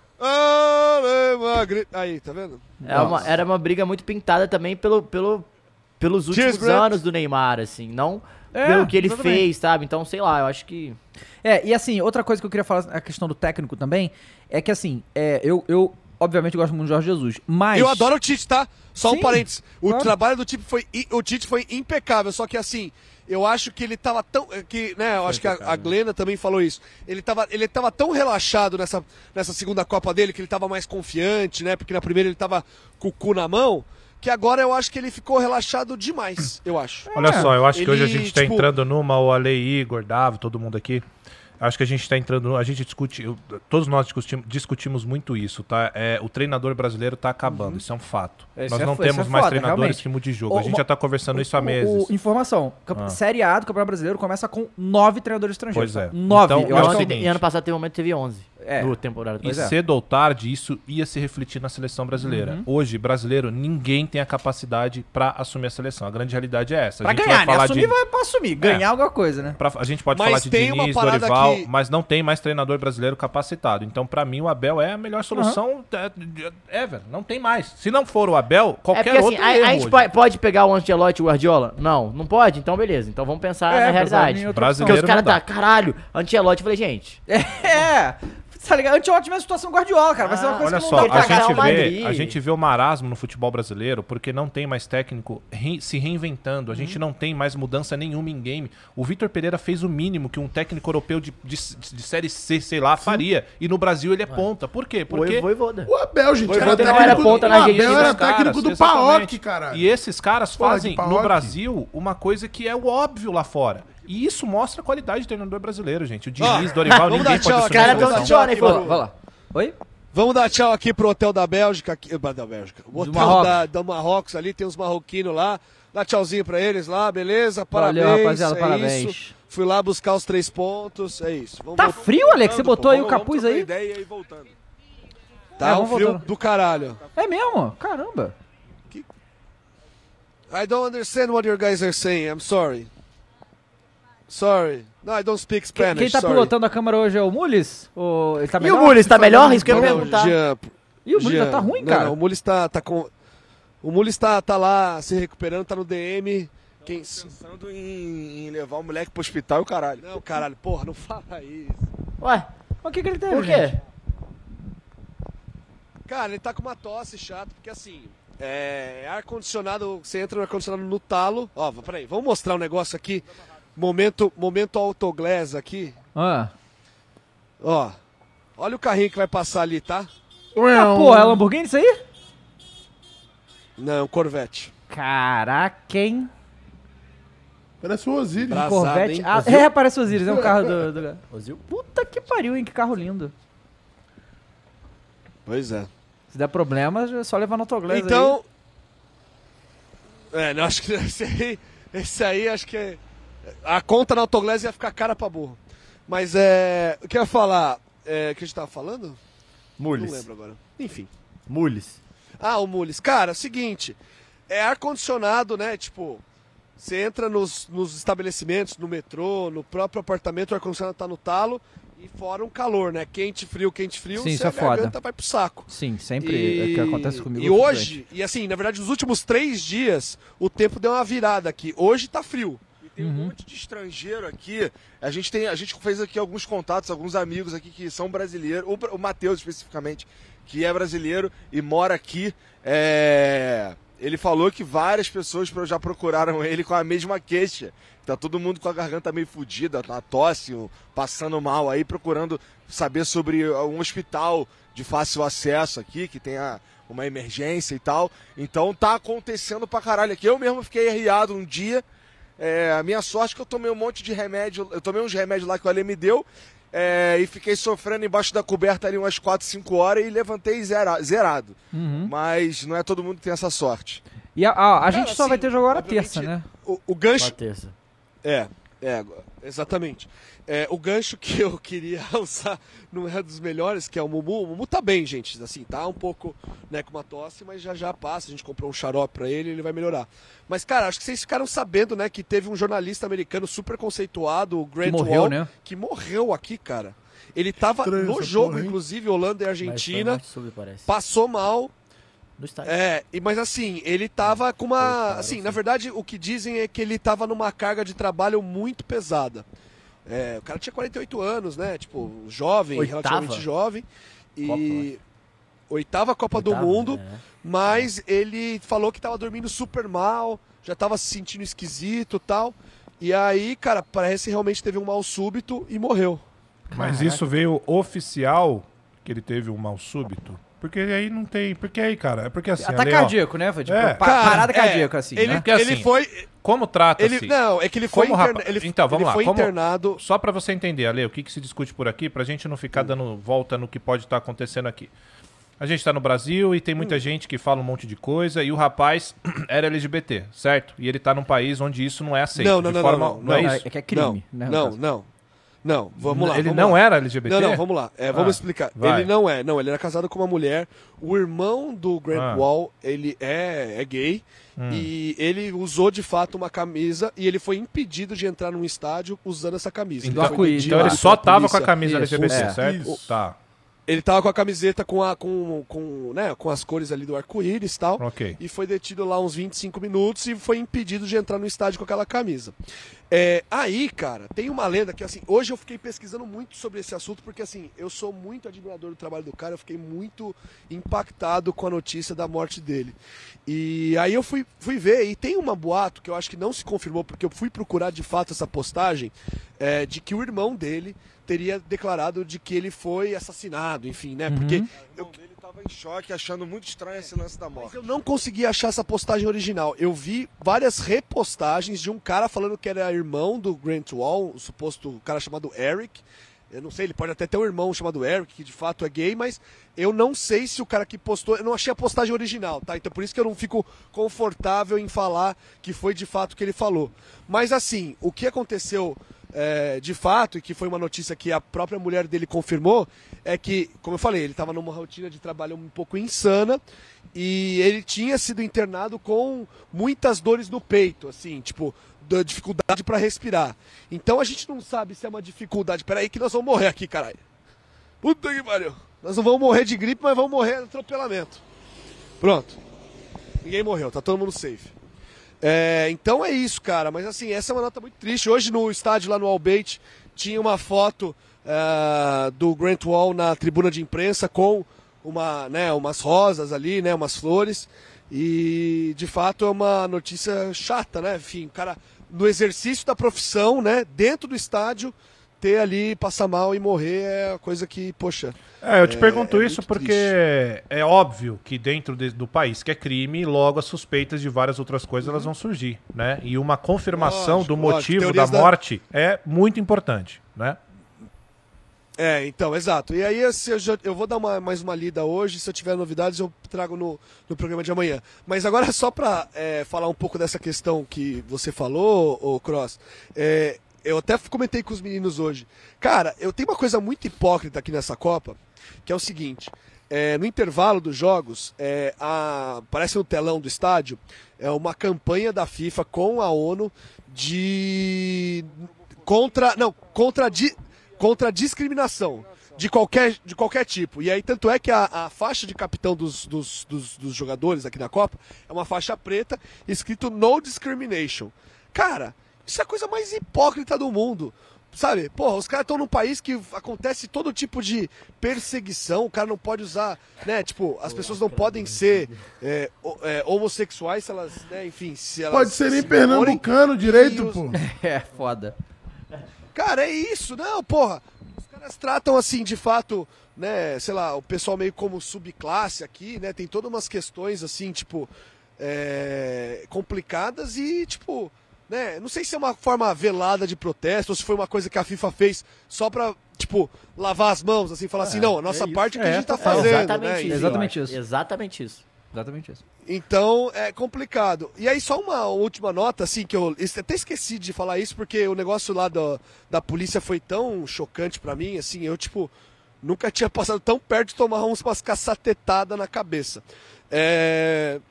Aí, tá vendo? É uma- era uma briga muito pintada também pelo, pelo, pelos Cheers, últimos Brett. anos do Neymar, assim, não É, pelo que ele exatamente. fez, sabe? Então, sei lá, eu acho que. É, e assim, outra coisa que eu queria falar, a questão do técnico também, é que assim, é, eu, eu obviamente gosto muito do Jorge Jesus, mas... Eu adoro o Tite, tá? Só Sim, um parênteses. O claro. trabalho do Tite foi o Tite foi impecável, só que assim, eu acho que ele tava tão que, né, eu acho que a, a Glena também falou isso. Ele tava ele tava tão relaxado nessa nessa segunda Copa dele que ele tava mais confiante, né? Porque na primeira ele tava com o cu na mão, que agora eu acho que ele ficou relaxado demais, eu acho. Olha só, eu acho que hoje a Ele, gente tá tipo, entrando numa, o Ale, Igor, Davo, todo mundo aqui. Acho que a gente tá entrando, a gente discute, eu- todos nós discutimos, discutimos muito isso, tá? É, o treinador brasileiro tá acabando, isso é um fato. Esse nós é não temos é mais foda, treinadores realmente. que mudem de jogo. O- a gente o- já tá conversando isso há O- meses. o- informação, Ah. Série A do Campeonato Brasileiro começa com nove treinadores estrangeiros. Pois é. Nove, Então, eu é o acho ano, que... e ano passado teve um momento que teve 11. É. No temporada. E é. cedo ou tarde, isso ia se refletir na seleção brasileira. Uhum. Hoje, brasileiro, ninguém tem a capacidade pra assumir a seleção. A grande realidade é essa. A Pra gente ganhar, vai né? falar Assumir de... vai pra assumir, ganhar alguma coisa, né? Pra- a gente pode Mas falar de Diniz, Dorival, que- mas não tem mais treinador brasileiro capacitado. Então, pra mim, o Abel é a melhor solução é, ever. Não tem mais. Se não for o Abel, É qualquer porque assim, outro a, erro a gente hoje. po- pode pegar o Ancelotti e o Guardiola? Não, não pode? Então beleza. Então vamos pensar É, na realidade. Brasileiro Porque os caras tá, caralho, Ancelotti, eu falei, gente, É, tá ligado? Antelote mesmo situação Guardiola, cara. Vai ser uma coisa Olha que só, não Ele dá a pra tá cagar gente, o vê, Madrid. a gente vê o marasmo no futebol brasileiro porque não tem mais técnico re- se reinventando. A Uhum. gente não tem mais mudança nenhuma em game. O Vitor Pereira fez o mínimo que um técnico europeu de, de, de série C, sei lá, faria. E no Brasil ele é ponta. Por quê? Porque Voivoda. O Abel, gente, Foi era não técnico era do- ponta na o Abel era técnico do. Paok, caralho. E esses caras fazem no. Brasil uma coisa que é o óbvio lá fora. E isso mostra a qualidade do treinador brasileiro, gente. O Diniz, Dorival, vamos ninguém dar pode tchau, assumir cara, dar tchau aqui Vai pro- Vai lá. Oi? Vamos dar tchau aqui pro hotel da Bélgica, aqui, da Bélgica. O hotel Marrocos. da, do Marrocos ali, tem uns marroquinos lá. Dá tchauzinho pra eles lá, beleza? Valeu, Parabéns. rapaziada, é parabéns. isso. Fui lá buscar os três pontos, é isso. Vamos Tá frio, Alex? Você botou pô, aí o vamos- capuz vamos aí? ideia e voltando. Tá É, um frio voltando. do caralho. É mesmo? Caramba. I don't understand what you guys are saying, I'm sorry. Sorry. No, I don't speak Quem, Spanish, quem tá sorry. pilotando a câmera hoje é o Mules? Ou ele tá E melhor? o Mules tá melhor? Isso que eu ia Não, perguntar. Jean, Ih, o Mules tá ruim, não, cara. não, o Mules tá, tá com... O Mules tá, tá lá se recuperando, tá no DM. Quem... Pensando em, em levar o moleque pro hospital e o caralho. Não, caralho, porra, não fala isso. Ué, O que, que ele teve, por quê? gente? Cara, ele tá com uma tosse chata, porque assim, é ar-condicionado, você entra no ar-condicionado no talo. Ó, peraí, vamos mostrar um negócio aqui. Momento, momento autoglass aqui. Ah. Ó, olha o carrinho que vai passar ali, tá? Ah, porra, é Lamborghini isso aí? Não, Corvette. Caraca, hein? Parece o Osiris. Corvette. Ah, é, parece o Osiris, é um carro do, do... Puta que pariu, hein? Que carro lindo. Pois é. Se der problema, é só levar no autoglass Então. É, não, acho que esse aí, esse aí acho que é- a conta na autoglass ia ficar cara pra burro. Mas é. O que eu ia falar? É, o que a gente tava falando? Não Mules. lembro agora. Enfim. Mules. Ah, o Mules. Cara, é seguinte. É ar-condicionado, né? Tipo, você entra nos, nos estabelecimentos, no metrô, no próprio apartamento, o ar-condicionado tá no talo. E fora um calor, né? Quente, frio, quente, frio. Sim, isso você é foda. vai pro saco. Sim, sempre é o que acontece comigo. E hoje, e assim, na verdade, nos últimos três dias, o tempo deu uma virada aqui. Hoje tá frio. Tem um monte de estrangeiro aqui. A gente tem, a gente fez aqui alguns contatos, alguns amigos aqui que são brasileiros, o, o Matheus especificamente, que é brasileiro e mora aqui. É, Ele falou que várias pessoas já procuraram ele com a mesma queixa. Tá todo mundo com a garganta meio fodida, a tosse, um- passando mal aí, procurando saber sobre um hospital de fácil acesso aqui, que tenha uma emergência e tal. Então tá acontecendo pra caralho aqui. Eu mesmo fiquei arriado um dia. É, a minha sorte é que eu tomei um monte de remédio. Eu tomei uns remédios lá que o Ale me deu. é, e fiquei sofrendo embaixo da coberta ali umas 4, 5 horas e levantei zera- zerado. Uhum. Mas não é todo mundo que tem essa sorte. E a, a- a Cara, gente só assim, vai ter jogo agora terça, né? O, o gancho. Terça. É, é, exatamente. É, o gancho que eu queria usar não é dos melhores, que é o Mumu. O Mumu tá bem, gente. Assim, tá um pouco né, com uma tosse, mas já já passa. A gente comprou um xarope pra ele ele vai melhorar. Mas, cara, acho que vocês ficaram sabendo, né, que teve um jornalista americano super conceituado, o Grant morreu, Wall, né? que morreu aqui, cara. Ele tava Estranho no jogo, porra, inclusive, Holanda e Argentina. Passou mal. No estádio. É, e- mas assim, ele tava com uma. Assim, na verdade, o que dizem é que ele tava numa carga de trabalho muito pesada. É, o cara tinha 48 anos, né? Tipo, jovem, Oitava? relativamente jovem. E. Copa, oitava Copa Oitava, do Mundo, é. mas ele falou que tava dormindo super mal, já tava se sentindo esquisito e tal. E aí, cara, parece realmente teve um mal súbito e morreu. Mas isso veio oficial que ele teve um mal súbito? Porque aí não tem. Porque aí, cara, é porque assim. Ataque Ale, ó, cardíaco, né? Foi tipo, É. pa- Cara, parada é, cardíaca, assim, ele, né? Porque, ele assim, foi. Como trata Ele, não, é que ele foi, Como interna- rapa- ele, Então, vamos ele lá. foi como- internado. Só pra você entender, Ale, o que, que se discute por aqui, pra gente não ficar dando volta no que pode estar acontecendo aqui. A gente tá no Brasil e tem muita Hum. gente que fala um monte de coisa e o rapaz era LGBT, certo? E ele tá num país onde isso não é aceito. Não, não, de não, forma- não, não, é não. isso? É que é crime, não, né, Não, não. Não, vamos lá. Ele vamos não lá. era LGBT? Não, não, vamos lá. É, vamos Ah, explicar. vai. Ele não é, não, ele era casado com uma mulher. O irmão do Grant Ah. Wall, ele é, é gay. Hum. E ele usou de fato uma camisa e ele foi impedido de entrar num estádio usando essa camisa. Então, Ele então ele só tava com a camisa Isso, LGBT, é. certo? Isso. Tá, Ele tava com a camiseta com, a, com, com, né, com as cores ali do arco-íris e tal. ok. E foi detido lá uns 25 minutos e foi impedido de entrar no estádio com aquela camisa. É, aí, cara, tem uma lenda que, assim, hoje eu fiquei pesquisando muito sobre esse assunto, porque, assim, eu sou muito admirador do trabalho do cara, eu fiquei muito impactado com a notícia da morte dele. E aí eu fui, fui ver, e tem uma boato que eu acho que não se confirmou, porque eu fui procurar de fato essa postagem, é, de que o irmão dele teria declarado de que ele foi assassinado, enfim, né? Porque O irmão dele tava em choque, achando muito estranho esse lance da mas morte. eu não consegui achar essa postagem original. Eu vi várias repostagens de um cara falando que era irmão do Grant Wall, o suposto cara chamado Eric. Eu não sei, ele pode até ter um irmão chamado Eric, que de fato é gay, mas eu não sei se o cara que postou. Eu não achei a postagem original, tá? Então por isso que eu não fico confortável em falar que foi de fato o que ele falou. Mas assim, o que aconteceu é, de fato, e que foi uma notícia que a própria mulher dele confirmou, é que, como eu falei, ele estava numa rotina de trabalho um pouco insana e ele tinha sido internado com muitas dores no peito, assim, tipo, da dificuldade para respirar. Então a gente não sabe se é uma dificuldade. Peraí que nós vamos morrer aqui, caralho. Puta que pariu. Nós não vamos morrer de gripe, mas vamos morrer de atropelamento. Pronto. Ninguém morreu, tá todo mundo safe. É, então é isso, cara. Mas assim, essa é uma nota muito triste. Hoje no estádio lá no Albeit tinha uma foto ah, do Grant Wall na tribuna de imprensa com uma, né, umas rosas ali, né, umas flores. E de fato é uma notícia chata, né? Enfim, o cara no exercício da profissão, né, dentro do estádio, ter ali passar mal e morrer é uma coisa que, poxa. É, eu te É, pergunto é isso porque triste. é óbvio que dentro de- do país que é crime, logo as suspeitas de várias outras coisas elas vão surgir, né? E uma confirmação Lógico, do lógico. motivo da Teorias da- morte é muito importante, né? É, então, exato. E aí se eu, já- eu vou dar uma- mais uma lida hoje, se eu tiver novidades eu trago no, no programa de amanhã. Mas agora só pra é, falar um pouco dessa questão que você falou, ô Cross, é, eu até comentei com os meninos hoje. Cara, eu tenho uma coisa muito hipócrita aqui nessa Copa, que é o seguinte. é, no intervalo dos jogos, é, a- no telão do estádio é uma campanha da FIFA com a ONU de contra não contra di, contra discriminação de qualquer, de qualquer tipo. E aí, tanto é que a, a faixa de capitão dos, dos, dos, dos jogadores aqui na Copa é uma faixa preta escrito No Discrimination. Cara, isso é a coisa mais hipócrita do mundo. Sabe, porra, os caras estão num país que acontece todo tipo de perseguição, o cara não pode usar, né, tipo, as pessoas não podem ser é, é, homossexuais se elas, né, enfim, se elas... Pode ser nem se pernambucano direito, os- pô. É, foda. Cara, é isso, não, porra. Os caras tratam assim, de fato, né, sei lá, o pessoal meio como subclasse aqui, né? Tem todas umas questões assim, tipo, é, complicadas e, tipo, né? Não sei se é uma forma velada de protesto ou se foi uma coisa que a FIFA fez só pra, tipo, lavar as mãos, assim, falar assim, não, a nossa isso. parte é o que É, a gente tá é, fazendo, exatamente né? isso. Exatamente isso. Exatamente isso. Exatamente isso. Então é complicado. E aí, só uma última nota, assim, que eu até esqueci de falar isso, porque o negócio lá da, da polícia foi tão chocante pra mim, assim, eu, tipo, nunca tinha passado tão perto de tomar uns, umas cacetetadas na cabeça. É,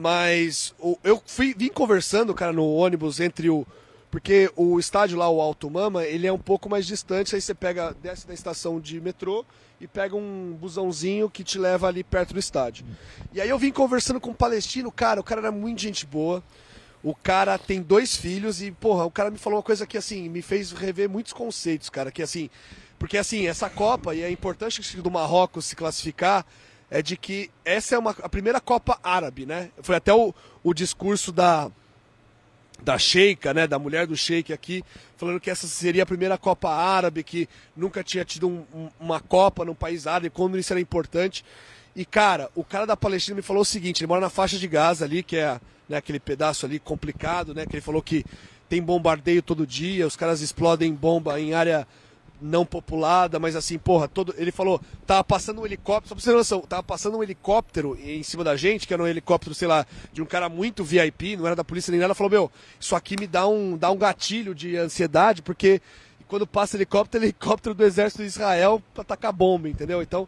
Mas o- eu fui, vim conversando, cara, no ônibus entre o Porque o estádio lá, o Alto Mama, ele é um pouco mais distante, aí você pega, desce da estação de metrô e pega um busãozinho que te leva ali perto do estádio. E aí eu vim conversando com um palestino, cara, o cara era muito gente boa. O cara tem dois filhos e, porra, o cara me falou uma coisa que, assim, me fez rever muitos conceitos, cara. Que, assim, porque, assim, essa Copa, e é importante do Marrocos se classificar, é de que essa é uma, a primeira Copa árabe, né? Foi até o, o discurso da, da Sheikha, né, da mulher do Sheik aqui, falando que essa seria a primeira Copa Árabe, que nunca tinha tido um- um- uma Copa num país árabe, como isso era importante. E, cara, o cara da Palestina me falou o seguinte, ele mora na faixa de Gaza ali, que é né, aquele pedaço ali complicado, né, que ele falou que tem bombardeio todo dia, os caras explodem bomba em área não populada, mas assim, porra, todo. Ele falou, tava passando um helicóptero, só pra você ter noção, tava passando um helicóptero em cima da gente, que era um helicóptero, sei lá, de um cara muito VIP, não era da polícia nem nada, falou, meu, isso aqui me dá um, dá um gatilho de ansiedade, porque quando passa helicóptero, helicóptero do exército de Israel pra atacar bomba, entendeu? Então,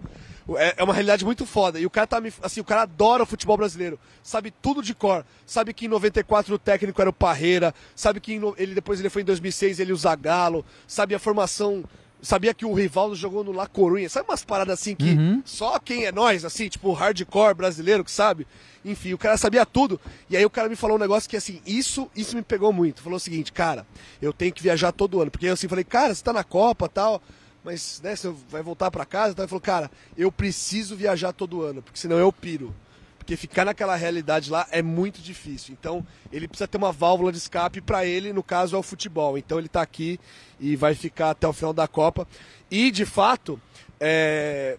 é, é uma realidade muito foda. E o cara tá me. Assim, o cara adora o futebol brasileiro. Sabe tudo de cor. Sabe que em 94 o técnico era o Parreira. Sabe que em ele depois ele foi em 2006 ele o Zagallo. Sabe a formação. Sabia que o Rivaldo jogou no La Corunha. Sabe umas paradas assim que só quem é nós, assim, tipo hardcore brasileiro que sabe? Enfim, o cara sabia tudo. E aí o cara me falou um negócio que, assim, isso, isso me pegou muito. Falou o seguinte, cara, eu tenho que viajar todo ano. Porque eu assim falei, cara, você tá na Copa tal mas né, você vai voltar pra casa, então ele falou, cara, eu preciso viajar todo ano, porque senão eu piro. Porque ficar naquela realidade lá é muito difícil. Então, ele precisa ter uma válvula de escape para ele, no caso é o futebol. Então, ele tá aqui e vai ficar até o final da Copa. E, de fato, é,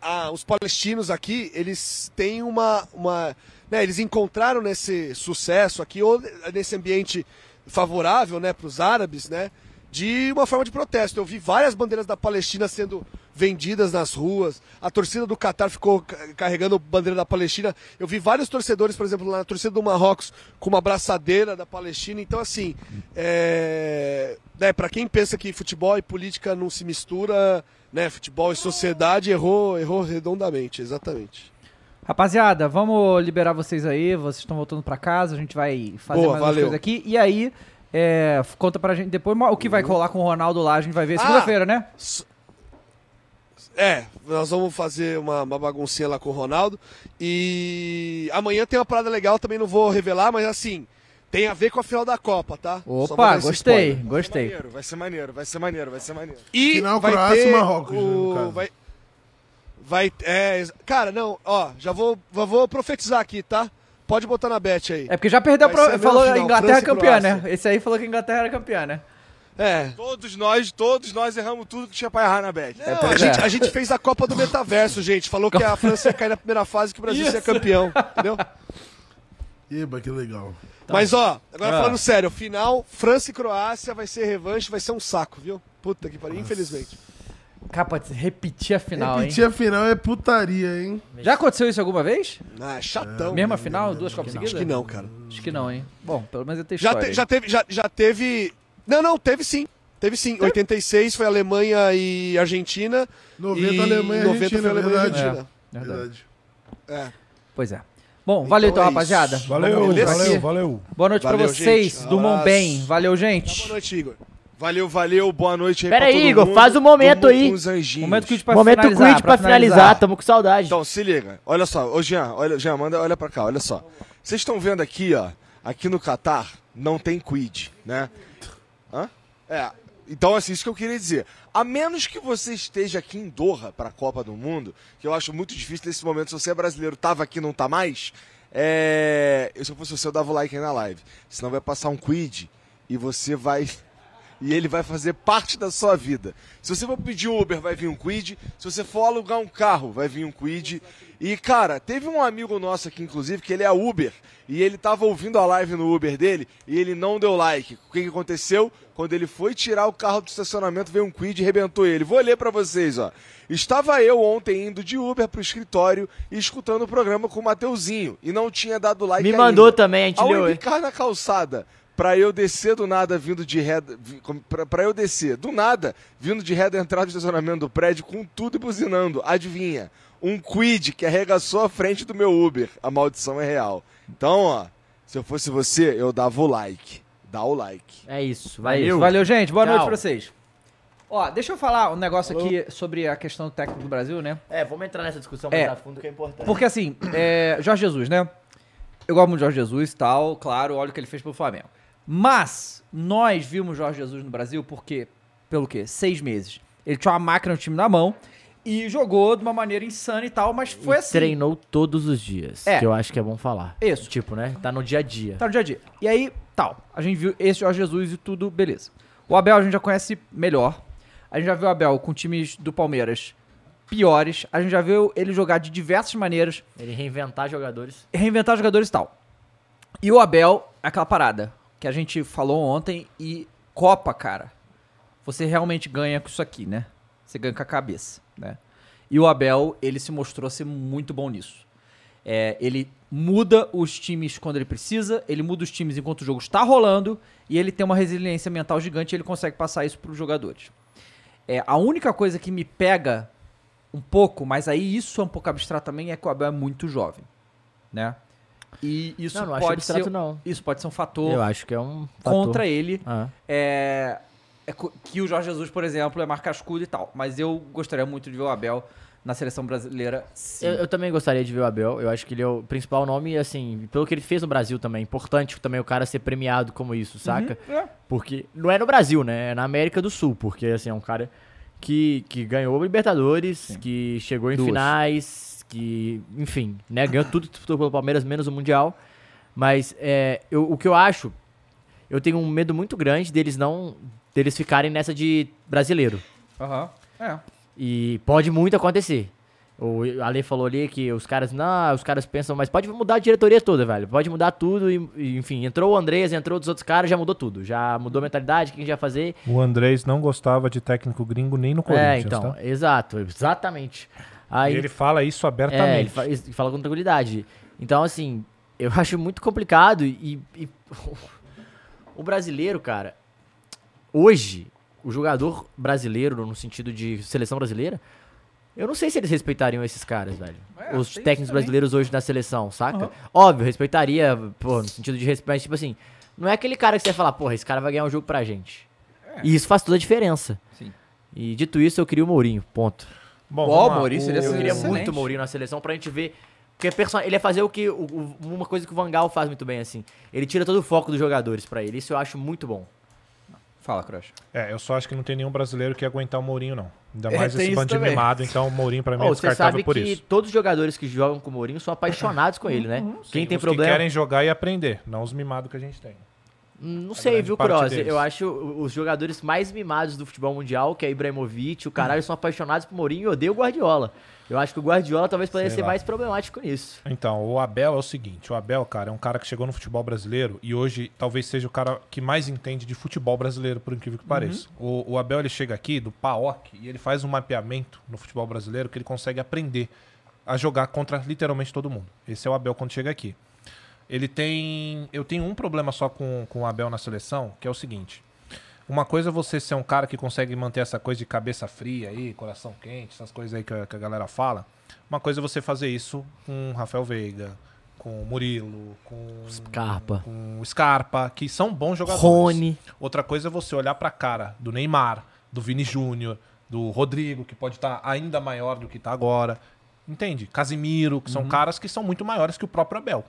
ah, os palestinos aqui, eles têm uma. uma né, eles encontraram nesse sucesso aqui, ou nesse ambiente favorável né, para os árabes, né, de uma forma de protesto. Eu vi várias bandeiras da Palestina sendo vendidas nas ruas, a torcida do Catar ficou ca- carregando bandeira da Palestina. Eu vi vários torcedores, por exemplo, lá na torcida do Marrocos, com uma braçadeira da Palestina. Então, assim, é, né, para quem pensa que futebol e política não se mistura, né, futebol e sociedade, errou, errou redondamente, exatamente. Rapaziada, vamos liberar vocês aí. Vocês estão voltando pra casa. A gente vai fazer Boa, mais valeu. coisas aqui. E aí, é, conta pra gente depois o que vai rolar com o Ronaldo lá. A gente vai ver Ah! segunda-feira, né? É, nós vamos fazer uma, uma baguncinha lá com o Ronaldo. E amanhã tem uma parada legal, também não vou revelar, mas assim, tem a ver com a final da Copa, tá? Opa, gostei, spoiler. gostei. Maneiro, vai ser maneiro, vai ser maneiro, vai ser maneiro. E Final vai Croácia ter e Marrocos, né, o... vai, vai, é, cara, não, ó, já vou, já vou profetizar aqui, tá? Pode botar na bet aí. É porque já perdeu mesma Falou final, Inglaterra campeã, né? Esse aí falou que a Inglaterra era campeã, né? É. Todos nós, todos nós erramos tudo que tinha pra errar na bet. Não, pois a, gente, é. a gente fez a Copa do Metaverso, gente. Falou que a França ia cair na primeira fase que o Brasil ia ser Isso. campeão, entendeu? Eba, que legal. Mas ó, agora Ah. falando sério, final, França e Croácia vai ser revanche, vai ser um saco, viu? Puta que pariu, infelizmente. Capa, repetir a final, Repetir hein? a final é putaria, hein? Já aconteceu isso alguma vez? Ah, chatão. Mesma final, duas Copas seguidas? Acho que não, cara. Acho que não, hein? Bom, pelo menos eu tenho Já, te- já teve, já, já teve. Não, não, teve sim. Teve sim. 86 foi Alemanha e Argentina. 90 e Alemanha e 90 Argentina, foi Alemanha e verdade. Argentina. Verdade. Verdade. É. Pois é. Bom, valeu então, é rapaziada. Valeu, valeu, valeu. Boa noite Valeu, pra vocês. gente. Durmam Abraço. bem. Valeu, Boa gente. noite, Igor. Valeu, valeu, boa noite aí Pera pra aí, todo Igor, mundo. faz um momento aí. Momento que pra Momento finalizar, quid pra finalizar, tamo com saudade. Então, se liga. Olha só, ô Jean, olha, Jean, manda, olha pra cá, olha só. Vocês estão vendo aqui, ó, aqui no Catar, não tem quid, né? Hã? É. Então, assim, isso que eu queria dizer. A menos que você esteja aqui em Doha pra Copa do Mundo, que eu acho muito difícil nesse momento, se você é brasileiro, tava aqui não tá mais, é... se eu fosse você, eu dava o like aí na live. Senão vai passar um quid e você vai e ele vai fazer parte da sua vida. Se você for pedir um Uber, vai vir um Quid. Se você for alugar um carro, vai vir um Quid. E, cara, teve um amigo nosso aqui, inclusive, que ele é Uber. E ele tava ouvindo a live no Uber dele e ele não deu like. O que, que aconteceu? Quando ele foi tirar o carro do estacionamento, veio um Quid e arrebentou ele. Vou ler pra vocês, ó. Estava eu ontem indo de Uber pro escritório e escutando o programa com o Mateuzinho. E não tinha dado like Me ainda. mandou também, a gente Ao leu, embicar na calçada, pra eu descer do nada vindo de ré, pra eu descer do nada vindo de ré da entrada do estacionamento do prédio com tudo e buzinando. Adivinha? Um quid que arregaçou a frente do meu Uber. A maldição é real. Então, ó, se eu fosse você, eu dava o like. dá o like. É isso. É Valeu. isso. Valeu, gente. Boa Tchau. noite pra vocês. Ó, deixa eu falar um negócio aqui sobre a questão do técnico do Brasil, né? É, vamos entrar nessa discussão É. mais a fundo que é importante. Porque assim, é, Jorge Jesus, né? Eu gosto muito de Jorge Jesus e tal, claro, olha o que ele fez pelo Flamengo. Mas nós vimos Jorge Jesus no Brasil porque, pelo quê? Seis meses. Ele tinha uma máquina no time na mão e jogou de uma maneira insana e tal, mas foi E assim. Treinou todos os dias. É. Que eu acho que é bom falar. Isso. Tipo, né? Tá no dia a dia. Tá no dia a dia. E aí, tal. A gente viu esse Jorge Jesus e tudo, beleza. O Abel a gente já conhece melhor. A gente já viu o Abel com times do Palmeiras piores. A gente já viu ele jogar de diversas maneiras. Ele reinventar jogadores. reinventar jogadores e tal. E o Abel, aquela parada que a gente falou ontem e Copa, cara. Você realmente ganha com isso aqui, né? Você ganha com a cabeça, né? E o Abel, ele se mostrou ser muito bom nisso. É, ele muda os times quando ele precisa, ele muda os times enquanto o jogo está rolando e ele tem uma resiliência mental gigante e ele consegue passar isso para os jogadores. É, a única coisa que me pega um pouco, mas aí isso é um pouco abstrato também, é que o Abel é muito jovem, né? E isso Não, não pode abstrato, ser, não. isso pode ser um fator Eu acho que é um fator. contra ele. Ah. É, é que o Jorge Jesus, por exemplo, é marca escudo e tal. Mas eu gostaria muito de ver o Abel na seleção brasileira. Sim. Eu, eu também gostaria de ver o Abel. Eu acho que ele é o principal nome, assim, pelo que ele fez no Brasil também. Importante também o cara ser premiado como isso, saca? Uhum, é. Porque não é no Brasil, né? É na América do Sul. Porque, assim, é um cara que, que ganhou Libertadores, que chegou em Duas. finais, que, enfim, né? Ganhou tudo, tudo pelo Palmeiras, menos o Mundial. Mas é, eu- o que eu acho, eu tenho um medo muito grande deles não. deles ficarem nessa de brasileiro. Aham. É. E pode muito acontecer. O Ale falou ali que os caras, não, os caras pensam, mas pode mudar a diretoria toda, velho. Pode mudar tudo e, enfim, entrou o Andrés, entrou dos outros caras, já mudou tudo. Já mudou a mentalidade, o que a gente vai fazer. O Andrés não gostava de técnico gringo nem no Corinthians, é, então, tá? exato, exatamente. Aí, E ele fala isso é, abertamente. ele fa- ele fala com tranquilidade. Então, assim, eu acho muito complicado e, e o brasileiro, cara, hoje, o jogador brasileiro, no sentido de seleção brasileira, eu não sei se eles respeitariam esses caras, velho. É, Os técnicos brasileiros hoje na seleção, saca? Óbvio, respeitaria, pô, no sentido de respeito, mas, tipo assim, não é aquele cara que você vai falar, porra, esse cara vai ganhar um jogo pra gente. E isso faz toda a diferença. Sim. E dito isso, eu queria o Mourinho, ponto. Bom. Maurício, O- ele Eu é queria excelente. muito o Mourinho na seleção pra gente ver. Porque ele é fazer o que. o- o- uma coisa que o Vangal faz muito bem, assim. Ele tira todo o foco dos jogadores pra ele. Isso eu acho muito bom. Fala, Crush. É, eu só acho que não tem nenhum brasileiro que ia aguentar o Mourinho, não. Ainda É, mais tem esse isso bandido também. mimado, então o Mourinho pra mim é Ô, você descartável sabe por que isso. todos os jogadores que jogam com o Mourinho são apaixonados com ele, né? Quem tem Os problema. que querem jogar e aprender, não os mimados que a gente tem. Não a sei, viu, Cross? deles. Eu acho os jogadores mais mimados do futebol mundial, que é Ibrahimovic, o caralho, são apaixonados por Mourinho e odeiam o Guardiola. Eu acho que o Guardiola talvez poderia ser mais problemático nisso. Então, o Abel é o seguinte, o Abel, cara, é um cara que chegou no futebol brasileiro e hoje talvez seja o cara que mais entende de futebol brasileiro, por incrível que pareça. O, o Abel, ele chega aqui do PAOC e ele faz um mapeamento no futebol brasileiro que ele consegue aprender a jogar contra literalmente todo mundo. Esse é o Abel quando chega aqui. Ele tem... Eu tenho um problema só com, com o Abel na seleção, que é o seguinte... Uma coisa é você ser um cara que consegue manter essa coisa de cabeça fria aí, coração quente, essas coisas aí que a, que a galera fala. Uma coisa é você fazer isso com o Rafael Veiga, com o Murilo, com Scarpa. com Scarpa, que são bons jogadores. Rony. Outra coisa é você olhar pra cara do Neymar, do Vini Júnior, do Rodrigo, que pode estar ainda maior do que tá agora. Entende? Casimiro, que são caras que são muito maiores que o próprio Abel.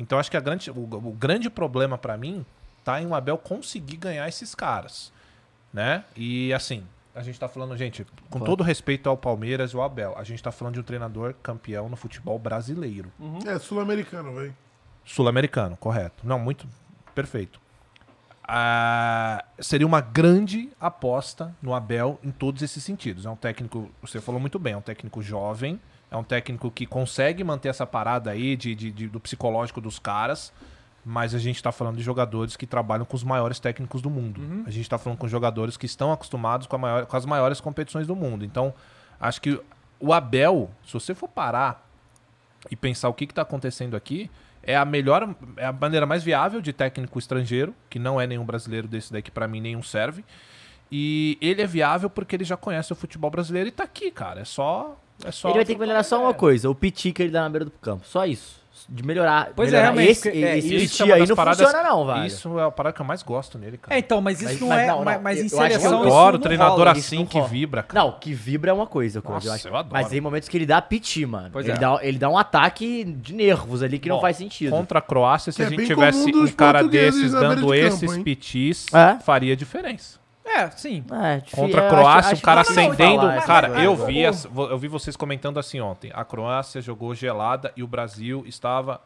Então acho que a grande, o, o grande problema pra mim tá em o Abel conseguir ganhar esses caras, né? E assim, a gente tá falando, gente, com Claro. todo respeito ao Palmeiras e ao Abel, a gente tá falando de um treinador campeão no futebol brasileiro. É, sul-americano, velho. Sul-americano, correto. Não, muito perfeito. Ah, seria uma grande aposta no Abel em todos esses sentidos. É um técnico, você falou muito bem, é um técnico jovem, é um técnico que consegue manter essa parada aí de, de- de- do psicológico dos caras, mas a gente está falando de jogadores que trabalham com os maiores técnicos do mundo. A gente está falando com jogadores que estão acostumados com, maior- com as maiores competições do mundo. Então, acho que o Abel, se você for parar e pensar o que está acontecendo aqui, é a melhor, é a maneira mais viável de técnico estrangeiro, que não é nenhum brasileiro desse daí que pra mim nenhum serve. E ele é viável porque ele já conhece o futebol brasileiro e tá aqui, cara. É só. É só ele vai ter que melhorar só uma coisa: o piti que ele dá na beira do campo. Só isso. de melhorar. Pois é, melhorar. realmente, Esse, é, esse isso Piti é aí não paradas- funciona não, velho. Isso é a parada que eu mais gosto nele, cara. É, então, mas isso Mas- não mas é. não, não, mas, mas em seleção. Eu adoro não treinador rola. assim não que vibra, cara. Não, que vibra é uma coisa, coisa, eu Nossa, acho. eu adoro. Mas tem momentos que ele dá piti, mano. Pois ele, é. dá, ele dá um ataque de nervos ali que não Bom, faz sentido. Contra a Croácia, se Que a é gente tivesse um cara desses dando esses pitis, É? faria diferença. É, sim. É, Contra a Croácia, acho- um cara acendendo. falar Cara, essas eu vi, as- eu vi vocês comentando assim ontem. A Croácia jogou gelada e o Brasil estava.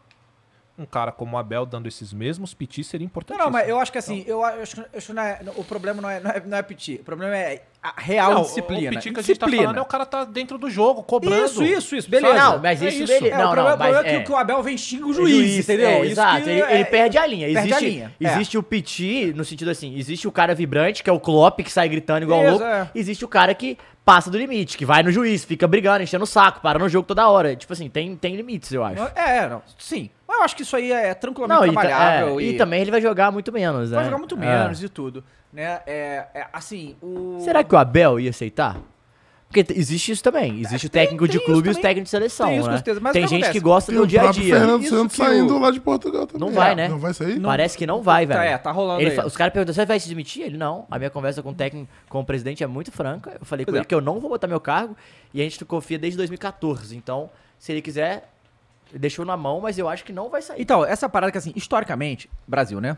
Um cara como o Abel dando esses mesmos pitis seria Não, importante. não, mas eu acho que assim, eu acho, eu acho que não é- o problema não é, não é, não é piti. O problema é a real disciplina. O piti que a gente tá Disciplina. falando é o cara tá dentro do jogo, cobrando. Isso, isso, isso, beleza. Não, mas É isso beleza. É, Não, o problema, não, o problema mas é que, é. que o Abel vem xinga o O juiz, entendeu? é, Isso exato, ele, é- ele perde a linha. perde Existe, a linha, é. existe o piti, no sentido assim, existe o cara vibrante, que é o Klopp, que sai gritando igual Isso, louco. é. Existe o cara que passa do limite, que vai no juiz, fica brigando, enchendo o saco, para no jogo toda hora. Tipo assim, tem, tem limites, eu acho. É, não, sim. Mas eu acho que isso aí é tranquilamente Não, e, trabalhável. é, e também ele vai jogar muito menos, né? vai jogar muito É. menos e tudo. Né? É, é, assim, o... Será que o Abel ia aceitar? Porque existe isso também. Existe o técnico de clube e isso os técnicos de seleção, Tem isso, com né? certeza. Mas tem o gente que gosta Tem do o dia a dia. Fernando Isso Santos que o- saindo lá de Portugal também. Não vai, É, né? Não vai sair? Parece que não vai, velho. é, tá rolando Ele aí. fa- Os caras perguntam, você vai se demitir? Ele, não. A minha conversa com o técnico, com o presidente é muito franca. Eu falei com Pois é. ele que eu não vou botar meu cargo e a gente confia desde 2014. Então, se ele quiser, deixou na mão, mas eu acho que não vai sair. Então, essa parada que assim, historicamente, Brasil, né?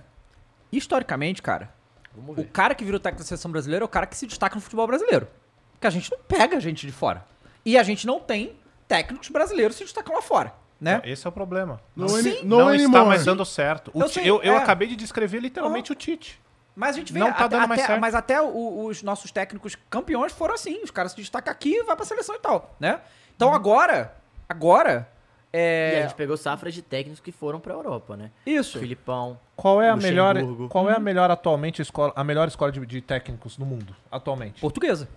Historicamente, cara, o cara que vira o técnico da seleção brasileira é o cara que se destaca no futebol brasileiro. Porque a gente não pega gente de fora. E a gente não tem técnicos brasileiros se destacam lá fora, né? Esse é o problema. No, Sim, no não está mais dando certo. O Eu Ti- sei, eu, eu é. acabei de descrever literalmente o Tite. Mas a gente vê, Não tá até, dando mais até- certo. mas até o- os nossos técnicos campeões foram assim. Os caras se destacam aqui e vai pra seleção e tal, né? Então agora, agora, E a é... gente pegou safras de técnicos que foram pra Europa, né? Isso. Filipão. Qual é a melhor, qual é a melhor atualmente escola, a melhor escola de, de técnicos no mundo atualmente? Portuguesa.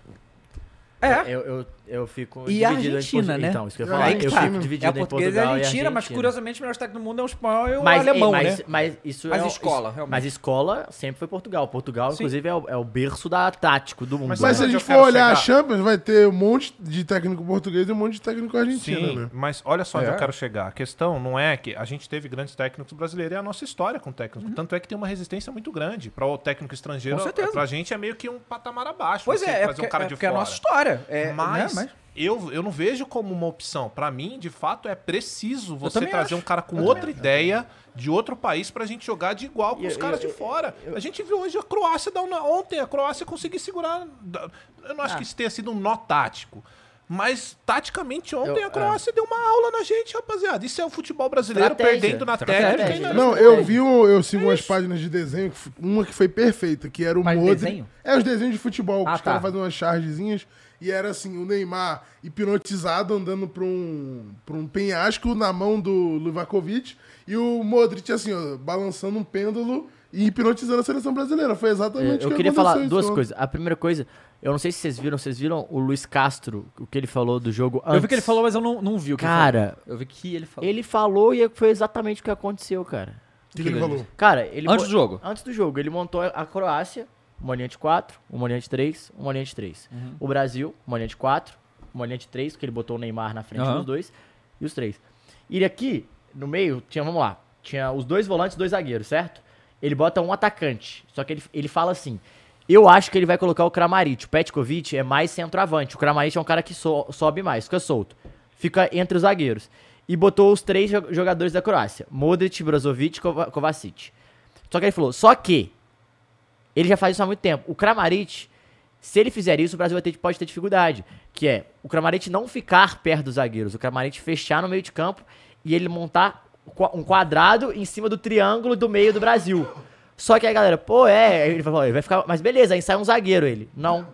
É. Eu, eu, eu fico E a Argentina, né? Então, isso que eu ia É, falar. aí Eu fico tá. É dividido a entre portuguesa e Portugal a e Argentina, mas curiosamente o melhor técnico do mundo é o espanhol e o Mas, alemão, mas, né? mas isso Mas é escola, isso- realmente. Mas escola sempre foi Portugal. Portugal, Sim. inclusive, é o, é o berço da tático do mundo. Mas Mas se né? a onde gente for olhar a chegar? Champions, vai ter um monte de técnico português e um monte de técnico argentino, Sim, né? mas olha só onde É. eu quero chegar. A questão não é que a gente teve grandes técnicos brasileiros, é a nossa história com técnicos. Tanto é que tem uma resistência muito grande para o técnico estrangeiro. Com certeza. Pra gente é meio que um patamar abaixo. Pois você é, é porque, um cara é de porque é a nossa história. É, mas, né? Eu, eu não vejo como uma opção. Pra mim, de fato, é preciso você trazer acho. um cara com Eu outra ideia de outro país pra gente jogar de igual com E os eu- caras eu- de fora. a gente viu hoje a Croácia dar um, ontem a Croácia conseguir segurar. Eu não acho Ah. que isso tenha sido um nó tático. Mas, taticamente, ontem Eu- a Croácia deu uma aula na gente, rapaziada. Isso é o futebol brasileiro Estratégia. perdendo na Estratégia. técnica. e na- Não, eu vi, um- eu sigo umas páginas de desenho, uma que foi perfeita, que era o Modric. desenho? É, os desenhos de futebol, que Ah, os caras tá. fazem umas chargezinhas. E era assim, o Neymar hipnotizado andando pra um, pra um penhasco na mão do Livakovic. E o Modric, assim, ó, balançando um pêndulo e hipnotizando a seleção brasileira. Foi exatamente Eu, o que queria falar duas coisas. A primeira coisa, eu não sei se vocês viram, vocês viram o Luiz Castro, o que ele falou do jogo antes. Eu vi que ele falou, mas eu não, não vi o que Cara, ele falou. Eu vi que ele falou. Ele falou e foi exatamente o que aconteceu, cara. O que, que ele falou? Cara, ele Antes do jogo? Antes do jogo, ele montou a Croácia, uma linha de 4, uma linha de 3, uma linha de 3. Uhum. O Brasil, uma linha de 4, uma linha de 3, porque ele botou o Neymar na frente Aham. dos dois, e os três. E aqui, no meio, tinha, vamos lá, tinha os dois volantes e dois zagueiros, certo? Ele bota um atacante, só que ele, ele fala assim, eu acho que ele vai colocar o Kramaric, o Petkovic é mais centroavante, o Kramaric é um cara que so- sobe mais, fica solto, fica entre os zagueiros. E botou os três jo- jogadores da Croácia, Modric, Brozovic e Kova- Kovacic. Só que ele falou, só que ele já faz isso há muito tempo. O Kramaric, se ele fizer isso, o Brasil ter, pode ter dificuldade. Que é o Kramaric não ficar perto dos zagueiros, o Kramaric fechar no meio de campo e ele montar um quadrado em cima do triângulo do meio do Brasil. Só que aí, galera, pô, é. Ele vai, vai ficar. Mas beleza, aí sai um zagueiro ele. Não.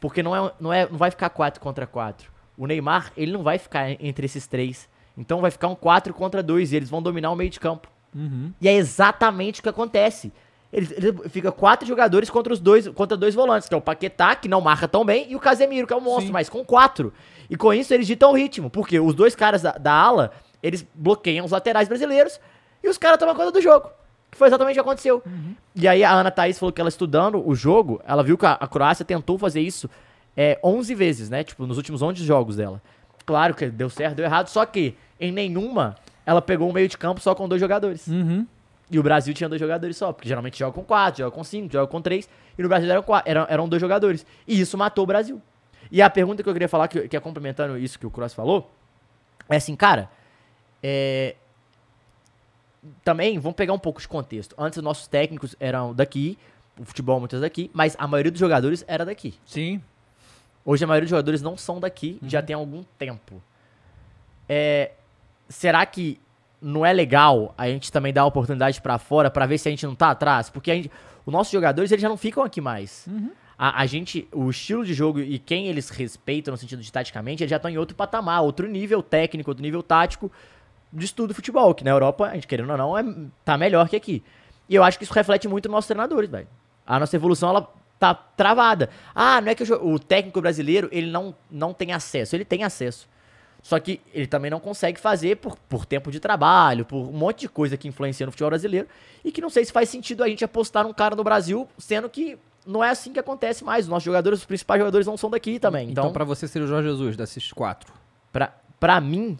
Porque não, é, não, é, não vai ficar 4 contra 4. O Neymar, ele não vai ficar entre esses três. Então vai ficar um 4 contra 2 e eles vão dominar o meio de campo. E é exatamente o que acontece. Ele, ele fica quatro jogadores contra os dois, contra dois volantes, que é o Paquetá, que não marca tão bem, e o Casemiro, que é um monstro, mas com quatro. E com isso eles ditam o ritmo, porque os dois caras da, da ala, eles bloqueiam os laterais brasileiros e os caras tomam conta do jogo. Que foi exatamente o que aconteceu. E aí a Ana Thaís falou que ela estudando o jogo, ela viu que a, a Croácia tentou fazer isso é, 11 vezes, né? Tipo, nos últimos 11 jogos dela. Claro que deu certo, deu errado, só que em nenhuma ela pegou um meio de campo só com dois jogadores. Uhum. E o Brasil tinha dois jogadores só, porque geralmente joga com quatro, joga com cinco, joga com três. E no Brasil eram, quatro, eram, eram dois jogadores. E isso matou o Brasil. E a pergunta que eu queria falar, que, que é complementando isso que o Cross falou, é assim, cara, é... também vamos pegar um pouco de contexto. Antes os nossos técnicos eram daqui, o futebol muitas daqui, mas a maioria dos jogadores era daqui. Sim. Hoje a maioria dos jogadores não são daqui, já tem algum tempo. É, será que não é legal a gente também dar oportunidade pra fora pra ver se a gente não tá atrás? Porque gente- os nossos jogadores eles já não ficam aqui mais. A, a gente, o estilo de jogo e quem eles respeitam no sentido de taticamente, eles já estão em outro patamar, outro nível técnico, outro nível tático de estudo do futebol, que na Europa, a gente querendo ou não, é, tá melhor que aqui. E eu acho que isso reflete muito nos nossos treinadores, velho. A nossa evolução, ela tá travada. Ah, não é que o, o técnico brasileiro, ele não, não tem acesso. Ele tem acesso. Só que ele também não consegue fazer por, por tempo de trabalho, por um monte de coisa que influencia no futebol brasileiro. E que não sei se faz sentido a gente apostar num cara no Brasil, sendo que não é assim que acontece mais. Os nossos jogadores, os principais jogadores não são daqui também. Então, Então, pra você seria o Jorge Jesus, desses quatro. pra, pra mim,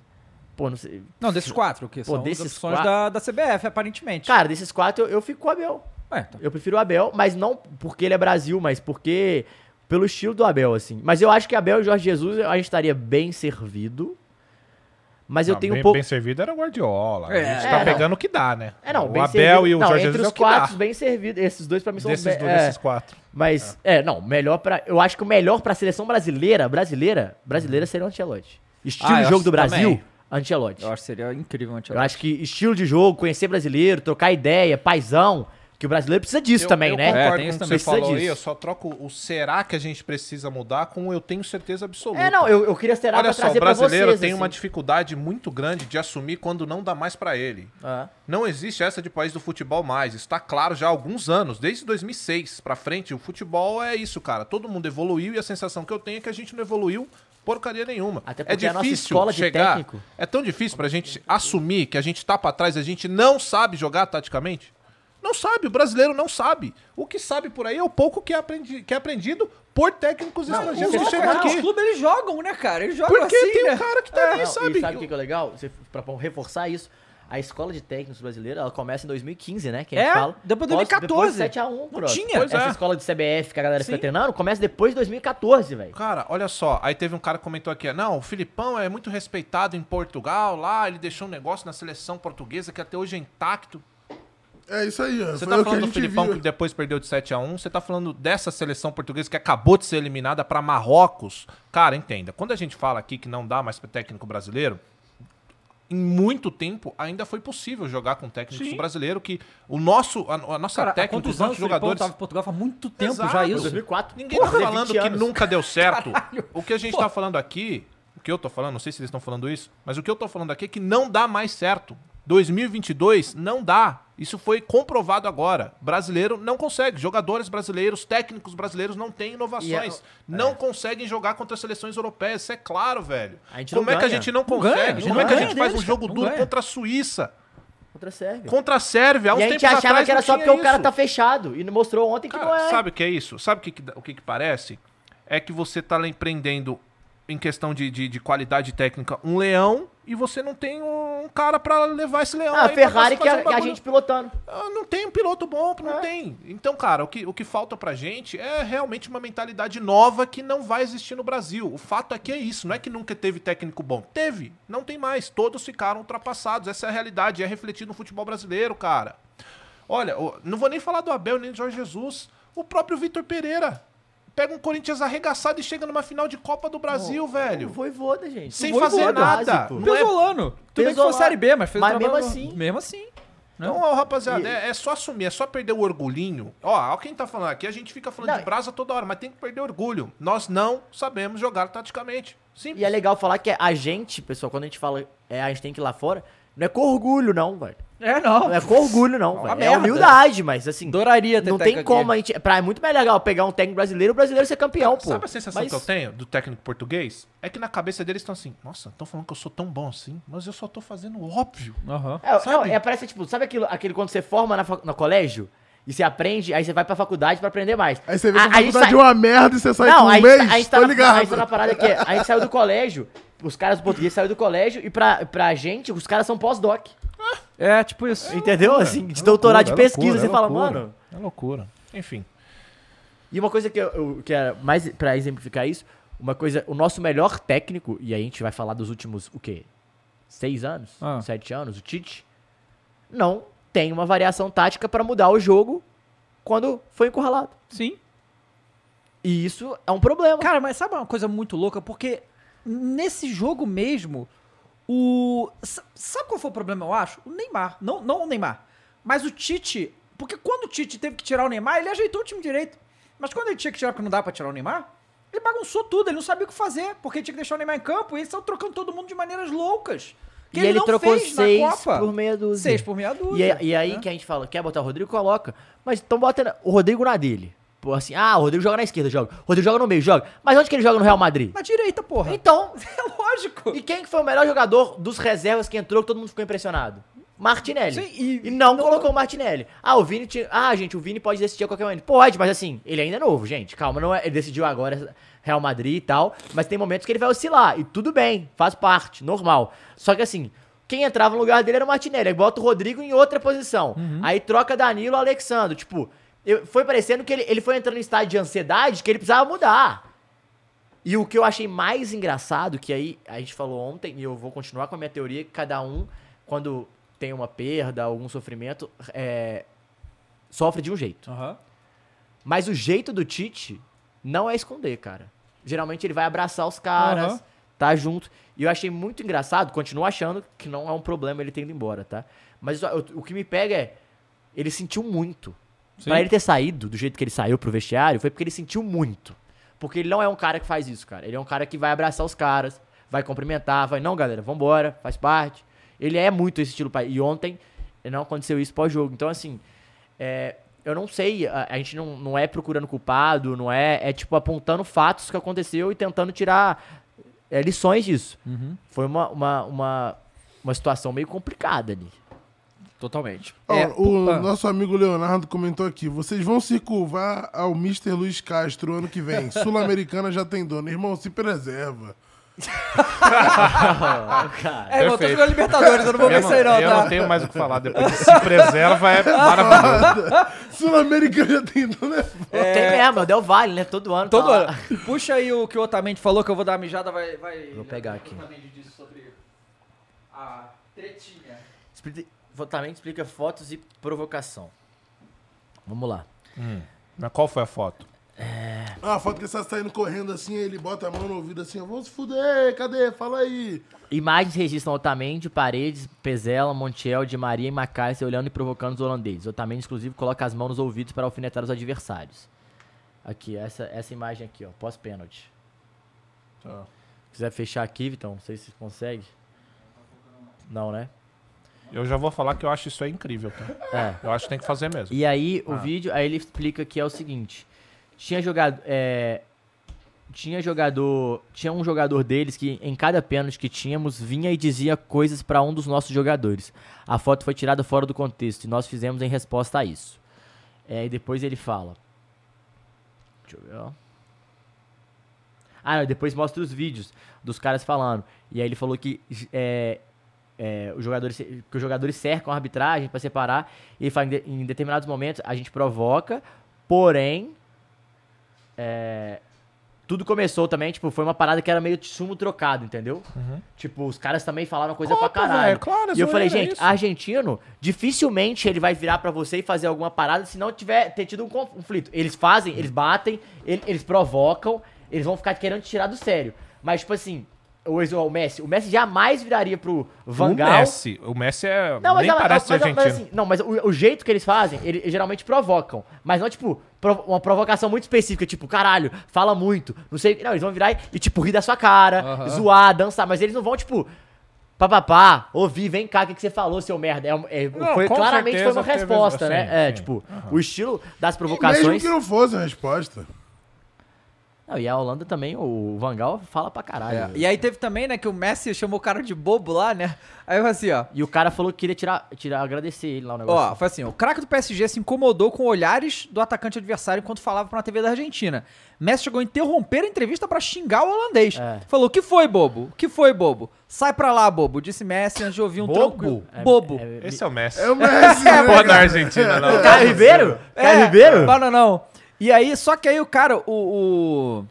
pô, não sei. Não, desses quatro, que Pô, são as desses opções quatro- da, da CBF, aparentemente. Cara, desses quatro, eu, eu fico com o Abel. Ué, tá. Eu prefiro o Abel, mas não porque ele é Brasil, mas porque pelo estilo do Abel, assim. Mas eu acho que Abel e Jorge Jesus a gente estaria bem servido. Mas eu Não, tenho bem, um pouco. bem servido era o Guardiola. a É, gente é, tá não. pegando o que dá, né? É, não, o bem Abel servido. e o não, Jorge entre Jesus é os dá. quatro, bem servidos. Esses dois pra mim são Desses, bem- dois, é, desses quatro. Mas, é. não, melhor pra. Eu acho que o melhor pra seleção brasileira, brasileira, brasileira seria o Ancelotti. Estilo Ah, eu de jogo do Brasil, também. Ancelotti. Eu acho que seria incrível o Eu Ancelotti. acho que estilo de jogo, conhecer brasileiro, trocar ideia, paizão, que o brasileiro precisa disso Eu- também, eu né? concordo É, tem isso também. você falou aí, eu só troco o será que a gente precisa mudar com o eu tenho certeza absoluta. É, não, eu, eu queria ser Olha pra só, trazer o brasileiro pra vocês, tem assim. uma dificuldade muito grande de assumir quando não dá mais pra ele. Ah. Não existe essa de país do futebol mais. Está claro já há alguns anos, desde 2006 pra frente, o futebol é isso, cara. Todo mundo evoluiu e a sensação que eu tenho é que a gente não evoluiu porcaria nenhuma. Até é porque a nossa difícil escola de chegar. técnico- É tão difícil pra gente assumir que a gente tá pra trás, a gente não sabe jogar taticamente. Não sabe, o brasileiro não sabe. O que sabe por aí é o pouco que é, aprendi- que é aprendido por técnicos estrangeiros que Os chegam aqui. clubes eles jogam, né, cara? Eles jogam Porque assim, tem né? um cara que tá Não, ali, e sabe? sabe o que que é legal? Você, pra reforçar isso, a escola de técnicos brasileira, ela começa em 2015, né? Que a gente É, fala. depois de Pós- 2014. 7x1, Não bro. tinha. Pois Essa é. escola de CBF que a galera fica Sim. treinando começa depois de 2014, velho. Cara, olha só, aí teve um cara que comentou aqui, não, o Filipão é muito respeitado em Portugal, lá ele deixou um negócio na seleção portuguesa que até hoje é intacto. É isso aí. Você tá falando do Filipão viu. que depois perdeu de 7 a 1 você tá falando dessa seleção portuguesa que acabou de ser eliminada pra Marrocos. Cara, entenda, quando a gente fala aqui que não dá mais pro técnico brasileiro, em muito tempo ainda foi possível jogar com técnicos Sim. brasileiro que o nosso a, a nossa Cara, há técnica, quantos os anos nossos jogadores tava em Portugal? Faz muito tempo Exato. já isso. 2004. Ninguém Porra, tá falando 20 que nunca deu certo. Caralho. O que a gente Pô. tá falando aqui, o que eu tô falando, não sei se eles estão falando isso, mas o que eu tô falando aqui é que não dá mais certo. 2022 não dá. Isso foi comprovado agora. Brasileiro não consegue. Jogadores brasileiros, técnicos brasileiros não têm inovações. E não conseguem jogar contra as seleções europeias. Isso é claro, velho. Como é que a gente não Não ganha, consegue? Como é que a gente faz um jogo duro ganha. contra a Suíça? Contra a Sérvia. Contra a Sérvia? Há uns E a gente achava atrás que era só porque o cara isso. tá fechado. E mostrou ontem que Cara, não é. sabe o que é isso? Sabe o que, que, o que, que parece? É que você tá lá empreendendo em questão de, de, de qualidade técnica um leão e você não tem um cara pra levar esse leão. Ah, a Ferrari que a, um que a gente pilotando. Ah, Não tem um piloto bom, É. não tem. Então, cara, o que, o que falta pra gente é realmente uma mentalidade nova que não vai existir no Brasil. O fato é que é isso, não é que nunca teve técnico bom. Teve, não tem mais. Todos ficaram ultrapassados. Essa é a realidade, é refletido no futebol brasileiro, cara. Olha, não vou nem falar do Abel nem do Jorge Jesus. O próprio Vitor Pereira. Pega um Corinthians arregaçado e chega numa final de Copa do Brasil, velho. Foi voda, gente. Sem Foi fazer nada. básico. Não é- Pesolano. Tudo bem que foi. Série B, mas fez Mas mesmo trabalho- assim. Mesmo assim. Então, ó, rapaziada, é, é só assumir, é só perder o orgulhinho. Ó, ó quem tá falando aqui, a gente fica falando Não, de brasa toda hora, mas tem que perder orgulho. Nós não sabemos jogar taticamente. Simples. E é legal falar que a gente, pessoal, quando a gente fala é, a gente tem que ir lá fora, não é com orgulho, não, velho. É, não. Não é com orgulho, não, Uma. É merda. humildade, mas assim. Adoraria ter Não tem como aqui. a gente. Pra, é muito mais legal pegar um técnico brasileiro e o brasileiro ser campeão, pô. Sabe a sensação Mas- que eu tenho do técnico português? É que na cabeça deles estão assim, nossa, estão falando que eu sou tão bom assim, mas eu só tô fazendo óbvio. Aham. É, Sabe? não, é, parece tipo, sabe aquilo, aquele quando você forma na, no colégio e você aprende, aí você vai pra faculdade pra aprender mais. Aí você vê que a A- faculdade sai- é uma merda e você sai com Não, um a gente, mês, tá- a gente tá tô na, ligado. a gente tá na parada que a gente saiu do colégio, os caras portugueses saíram do colégio e pra, pra gente, os caras são pós-doc. É, tipo isso. Entendeu? Assim, de É doutorado de loucura, é pesquisa, loucura, você é fala, loucura. mano. É loucura. Enfim. E uma coisa que eu, eu que era mais pra exemplificar isso, uma coisa, o nosso melhor técnico, e aí a gente vai falar dos últimos, o quê? Seis anos? Ah. Sete anos, o Tite, não tem uma variação tática pra mudar o jogo quando foi encurralado. Sim. E isso é um problema. Cara, mas sabe uma coisa muito louca? Porque nesse jogo mesmo, o. sa- Sabe qual foi o problema, eu acho? O Neymar. Não, não o Neymar. Mas o Tite. Porque quando o Tite teve que tirar o Neymar, ele ajeitou o time direito. Mas quando ele tinha que tirar porque não dá pra tirar o Neymar, ele bagunçou tudo, ele não sabia o que fazer, porque ele tinha que deixar o Neymar em campo e eles estavam trocando todo mundo de maneiras loucas. Que e ele, não trocou fez na seis Copa. por meia dúzia. Seis por meia dúzia. E, aí- e aí né? que a gente fala, quer botar o Rodrigo, coloca. Mas então bota o Rodrigo na dele. Assim, ah, o Rodrigo joga na esquerda, joga. O Rodrigo joga no meio, joga. Mas onde que ele joga no Real Madrid? Na direita, porra. Então, É lógico. e quem que foi o melhor jogador dos reservas que entrou que todo mundo ficou impressionado? Martinelli. Sim, e- e, não, colocou o Martinelli. Ah, o Vini tinha... Ah, gente, o Vini pode decidir a qualquer momento. Pode, mas assim, ele ainda é novo, gente. Calma, não é... ele decidiu agora Real Madrid e tal, mas tem momentos que ele vai oscilar. E tudo bem, faz parte, normal. Só que assim, quem entrava no lugar dele era o Martinelli. Aí bota o Rodrigo em outra posição. Aí troca Danilo Alexandre. Tipo, eu- foi parecendo que ele, ele foi entrando em estágio de ansiedade que ele precisava mudar. E o que eu achei mais engraçado, que aí a gente falou ontem, e eu vou continuar com a minha teoria, que cada um, quando tem uma perda, algum sofrimento, é, sofre de um jeito. Aham. Mas o jeito do Tite não é esconder, cara. Geralmente ele vai abraçar os caras, Aham. tá junto. E eu achei muito engraçado, continuo achando que não é um problema ele ter ido embora, tá? Mas o, o que me pega é, ele sentiu muito. Pra ele ter saído do jeito que ele saiu pro vestiário, foi porque ele sentiu muito. Porque ele não é um cara que faz isso, cara. Ele é um cara que vai abraçar os caras, vai cumprimentar, vai, não, galera, vambora, faz parte. Ele é muito esse estilo. pai. E ontem não aconteceu isso pós-jogo. Então, assim, é, eu não sei, a, a gente não, não é procurando culpado, não é, é tipo apontando fatos que aconteceu e tentando tirar é, lições disso. Foi uma, uma, uma, uma situação meio complicada ali. Totalmente. Ó, É, o pô, ah. nosso amigo Leonardo comentou aqui: vocês vão se curvar ao Mr. Luiz Castro ano que vem. Sul-Americana já tem dono. Irmão, se preserva. É, irmão, eu tô jogando Libertadores, eu não vou ver Eu aí não, eu tá? não tenho mais o que falar. Depois de se preserva é maravilhoso. Sul-Americana já tem dono. É foda. Tem mesmo, é o Del Valle, né? Todo ano. Todo tá ano. Puxa aí o que o Otamendi falou, que eu vou dar uma mijada, vai... vai... Vou pegar aqui. O Otamendi disse sobre a tretinha. Também explica fotos e provocação. Vamos lá. Mas qual foi a foto? Ah, a foto que ele está saindo correndo assim, ele bota a mão no ouvido assim, ó, vamos se fuder, cadê? Fala aí. Imagens registram Otamendi, Paredes, Pezela, Montiel, Di Maria e Macalester olhando e provocando os holandeses. Otamendi, inclusive, coloca as mãos nos ouvidos para alfinetar os adversários. Aqui, essa, essa imagem aqui, ó, pós-pênalti. Se quiser fechar aqui, Vitão, não sei se consegue. Não, né? Eu já vou falar que eu acho isso aí incrível, tá? É. Eu acho que tem que fazer mesmo. E aí, Ah. o vídeo, aí ele explica que é o seguinte: tinha jogado. É, tinha jogador. Tinha um jogador deles que em cada pênalti que tínhamos vinha e dizia coisas pra um dos nossos jogadores. A foto foi tirada fora do contexto e nós fizemos em resposta a isso. É, e depois ele fala. Deixa eu ver, ó. Ah, não, depois mostra os vídeos dos caras falando. E aí ele falou que é, é, os, jogadores, que os jogadores cercam a arbitragem pra separar. E ele fala, em, de- em determinados momentos a gente provoca, porém. é, tudo começou também, tipo, foi uma parada que era meio de sumo trocado, entendeu? Tipo, os caras também falaram coisa pra Óbvio, caralho. velho, claro, e eu falei, é gente, isso. argentino, dificilmente ele vai virar pra você e fazer alguma parada se não tiver ter tido um conflito. Eles fazem, eles batem, ele- eles provocam, eles vão ficar querendo te tirar do sério. Mas, tipo assim, o, o Messi, o Messi jamais viraria pro Van o. Messi, o Messi é, Não, mas, nem ela- parece mas- ser mas, argentino. assim, não, mas o, o jeito que eles fazem, eles geralmente provocam. Mas não, tipo, provo- uma provocação muito específica, tipo, caralho, fala muito, não sei. Não, eles vão virar e, e, tipo, rir da sua cara, Aham. zoar, dançar, mas eles não vão, tipo. Papapá, ouvir, vem cá, o que, que você falou, seu merda? É, um- é- Não, foi, claramente foi uma teve- resposta, sim, né? É, sim. tipo, o estilo das Mesmo provocações. que não fosse a resposta. Não, e a Holanda também, o Van Gaal fala pra caralho. É, E aí teve também, né, que o Messi chamou o cara de bobo lá, né? Aí eu falei assim, ó. E o cara falou que queria tirar, tirar agradecer ele lá o negócio. Ó, foi assim, o craque do PSG se incomodou com olhares do atacante adversário enquanto falava pra uma TV da Argentina. Messi chegou a interromper a entrevista pra xingar o holandês. É. Falou, o que foi, bobo? O que foi, bobo? Sai pra lá, bobo, disse Messi antes de ouvir um Bobo? tranquilo. É- bobo. é- Esse é o Messi. É o Messi, né, Porra da cara? Argentina, não. O Caio Ribeiro? É, Caio Ribeiro? Não, não, não. E aí, só que aí o cara, o... o...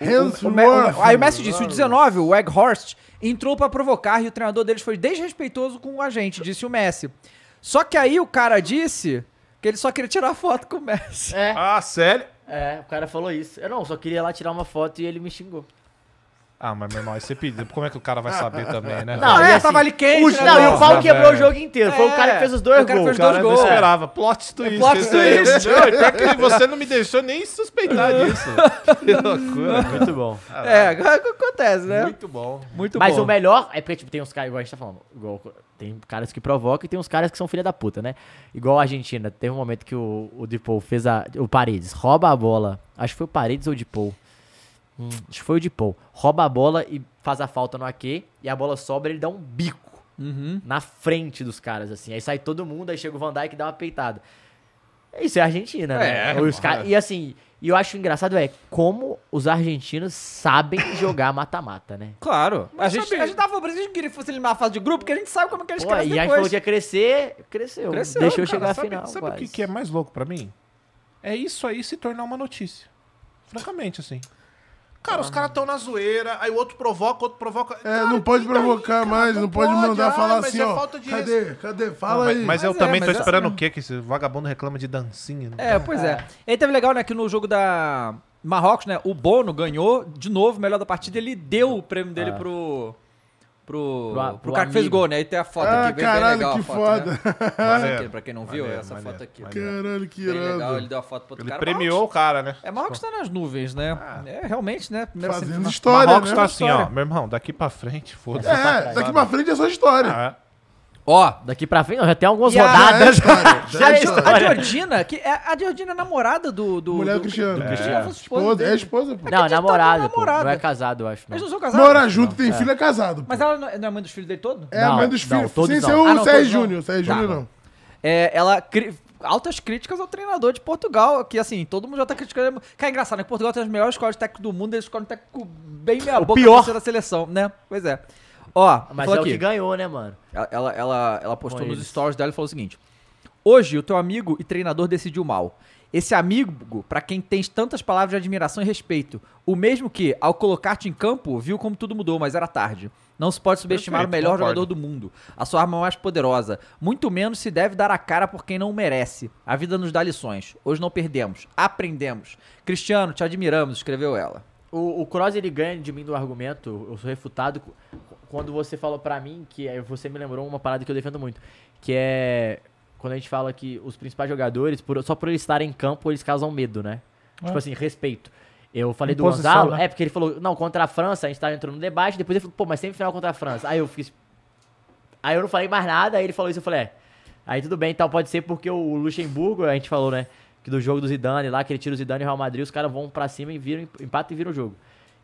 Hans O, o, o- aí o Messi disse, o 19, o Weghorst, entrou pra provocar e o treinador deles foi desrespeitoso com a gente, disse o Messi. Só que aí o cara disse que ele só queria tirar foto com o Messi. É, Ah, sério? é, o cara falou isso. Eu não, só queria lá tirar uma foto e ele me xingou. Ah, mas meu irmão, aí você pediu. Como é que o cara vai saber também, né? Não, é, assim, tava ali quente, O- né, não, e o pau quebrou o jogo inteiro. Foi o cara que fez os dois É, o cara que gols. fez dois Cara, eu gols. não esperava. Plot twist. plot esse aí. twist. Até que você não me deixou nem suspeitar disso. Que loucura. Muito bom. É, acontece, né? Muito bom. Muito Mas bom. o melhor é porque, tipo, tem uns caras, igual a gente tá falando, igual, tem caras que provocam e tem uns caras que são filha da puta, né? Igual a Argentina, teve um momento que o, o Dipol fez a. O Paredes rouba a bola. Acho que foi o Paredes ou o Dipol. Hum, acho que foi o Dipol. Rouba a bola e faz a falta no AQ e a bola sobra ele dá um bico Uhum. na frente dos caras, assim. Aí sai todo mundo, aí chega o Van Dijk e dá uma peitada. Isso é Argentina, né? É, Os ca- E assim, e eu acho engraçado é como os argentinos sabem jogar mata-mata, né? Claro. A gente, a gente tava falando a gente queria que fosse eliminar a fase de grupo, porque a gente sabe como é que eles Pô, crescem e a gente falou que ia crescer, cresceu. Cresceu, Deixou cara, chegar à sabe, final. Sabe o que, quase. que é mais louco pra mim? É isso aí se tornar uma notícia. Francamente, assim. Cara, os caras estão na zoeira, aí o outro provoca, o outro provoca. É, não pode provocar mais, não pode, mandar ah, falar assim, é ó. falta de Cadê? Cadê? Fala mas, aí. mas eu Mas é, também mas tô é esperando assim o quê? Que esse vagabundo reclama de dancinha. né? É, pois é. E aí teve legal, né, que no jogo da Marrocos, né, o Bono ganhou de novo melhor da partida, ele deu o prêmio dele pro... Pro, Pro pro pro cara que fez gol, né? Aí tem a foto Ah, aqui, bem, caralho, bem legal que a foto, foda. Né? Maneiro. Pra quem não viu, Maneiro, essa maneiro, foto aqui. Caralho, que Bem legal, ele irado. deu a foto pro outro Ele cara. premiou o cara, né? É, Marrocos tá nas nuvens, né? É, realmente, né? Primeira Fazendo semifinal. história, Marrocos né? tá assim, ó. Meu irmão, daqui pra frente, foda-se. É, daqui pra frente é só história. Ah, Ó, Daqui pra frente, não, já tem algumas E a- rodadas. É. Já é é a. Georgina, que é, a Georgina é namorada do... do Mulher do, do Cristiano. Do É. Cristiano, foi esposa Esposa, dele. é esposa, pô. Não, acredito que tá namorado, com pô. namorado. Não é casado, eu acho. Eles Não. não são casados? Mora junto, tem filho, é casado. pô. Mas ela não não é mãe dos filhos dele todo? É a Não, mãe dos não, filhos. todos Sem não. ser o Ah, não, Sérgio todos não. Júnior. Sérgio Tá. Júnior não. É, ela... cri- Altas críticas ao treinador de Portugal, que assim, todo mundo já tá criticando. Cara, é engraçado, né? Que Portugal tem as melhores escolas de técnico do mundo, eles escolhem um técnico bem meia boca pior. ser da seleção, né? Pois é. Ó, Mas é o aqui. que ganhou, né, mano? Ela, ela, ela, ela postou Com nos eles. stories dela e falou o seguinte: Hoje o teu amigo e treinador decidiu mal. Esse amigo, pra quem tens tantas palavras de admiração e respeito, o mesmo que, ao colocar-te em campo, viu como tudo mudou, mas era tarde. Não se pode subestimar Perfeito, o melhor concordo. jogador do mundo, a sua arma mais poderosa. Muito menos se deve dar a cara por quem não merece. A vida nos dá lições. Hoje não perdemos, aprendemos. Cristiano, te admiramos, escreveu ela. O, o Kroos, ele ganha de mim do argumento, eu sou refutado quando você falou pra mim, que é- você me lembrou uma parada que eu defendo muito, que é quando a gente fala que os principais jogadores, por- só por eles estarem em campo, eles causam medo, né? Tipo assim, respeito. Eu falei do Imposição, Gonzalo, né? é porque ele falou, não, contra a França, a gente tá entrando no debate, depois ele falou, pô, mas semifinal contra a França. Aí eu fiz. Aí eu não falei mais nada, aí ele falou isso, eu falei, é. Aí tudo bem, então pode ser porque o Luxemburgo, a gente falou, né? Que do jogo do Zidane lá, que ele tira o Zidane e o Real Madrid, os caras vão pra cima e viram, empatam e viram o jogo.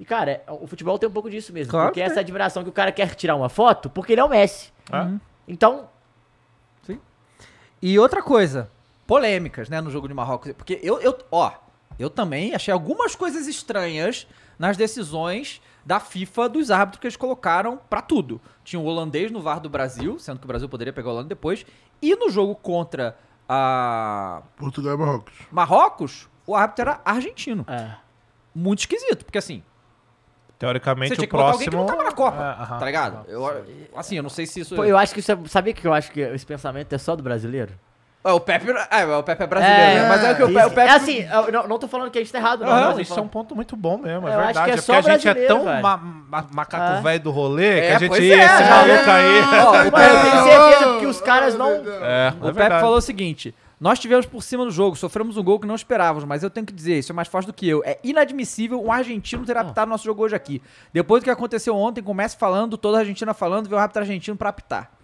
E, cara, é- o futebol tem um pouco disso mesmo. Claro porque que essa admiração que o cara quer tirar uma foto, porque ele é o Messi. Ah. Então, E outra coisa, polêmicas, né, no jogo de Marrocos. Porque eu, eu, ó, eu também achei algumas coisas estranhas nas decisões da FIFA dos árbitros que eles colocaram pra tudo. Tinha o holandês no VAR do Brasil, sendo que o Brasil poderia pegar o Holanda depois. E no jogo contra a Portugal e Marrocos. Marrocos, o árbitro era argentino. é. Muito esquisito, porque assim, Teoricamente, o que botar alguém que próximo... não tava na Copa, É, tá ligado? Eu, assim, eu não sei se isso... Pô, eu acho que isso é, sabia que eu acho que esse pensamento é só do brasileiro? É, o Pepe, é, o Pepe é brasileiro, né? Mas é que o, isso- o Pepe... é assim, eu não, não tô falando que a gente tá errado, não. Não, isso é um ponto muito bom mesmo, é Eu acho verdade. que é É, só porque a gente é tão ma- ma- macaco É. velho do rolê que É, a gente é, esse é. maluco aí. Ó, o Mas eu tenho certeza que os caras não. É, O é Pepe falou o seguinte: nós tivemos por cima do jogo, sofremos um gol que não esperávamos, mas eu tenho que dizer, isso é mais forte do que eu. É inadmissível um argentino ter apitado nosso jogo hoje aqui. Depois do que aconteceu ontem, com o Messi falando, toda a Argentina falando, veio o árbitro argentino pra apitar.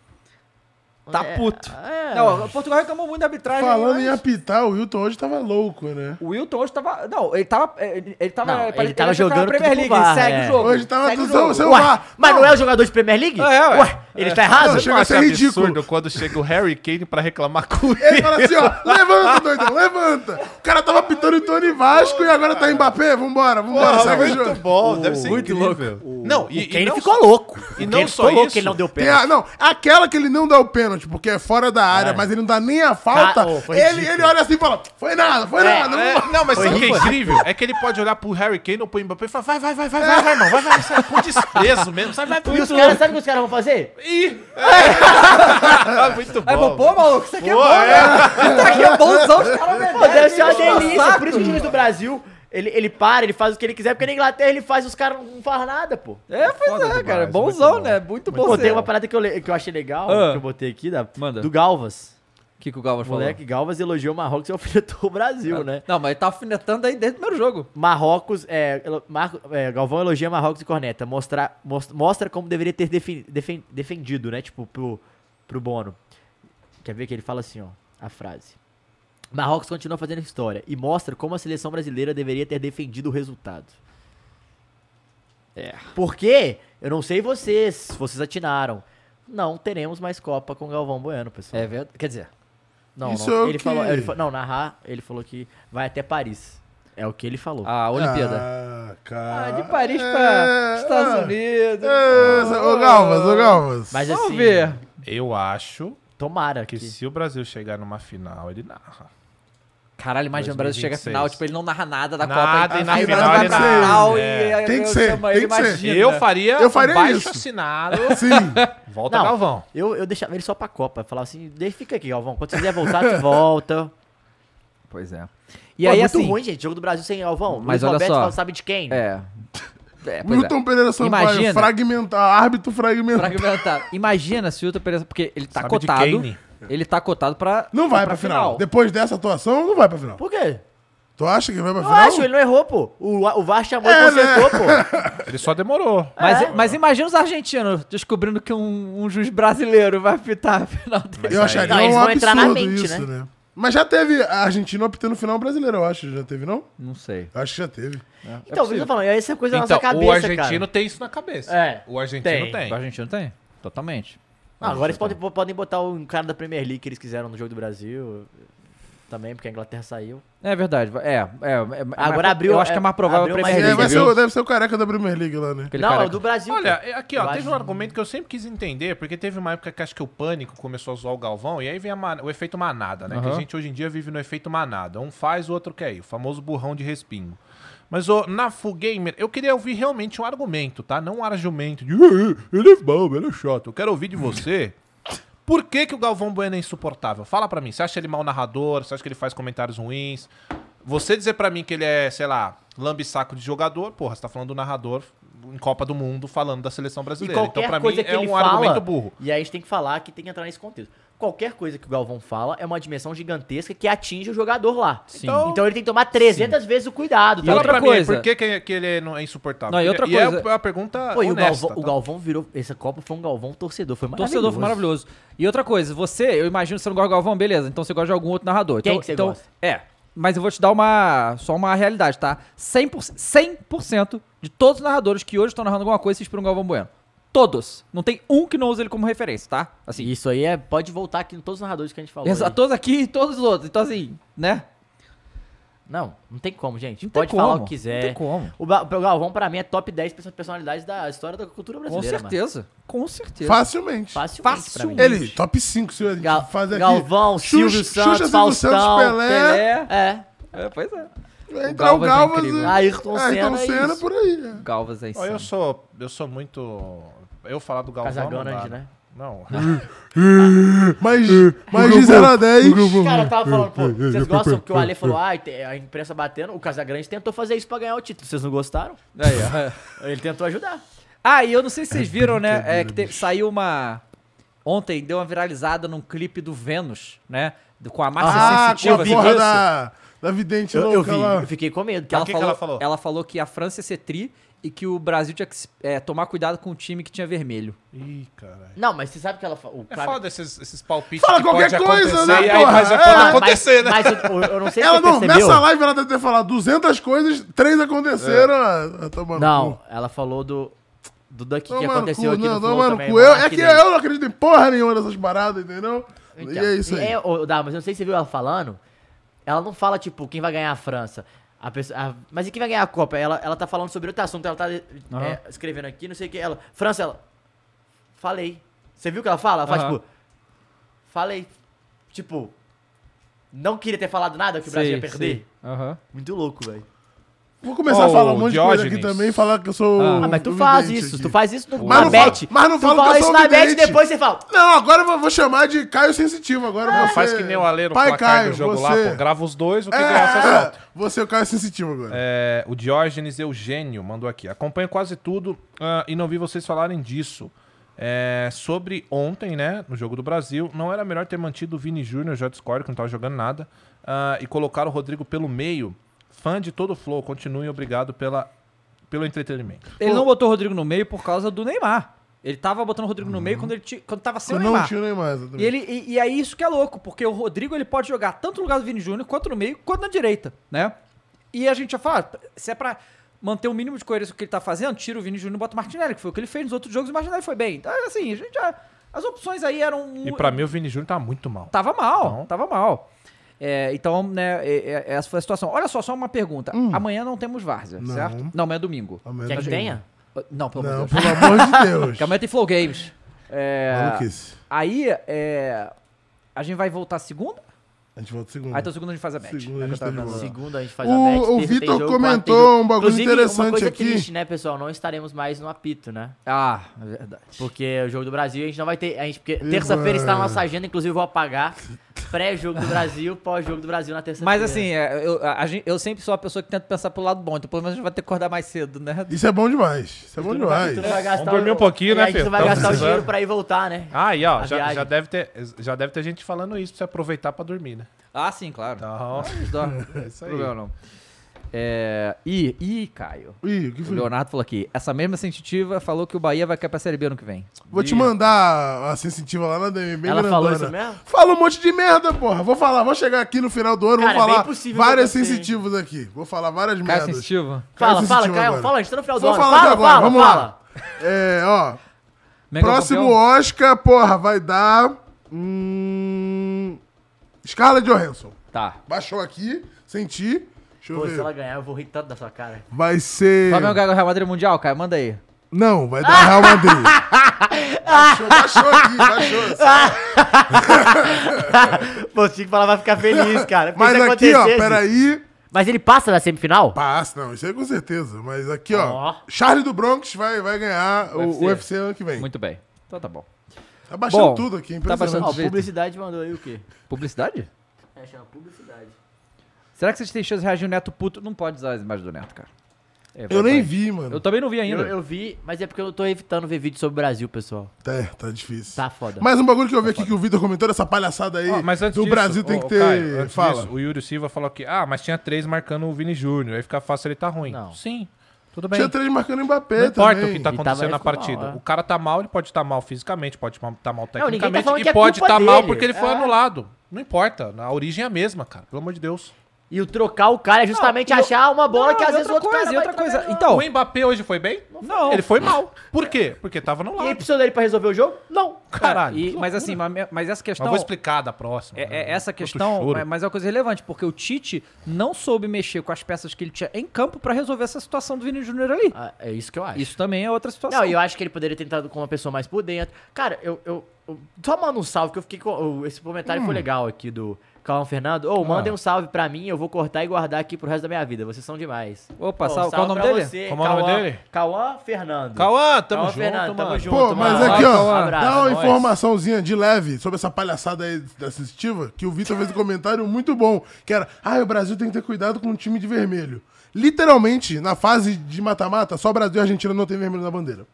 Tá É, puto. é. Não, o Portugal reclamou muito da arbitragem. Falando mas em apitar, o Wilton hoje tava louco, né? O Wilton hoje tava. Não, ele tava. Ele, ele tava. Não, ele parecia- tava jogando Premier tudo League. VAR, segue é. o jogo. Hoje tava segue o tudo jogo. seu Ué, VAR. mas não é o jogador de Premier League? É, ué. ele tá errado? Não, chega a ser ridículo. absurdo quando chega o Harry Kane pra reclamar com ele. Ele fala assim, ó, levanta, doidão, levanta. O cara tava pitando em Tony Vasco e agora tá em Mbappé, vambora, vambora, Porra, segue o muito jogo. bom, deve ser muito incrível. Não, e, O e Kane não ficou louco. e O não só louco isso. que ele não deu pênalti. não, aquela que ele não dá o pênalti, porque é fora da área, É. mas ele não dá nem a falta. Ah, oh, ele, ele olha assim e fala: Foi nada, foi É, nada. É, vambora." não, mas sabe o que é incrível? É que ele pode olhar pro Harry Kane ou pro Mbappé e falar, vai, vai, vai, vai, vai, vai, irmão, vai, vai, sai com desprezo mesmo, sai, vai, E os caras, sabe o que os caras vão fazer? Ih! muito Aí, pô, bom. pô, maluco, isso aqui é bom, né? Isso aqui é bonzão, os caras Pô, deve ser uma delícia. Por isso que o juiz do Brasil, ele, ele para, ele faz o que ele quiser, porque na Inglaterra ele faz os caras não faz nada, pô. É, pois Foda é, demais, cara. muito Bonzão, bom. né? Muito bom. Pô, tem uma parada que eu, le- que eu achei legal, Ah. que eu botei aqui, da, Manda. do Galvas. O que, que o Galvas O falou? moleque Galvas elogiou o Marrocos e alfinetou o Brasil, né? Não, mas ele tá alfinetando aí desde o primeiro jogo. Marrocos, é, elo- Marco- é, Galvão elogia Marrocos e Corneta. Mostra, mos- mostra como deveria ter defen- defendido, né? Tipo, pro, pro Bono. Quer ver que ele fala assim, ó, a frase. Marrocos continua fazendo história e mostra como a seleção brasileira deveria ter defendido o resultado. É. Porque, eu não sei vocês, se vocês atinaram, não teremos mais Copa com Galvão Bueno, pessoal. É verdade. Quer dizer, Não, Isso não. é ele falou, ele fa- não, narrar, ele falou que vai até Paris. É o que ele falou. a Olimpíada. Ah, cara. Ah, de Paris É, pra Estados ah, Unidos. É, ô Galvas, ô Galvas. Mas Vamos assim, ver. Eu acho tomara que que... se o Brasil chegar numa final, ele narra. Caralho, imagina o Brasil chega à 2026. final, tipo, ele não narra nada da Nada, Copa. e na aí o final Brasil vai pra final É. e aí Tem que eu ser, chamo tem que ser. imagina. Eu faria, Eu faria baixo isso. assinado. Sim. Volta Não. Galvão. Eu, eu deixava ele só pra Copa. Falava assim, deixa, fica aqui, Galvão. Quando você quiser voltar, tu volta. Pois é. E Pô, aí, muito assim... ruim, gente. Jogo do Brasil sem Galvão. Mas Luiz olha Roberto só. fala, sabe de quem? É. É, pois é. Milton Pereira Sampaio, Imagina. fragmentar, árbitro fragmentado. Fragmentado. Imagina se o Wilton Pereira... Porque ele tá Sabe de cotado... Kane? Ele tá cotado pra... Não vai pra, final. Depois dessa atuação, não vai pra final. Por quê? Tu acha que vai pra Eu final? acho, ele não errou, pô. O, o VAR chamou É, e consertou, pô. Ele só demorou. Mas, É. mas imagina os argentinos descobrindo que um, um juiz brasileiro vai apitar a final dele. Eu acharia Não, eles um vão entrar na mente, isso, né? né? Mas já teve a Argentina optando final brasileiro, eu acho. Já teve, não? Não sei. Eu acho que já teve. Então, por isso eu tô falando, essa é coisa da Então, nossa cabeça, o argentino cara. tem isso na cabeça. É, O argentino tem. tem. O argentino tem? Totalmente. Ah, agora eles podem, podem botar um cara da Premier League que eles quiseram no jogo do Brasil. Também, porque a Inglaterra saiu. É verdade. É, é. é Agora é- abriu- Eu acho que é mais provável abriu a Premier É, League, vai, ser, viu? o- deve ser o careca da Premier League lá, né? Aquele não, careca. é do Brasil. Olha, é- aqui, ó, teve um argumento que eu sempre quis entender, porque teve uma época que acho que o pânico começou a zoar o Galvão, e aí vem o efeito manada, né? Que a gente hoje em dia vive no efeito manada. Um faz, o outro quer ir. O famoso burrão de respingo. Mas ô, na Full Gamer, eu queria ouvir realmente um argumento, tá? Não um argumento de "Ah, ele é bom, ele é chato. Eu quero ouvir de você. Por que, que o Galvão Bueno é insuportável? Fala pra mim. Você acha ele mau narrador? Você acha que ele faz comentários ruins? Você dizer pra mim que ele é, sei lá, lambe-saco de jogador, porra, você tá falando do narrador em Copa do Mundo falando da seleção brasileira. qualquer Então, pra coisa mim, que é ele um fala, argumento burro. E aí a gente tem que falar que tem que entrar nesse contexto. Qualquer coisa que o Galvão fala é uma dimensão gigantesca que atinge o jogador lá. Sim. Então- Então ele tem que tomar 300 vezes o cuidado. E tá? Fala outra pra coisa- mim, por que, que, que ele não é insuportável? Não, e outra e é coisa- a pergunta Pô, e o honesta, Galvão, o tá? Galvão virou. Essa Copa foi um Galvão torcedor. Foi maravilhoso. Torcedor foi maravilhoso. E outra coisa, você, eu imagino que você não gosta do Galvão, beleza. Então você gosta de algum outro narrador. Quem então, que você então, gosta? É. Mas eu vou te dar uma. Só uma realidade, tá? 100%, 100% de todos os narradores que hoje estão narrando alguma coisa se inspiram no Galvão Bueno. Todos. Não tem um que não usa ele como referência, tá? Assim. Isso aí é, pode voltar aqui em todos os narradores que a gente falou. Exa- aí. todos aqui e todos os outros. Então, assim, né? Não, não tem como, gente. Não tem pode falar como, o que quiser. não tem como. O, o Galvão, pra mim, é top 10 perso- personalidades da história da cultura Com brasileira. mano. certeza. Com certeza. Facilmente. Facilmente, Facilmente. pra mim. Ele, top 5, se a gente Gal- fazer aqui. Galvão, Xuxa- Silvio Xuxa, Santos, Silvio Faustão, Santos, Pelé. Pelé. É. É, pois é. Vai O entrar o Galvas é Galvas incrível. e... Ayrton Ayrton Senna, é Senna isso. por aí. Galvas é insano. eu sou, eu sou muito... Eu falar do Galvão não Casagrande, dá, né? Não. Mas, mas de 0 a 10. Cara, eu tava falando, pô, vocês gostam que o Ale falou, ah, a imprensa batendo, o Casagrande tentou fazer isso pra ganhar o título. Vocês não gostaram? Aí. Ele tentou ajudar. Ah, e eu não sei se vocês viram, né? É que te- saiu uma. Ontem deu uma viralizada num clipe do Vênus, né? Com a Márcia Ah, com Sensitiva. a porra da, Da vidente Eu, eu louca vi, lá. eu fiquei com medo. Que Ela, ela, falou, ela falou? ela falou que a França ia ser tri e que o Brasil tinha que é, tomar cuidado com o time que tinha vermelho. Ih, caralho. Não, mas você sabe que ela falou. É foda esses, esses palpites Fala que qualquer pode coisa, né, aí porra? mas é É, mas- acontecer, né? Mas eu, eu não sei se Ela você não, percebeu. nessa live ela deve ter falado 200 coisas, três aconteceram. ah, ah, tomando Não, cu. ela falou do, do Duck que aconteceu cu, aqui não, no Flow tomando também. cu. Eu, é que dele. eu não acredito em porra nenhuma dessas paradas, entendeu? Então, e é isso aí. É, ô, Dá, mas eu não sei se você viu ela falando. Ela não fala, tipo, quem vai ganhar a França. A pessoa, a- mas e quem vai ganhar a Copa? Ela, ela tá falando sobre outro assunto. Ela tá é, Aham. escrevendo aqui, não sei o que. Ela, França, ela. Falei. Você viu o que ela fala? Ela faz, Aham. tipo. Falei. Tipo. Não queria ter falado nada que o Brasil ia perder. Aham. Muito louco, velho. Vou começar a Ô, falar um monte de coisa aqui Diógenes. também, falar que eu sou. Ah, mas tu faz isso. aqui. Tu faz isso no, Mas na bet. mas não tu fala que eu isso sou na bet e depois você fala. Não, agora eu vou- chamar de Caio Sensitivo. Agora Não, você... faz que nem o Ale no Pai placar Caio, do jogo você... lá, pô. Grava os dois, o que ganhar você É, solta. você é o Caio Sensitivo agora. É, o Diógenes Eugênio mandou aqui. Acompanho quase tudo ah, e não vi vocês falarem disso. É, sobre ontem, né, no jogo do Brasil, não era melhor ter mantido o Vini Júnior, já discordo que não tava jogando nada, ah, e colocar o Rodrigo pelo meio. Fã de todo o Flow, continue obrigado pela, pelo entretenimento. Ele não botou o Rodrigo no meio por causa do Neymar. Ele tava botando o Rodrigo no meio quando, ele ti- quando tava sem o não Neymar. tinha nem mais. exatamente. E, ele, e, e é isso que é louco, porque o Rodrigo ele pode jogar tanto no lugar do Vini Júnior, quanto no meio, quanto na direita, né? E a gente já fala, se é pra manter o mínimo de coerência que ele tá fazendo, tira o Vini Júnior e bota o Martinelli, que foi o que ele fez nos outros jogos e o Martinelli foi bem. Então, assim, a gente já. As opções aí eram. E pra mim o Vini Júnior tá muito mal. Tava mal, Então. tava mal. É, então, né, é- é- essa foi a situação. Olha só, só uma pergunta. Amanhã não temos Várzea, Hum. Não. certo? Não, amanhã é domingo. Amanhã Quer não que tenha? Não, pelo Não, amor de Deus. pelo amor de Deus. Porque amanhã tem Flow Games. É, Maluquice. aí, é, a gente vai voltar segunda? A gente volta segunda. Ah, então segunda a gente faz a match. Segunda É a gente tá. Segunda a gente faz O- a bet. o Vitor comentou um bagulho Inclusive, interessante uma coisa aqui. triste, né, pessoal? Não estaremos mais no apito, né? Ah, é verdade. Porque o jogo do Brasil a gente não vai ter. A gente, porque terça-feira está na nossa agenda, inclusive eu vou apagar. Pré-jogo do Brasil, pós-jogo do Brasil na terça-feira. Mas assim, é, eu, a- a eu sempre sou a pessoa que tenta pensar pelo lado bom, então pelo menos a gente vai ter que acordar mais cedo, né? Isso é bom demais. Isso é bom Tu não vai- demais. tu não vai gastar Vamos dormir o- um pouquinho, e né, aí filho? Tu vai Tamo gastar o dinheiro pra ir voltar, né? Ah, e ó, já, já, deve ter, já deve ter gente falando isso pra você aproveitar pra dormir, né? Ah, sim, claro. Então, Não dorme. isso aí. problema não. É, ih, ih, Caio. Ih, o que O foi? Leonardo falou aqui. Essa mesma sensitiva falou que o Bahia vai cair pra Série B ano que vem. Vou te mandar a sensitiva lá na DM, Ela grandona. falou isso mesmo? Fala um monte de merda, porra. Vou falar, vou chegar aqui no final do ano, Cara, vou é falar possível várias sensitivas aqui. Vou falar várias Caio merdas. sensitivo? Caio Fala, fala, sensitivo Caio, agora. fala, a gente tá no final do Vou ano. falar Fala, agora, fala, vamos fala. lá. É, ó. Mega próximo campeão? Oscar, porra, vai dar. Hum, Scarlett Johansson. Tá. Baixou aqui, senti. Deixa eu Pô, se ver. ela ganhar, eu vou rir tanto da sua cara. Vai ser. Flamengo ganha o Real Madrid Mundial, Caio? Manda aí. Não, vai dar Real Madrid. baixou, baixou aqui, baixou. Pô, o Chico fala vai ficar feliz, cara. Porque Mas se aqui, ó, peraí. Mas ele passa da semifinal? Passa, não, isso aí com certeza. Mas aqui, ó. Ó. Charlie do Bronx vai, vai ganhar o UFC. UFC ano que vem. Muito bem. Então tá bom. Tá baixando Bom, tudo aqui, tá impressionante. baixando Ó, publicidade mandou aí o quê? Publicidade? É, chama publicidade. Será que vocês têm chance de reagir o Neto puto? Não pode usar as imagens do Neto, cara. É, Eu nem vi, mano. Eu também não vi ainda. Eu, eu vi, mas é porque eu tô evitando ver vídeo sobre o Brasil, pessoal. É, tá difícil. Tá foda. Mais um bagulho que eu vi aqui que o Vitor comentou dessa palhaçada aí mas antes do disso, Brasil tem ô, que ter. Caio, Fala. disso, o Yuri Silva falou que, ah, mas tinha três marcando o Vini Júnior, aí fica fácil ele tá ruim. Não. Sim, tudo bem. Tinha três marcando o Mbappé Não importa também. o que tá E acontecendo na partida. mal, é. O cara tá mal, ele pode estar mal fisicamente, pode estar mal Não, ninguém tá tecnicamente falando que e é pode estar mal porque ele foi É. anulado. Não importa, a origem é a mesma, cara, pelo amor de Deus. E o trocar o cara é justamente Não, e achar uma bola Não, que às e vezes o outra outro coisa, cara e vai outra coisa. Então, o Mbappé hoje foi bem? não. Ele foi mal. Por quê? Porque tava no E aí lado. precisou dele pra resolver o jogo? Não. Caralho. E- mas assim, mas, mas essa Mas questão. vou explicar da próxima. É, né? é essa questão, choro. mas- mas é uma coisa relevante, porque o Tite não soube mexer com as peças que ele tinha em campo pra resolver essa situação do Vini Júnior ali. Ah, é isso que eu acho. Isso também é outra situação. Não, e eu acho que ele poderia ter tentado com uma pessoa mais por dentro. Cara, eu. eu, eu só manda um salve, que eu fiquei com. Esse comentário Hum. foi legal aqui do Calão Fernando. Ô, mandem um salve pra mim, eu vou cortar e guardar aqui pro resto da minha vida. Vocês são demais. Opa, Ô, salve- qual o nome dele? Você, Como é o nome dele? Cauã Fernando. Cauã, tamo Cauã junto, Fernando, tamo mano. junto. Pô, mas mano. aqui, ó, Abraço, dá uma informaçãozinha de leve sobre essa palhaçada aí da assistiva, que o Vitor fez um comentário muito bom, que era, ah, o Brasil tem que ter cuidado com o time de vermelho. Literalmente, na fase de mata-mata, só Brasil e Argentina não tem vermelho na bandeira.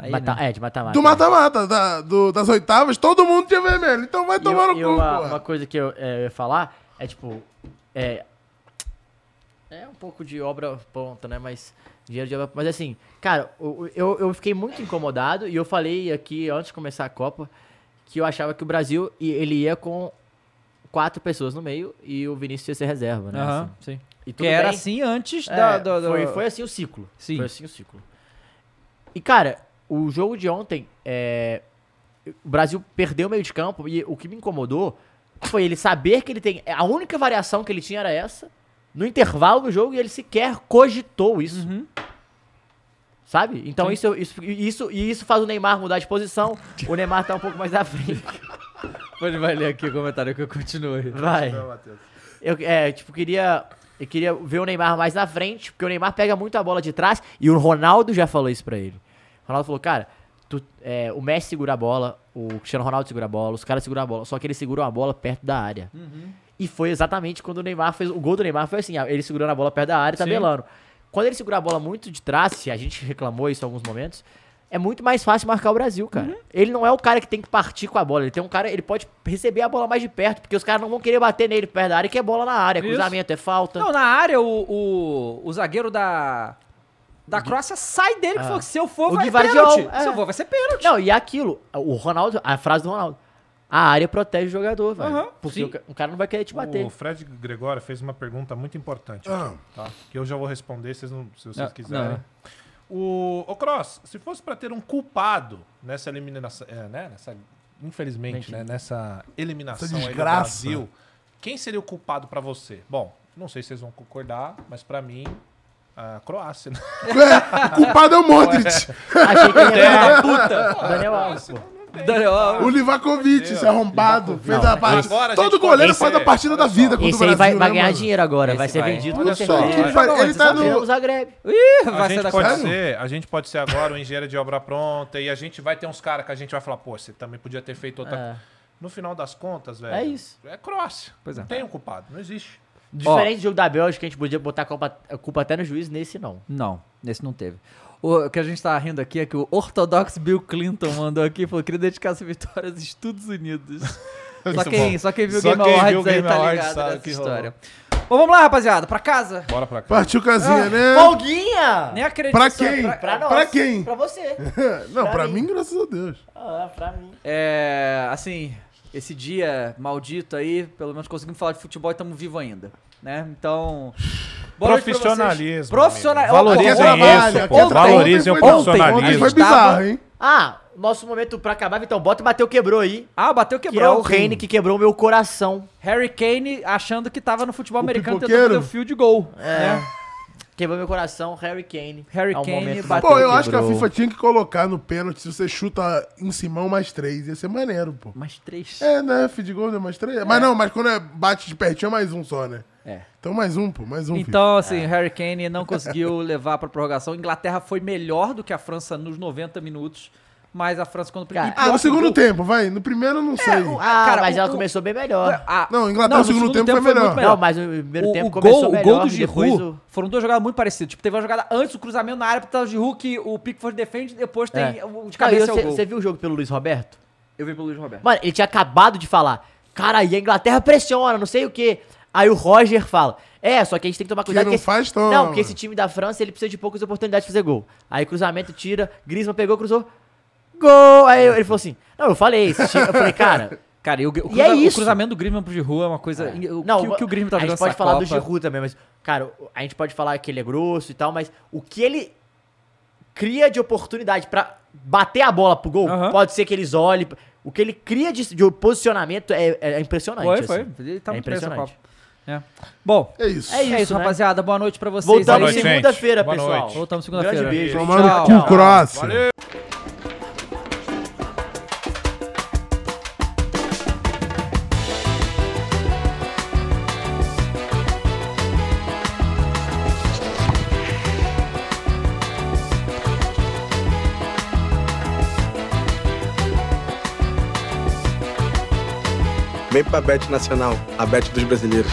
É. Aí, Mata- né? É, de mata-mata. Do mata-mata, da- do- das oitavas, todo mundo tinha vermelho. Então vai tomar no E, cu, uma, uma coisa que eu, é, eu ia falar É tipo. É. É um pouco de obra pronta, né? Mas. Dinheiro de obra. Mas assim, cara, o- eu, eu fiquei muito incomodado e eu falei aqui antes de começar a Copa que eu achava que o Brasil ele ia com quatro pessoas no meio e o Vinícius ia ser reserva, né? Aham, assim. sim. E Que era bem. assim antes É, da, do, do- Foi, foi assim o ciclo. Sim. Foi assim o ciclo. E, cara, o jogo de ontem, é, o Brasil perdeu o meio de campo e o que me incomodou foi ele saber que ele tem. A única variação que ele tinha era essa, no intervalo do jogo, e ele sequer cogitou isso. Sabe? Então Sim. isso, isso, isso, e isso faz o Neymar mudar de posição. o Neymar tá um pouco mais à frente. Pode vai ler aqui o comentário que eu continuo. Vai. Eu, é, tipo, queria. Eu queria ver o Neymar mais na frente, porque o Neymar pega muito a bola de trás e o Ronaldo já falou isso pra ele. O Ronaldo falou, cara, tu- é, o Messi segura a bola, o Cristiano Ronaldo segura a bola, os caras seguram a bola, só que eles seguram a bola perto da área. E foi exatamente quando o Neymar fez. O gol do Neymar foi assim, ele segurando a bola perto da área, Sim. tabelando. Quando ele segura a bola muito de trás, se a gente reclamou isso em alguns momentos, é muito mais fácil marcar o Brasil, cara. Uhum. Ele não é o cara que tem que partir com a bola. Ele tem um cara, ele pode receber a bola mais de perto, porque os caras não vão querer bater nele perto da área, que é bola na área, cruzamento, é falta. Não, na área, o, o, o zagueiro da, da Croácia sai dele que Ah. falou que se eu for, O vai Gvardiol, pênalti. é. Se eu for, vai ser pênalti. Não, e aquilo, o Ronaldo, a frase do Ronaldo. A área protege o jogador, velho. Aham, porque sim. o, ca- o cara não vai querer te bater. O Fred Gregório fez uma pergunta muito importante. Ah. Tá? Que eu já vou responder vocês não- se vocês Não, quiserem. não. O, o Cross, se fosse pra ter um culpado nessa eliminação, é, né? Nessa, infelizmente, né? Nessa eliminação aí do. Brasil, quem seria o culpado pra você? Bom, não sei se vocês vão concordar, mas pra mim, a Croácia. Né? O culpado é o Modric. Achei que ele ia falar puta. Daniel Alves, pô. Daniel Alves. O Livakovic, esse arrombado, fez Não, a partida. Todo goleiro faz a partida da vida contra o Esse Brasil. aí vai, vai né, ganhar mano? dinheiro agora, vai Esse ser vai. vendido Olha com só, ele, vai- ele tá no... Zagreb. Ih, A vai ser gente, da pode Croácia. ser, a gente pode ser agora o engenheiro de obra pronta e a gente vai ter uns caras que a gente vai falar, pô, você também podia ter feito outra. É. No final das contas, velho. É isso. É Croácia. Pois é. Não tem um culpado, não existe. Diferente do jogo da Bélgica, a gente podia botar a culpa, a culpa até no juiz, nesse não. Não, nesse não teve. O que a gente tá rindo aqui é que o ortodoxo Bill Clinton mandou aqui e falou que queria dedicar essa vitória aos Estados Unidos. só, Muito quem, bom. só quem viu o Só Game quem viu Awards aí Game tá Awards ligado sabe nessa que história. Bom, vamos lá, rapaziada, pra casa. Bora pra cá. Partiu casinha, né? Folguinha! Nem acredito. Pra só- quem? pra- Pra nós. Pra quem? Pra você. Não, Pra pra mim. mim, graças a Deus. Ah, pra mim. É, assim, esse dia maldito aí, pelo menos conseguimos falar de futebol e estamos vivos ainda, né? Então. Profissionalismo, Profissional... amigo. Valorizem isso, pô. Valorizem o profissionalismo. Ontem foi bizarro, hein? Ah, nosso momento pra acabar, então bota e bateu, quebrou aí. Ah, bateu, Que quebrou. é o Reine que quebrou o meu coração. Harry Kane achando que tava no futebol O americano tentando fazer o field goal. É. né? Quebrou meu coração, Harry Kane. Harry É um Kane momento bateu, Pô, eu acho que a. FIFA tinha que colocar no pênalti se você chuta em Simão mais três. Ia ser maneiro, pô. Mais três. É, né? Feed goal é mais três. Mas não, mas quando é bate de pertinho é mais um só, né? É. Então mais um, pô. Mais um. Então, assim, Harry Kane não conseguiu levar pra prorrogação. Inglaterra foi melhor do que a França nos 90 minutos, mas a França quando... Cara, FIFA. Ah, no segundo tempo, vai. No primeiro eu não sei. o- Ah, Cara, mas o- ela o- começou bem melhor. Ah, Não, Inglaterra no segundo tempo foi melhor. muito Não, mas o primeiro o, tempo o começou gol, melhor. o gol do Giroud o- foram duas jogadas muito parecidas. Tipo, teve uma jogada antes do cruzamento na área pro Giroud que o Pickford defende, depois tem É. o de Não, cabeça é você, viu o jogo pelo Luiz Roberto? Eu vi pelo Luiz Roberto. Mano, ele tinha acabado de falar. Cara, e a Inglaterra pressiona, não sei o quê. Aí o Roger fala. É, só que a gente tem que tomar cuidado. não que esse- faz, toma. Não, porque esse time da França, ele precisa de poucas oportunidades de fazer gol. Aí cruzamento tira, Griezmann pegou, cruzou. Gol! Aí ele falou assim, não, eu falei, time, eu falei, cara... Cara, e o, o, E cruza- é o isso. cruzamento do Griezmann pro Giroud é uma coisa... O, Não, que, o que o Griezmann tá a jogando gente pode falar do Copa- Giroud também, mas, cara, a gente pode falar que ele é grosso e tal, mas o que ele cria de oportunidade pra bater a bola pro gol, pode ser que eles olhem. O que ele cria de, de posicionamento é, é impressionante. Foi, foi. assim. Ele tá É impressionante. É. Bom, É isso. É isso, é isso, né? rapaziada. Boa noite pra vocês. Voltamos noite, aí. gente. segunda-feira, Boa pessoal. noite. Voltamos segunda-feira. Grande beijo. Croácia. Valeu! Vem pra Bet Nacional, a Bet dos brasileiros.